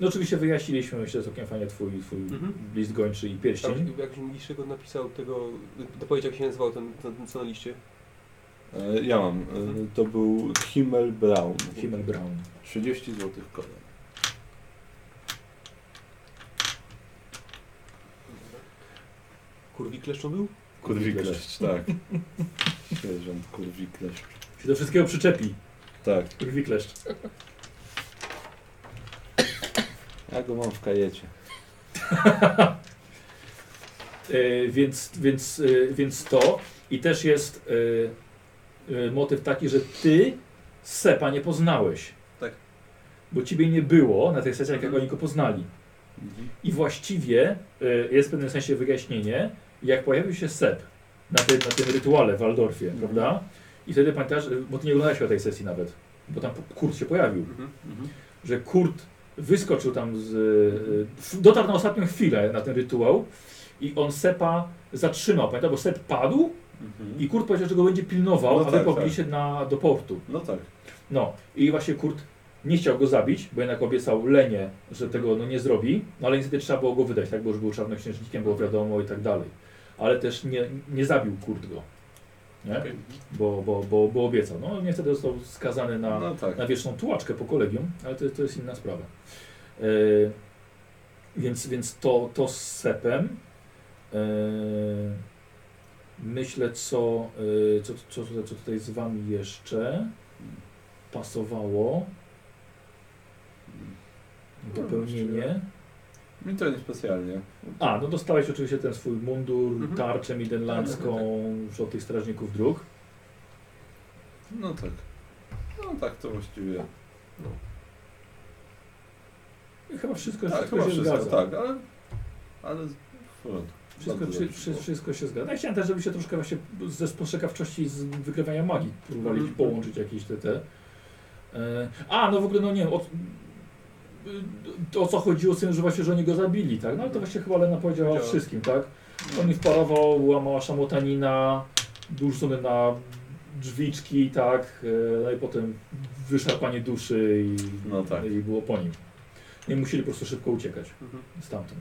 no oczywiście wyjaśniliśmy, myślę, całkiem fajnie twój, twój Mhm. list gończy i pierścień. jak niższego napisał tego, dopowiedz jak się nazywał ten, ten co na liście. E, Ja mam. E, To był Himmel Brown. Himmel Brown. 30 zł koron. Kurwiklesz to był? Kurwikleszcz, tak. (laughs) Sierżant Kurwikleszcz. Się do wszystkiego przyczepi. Tak. Krwikleszcz. Ja go mam w kajecie. (laughs) E, więc, więc, e, więc to. I też jest e, e, motyw taki, że ty Sepa nie poznałeś. Tak. Bo ciebie nie było na tych sesjach, jak Mhm. oni go poznali. Mhm. I właściwie y, jest w pewnym sensie wyjaśnienie, jak pojawił się Sep na, tym- na tym rytuale w Waldorfie, Mhm. prawda? I wtedy pamiętasz, bo ty nie oglądałeś o tej sesji nawet, bo tam Kurt się pojawił, Mhm. Mhm. że Kurt wyskoczył tam z... dotarł na ostatnią chwilę na ten rytuał i on Sepa zatrzymał, pamiętasz, bo Sep padł Mhm. i Kurt powiedział, że go będzie pilnował, No a wy tak, pobili tak. się na, do portu. No tak. No i właśnie Kurt nie chciał go zabić, bo jednak obiecał Lenie, że tego no, nie zrobi, no ale niestety trzeba było go wydać, tak, bo już był czarnoksiężnikiem, było wiadomo i tak dalej. Ale też nie, nie zabił Kurt go, nie? Okej. Bo, bo, bo, bo obiecał. No niestety został skazany na, No tak. na wieczną tułaczkę po kolegium, ale to, to jest inna sprawa. E, więc, więc to, to z Sepem. E, myślę, co, e, co, co, co, co tutaj z Wami jeszcze pasowało. Dopełnienie. Mi to nie specjalnie. A, no dostałeś oczywiście ten swój mundur, Mhm. tarczę midenlandzką już od tych strażników dróg. No tak. No tak to właściwie. I chyba wszystko, Tak, wszystko chyba się wszystko, zgadza. tak, ale. Ale w porządku. Wszystko, Bardzo wszy, dobrze wszy, było. wszystko się zgadza. Ja chciałem też, żebyście troszkę właśnie ze spostrzegawczości z wykrywania magii próbowali Mhm. połączyć jakieś te te. E, a, no w ogóle, no nie wiem, o co chodziło z tym, że właśnie, że oni go zabili, tak? No ale to właśnie chyba Lena powiedziała o Powiedziała. wszystkim, tak? On ich wparował, była mała szamotanina, był rzucony na drzwiczki, tak? E, no i potem wyszarpanie duszy i, No tak. i było po nim. I musieli po prostu szybko uciekać Mhm. stamtąd.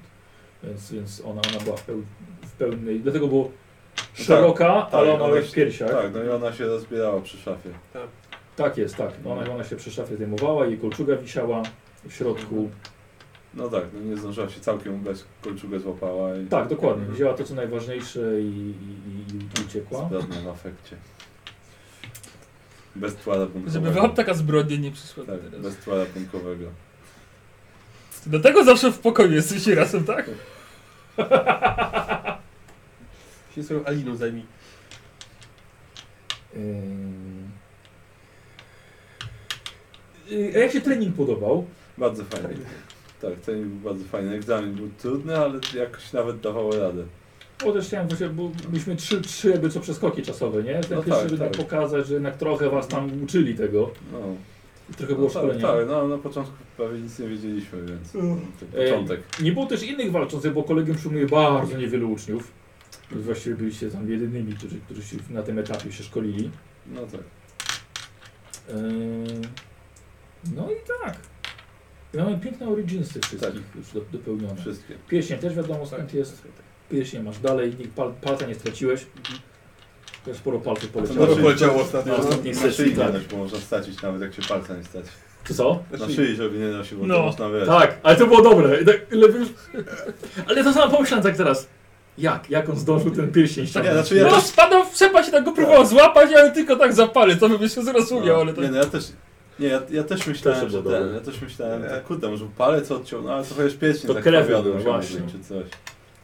Więc, więc ona, ona była w, peł, w pełnej. Dlatego było szeroka, tak, ale ona ona jak w piersiach. Tak, Tak, no i ona się rozbierała przy szafie. jest, tak. Ona, ona się przy szafie zdejmowała, jej kolczuga wisiała w środku. No tak, no nie zdążyła się całkiem ubrać, kolczugę złapała i Tak, dokładnie. Wzięła to co najważniejsze i, i, i uciekła. zbrodnia w afekcie. Bez tła rabunkowego. Żeby wam taka zbrodnia nie przyszła Tak, teraz. bez tła rabunkowego. Dlatego zawsze w pokoju jesteście razem, tak? (laughs) Się swoją Aliną zajmij. Ym. A jak się trening podobał? Bardzo fajny. Tak, ten był bardzo fajny. Egzamin był trudny, ale jakoś nawet dawało radę. Bo też chciałem właśnie, bo mieliśmy trzy, trzy jakby co przeskoki czasowe, nie? Ten No pierwszy, tak, żeby tak. pokazać, że jednak trochę was tam uczyli tego. No, I trochę było no tak, szkolenia. tak, no na początku prawie nic nie wiedzieliśmy, więc ten E, początek. Nie było też innych walczących, bo kolegium przyjmuje bardzo niewielu uczniów. Więc Właściwie byliście tam jedynymi, którzy, którzy się na tym etapie się szkolili. No tak. Eee, No i tak. I mamy piękne originsy wszystkich Tak. już do, dopełnione. Wszystkie. Pierścień też wiadomo skąd jest. Tak, tak, tak. Pierścień masz dalej, nikt pal, palca nie straciłeś. To sporo palców poleciało. Sporo poleciało ostatnio. Na ostatniej Na sesji, tak. dać, bo można stracić nawet jak się palca nie stać. To co? Na szyi, żeby nie nosił, bo No. to można wiesz. Tak, ale to było dobre. Tak. Ale to samo pomyślałem tak teraz. Jak? Jak on zdążył ten pierścień ściągnąć? znaczy ja No też, spadał w przepaść i tak go próbował złapać, ale tylko tak zapalę, to bym jeszcze zrozumiał, ale to... nie, no ja też, nie, ja, ja też myślałem, Też że ten, dobre. ja też myślałem, tak, kurde, może palec odciął, no ale to chociaż pieśń To tak krew musiał właśnie. być, czy coś.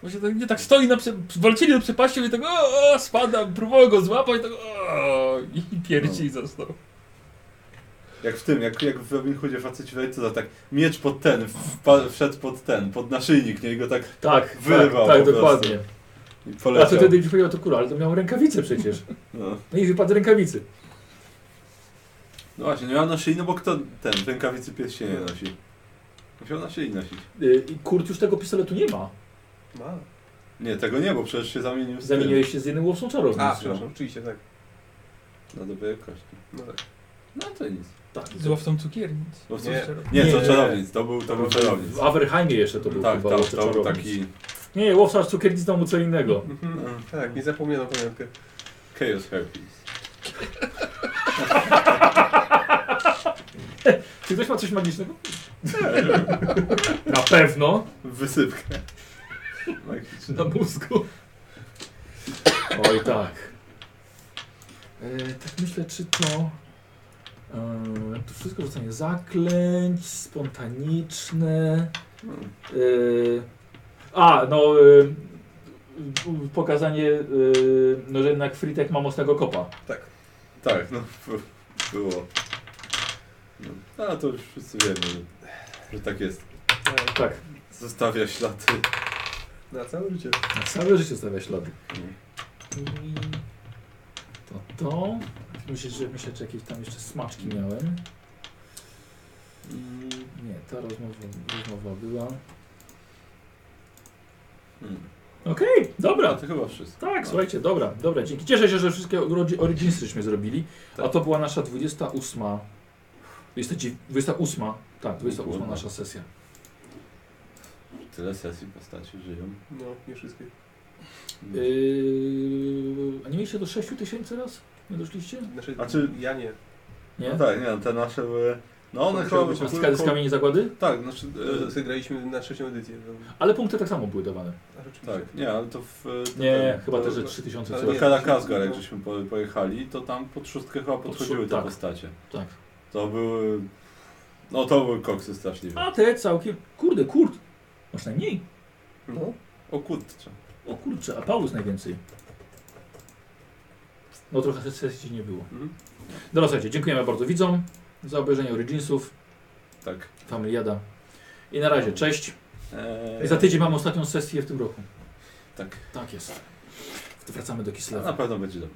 Właśnie tak, nie tak stoi na prze... walczyli do przepaści i tak o, o spadam, próbował go złapać, tak o, i pierścień został. Jak w tym, jak, jak w Robin Hoodzie faceci wejdzie, to tak miecz pod ten, wpa- wszedł pod ten, pod naszyjnik, nie, i go tak Tak, tak, Wyrwał tak, prostu. dokładnie. i A to poleciał. wtedy mi powiedział to kura, ale to miał rękawice przecież. No. No i wypadł rękawicy. No właśnie, nie miał naszyi, no bo kto ten, rękawicy pierścienie nosi? Musiał naszyi nosić. Y, I Kurt już tego pistoletu nie ma. Ma. Nie, tego nie, bo przecież się zamienił z Zamieniłeś się z jednym łowcą A, czarownic. przepraszam, oczywiście, tak. na dobre kości. No tak. No to nic. Tak. Z łowcą cukiernic. Prostu- Nie. Nie, to Nie. czarownic, to był, to był czarownic. W Averheimie jeszcze to był Tak, chyba tak, łowca to był czarownic. taki Nie, łowca cukiernic to mu co innego. Mhm. No. Tak, niezapomnianą pamiątkę. Chaos Herpes. Czy ktoś ma coś magicznego? Na pewno. Wysypkę. Magiczny. Na mózgu. Oj tak. E, tak myślę, czy to... E, to wszystko rzucanie zaklęć, spontaniczne. E, a, no... E, pokazanie, e, no, że jednak Fritek ma mocnego kopa. Tak. Tak, no było. No, a to już wszyscy wiemy, że, tak jest. Tak. Zostawia ślady. Na całe życie. Na całe życie stawia ślady. No. I to to. Myślisz, że myślę, że jakieś tam jeszcze smaczki miałem. Mm, Nie, ta rozmowa, rozmowa była. mm. Okej, No dobra. to chyba wszystko. Tak, No. słuchajcie, dobra, dobra. Dzięki. Cieszę się, że wszystkie orodzi- originsy zrobili. A Tak. to była nasza 28. 29 28. Tak, 28 Kurwa. nasza sesja. Tyle sesji postaci żyją. No, nie wszystkie. No. Yy, a nie mieliście do 6 tysięcy raz? Nie doszliście? Znaczy, A czy- ja nie. Nie? No tak, nie, no, te nasze były... No one chyba... być z, z kamieni zakłady? Tak, znaczy... E, Zagraliśmy na trzecią edycję. No, Ale punkty tak samo były dawane. tak, nie, ale to w... to Nie, ten- chyba to, też, że 3000 ale coś. Do nie, Karakazgar, no. jak żeśmy po, pojechali, to tam pod szóstkę chyba podchodziły szóst- te tak. postacie. Tak. To były... No to były koksy straszliwe. A te całkiem. Kurde, kurt. Masz najmniej. No. O kurczę. O kurczę, a Paulus najwięcej. No trochę sesji nie było. Mhm. Dobra, słuchajcie, dziękujemy bardzo widzom za obejrzenie Originsów, Tak. Familiada. I na razie, cześć. Eee, za tydzień mamy ostatnią sesję w tym roku. Tak. Tak jest. Wracamy do Kislewa. na pewno będzie dobre.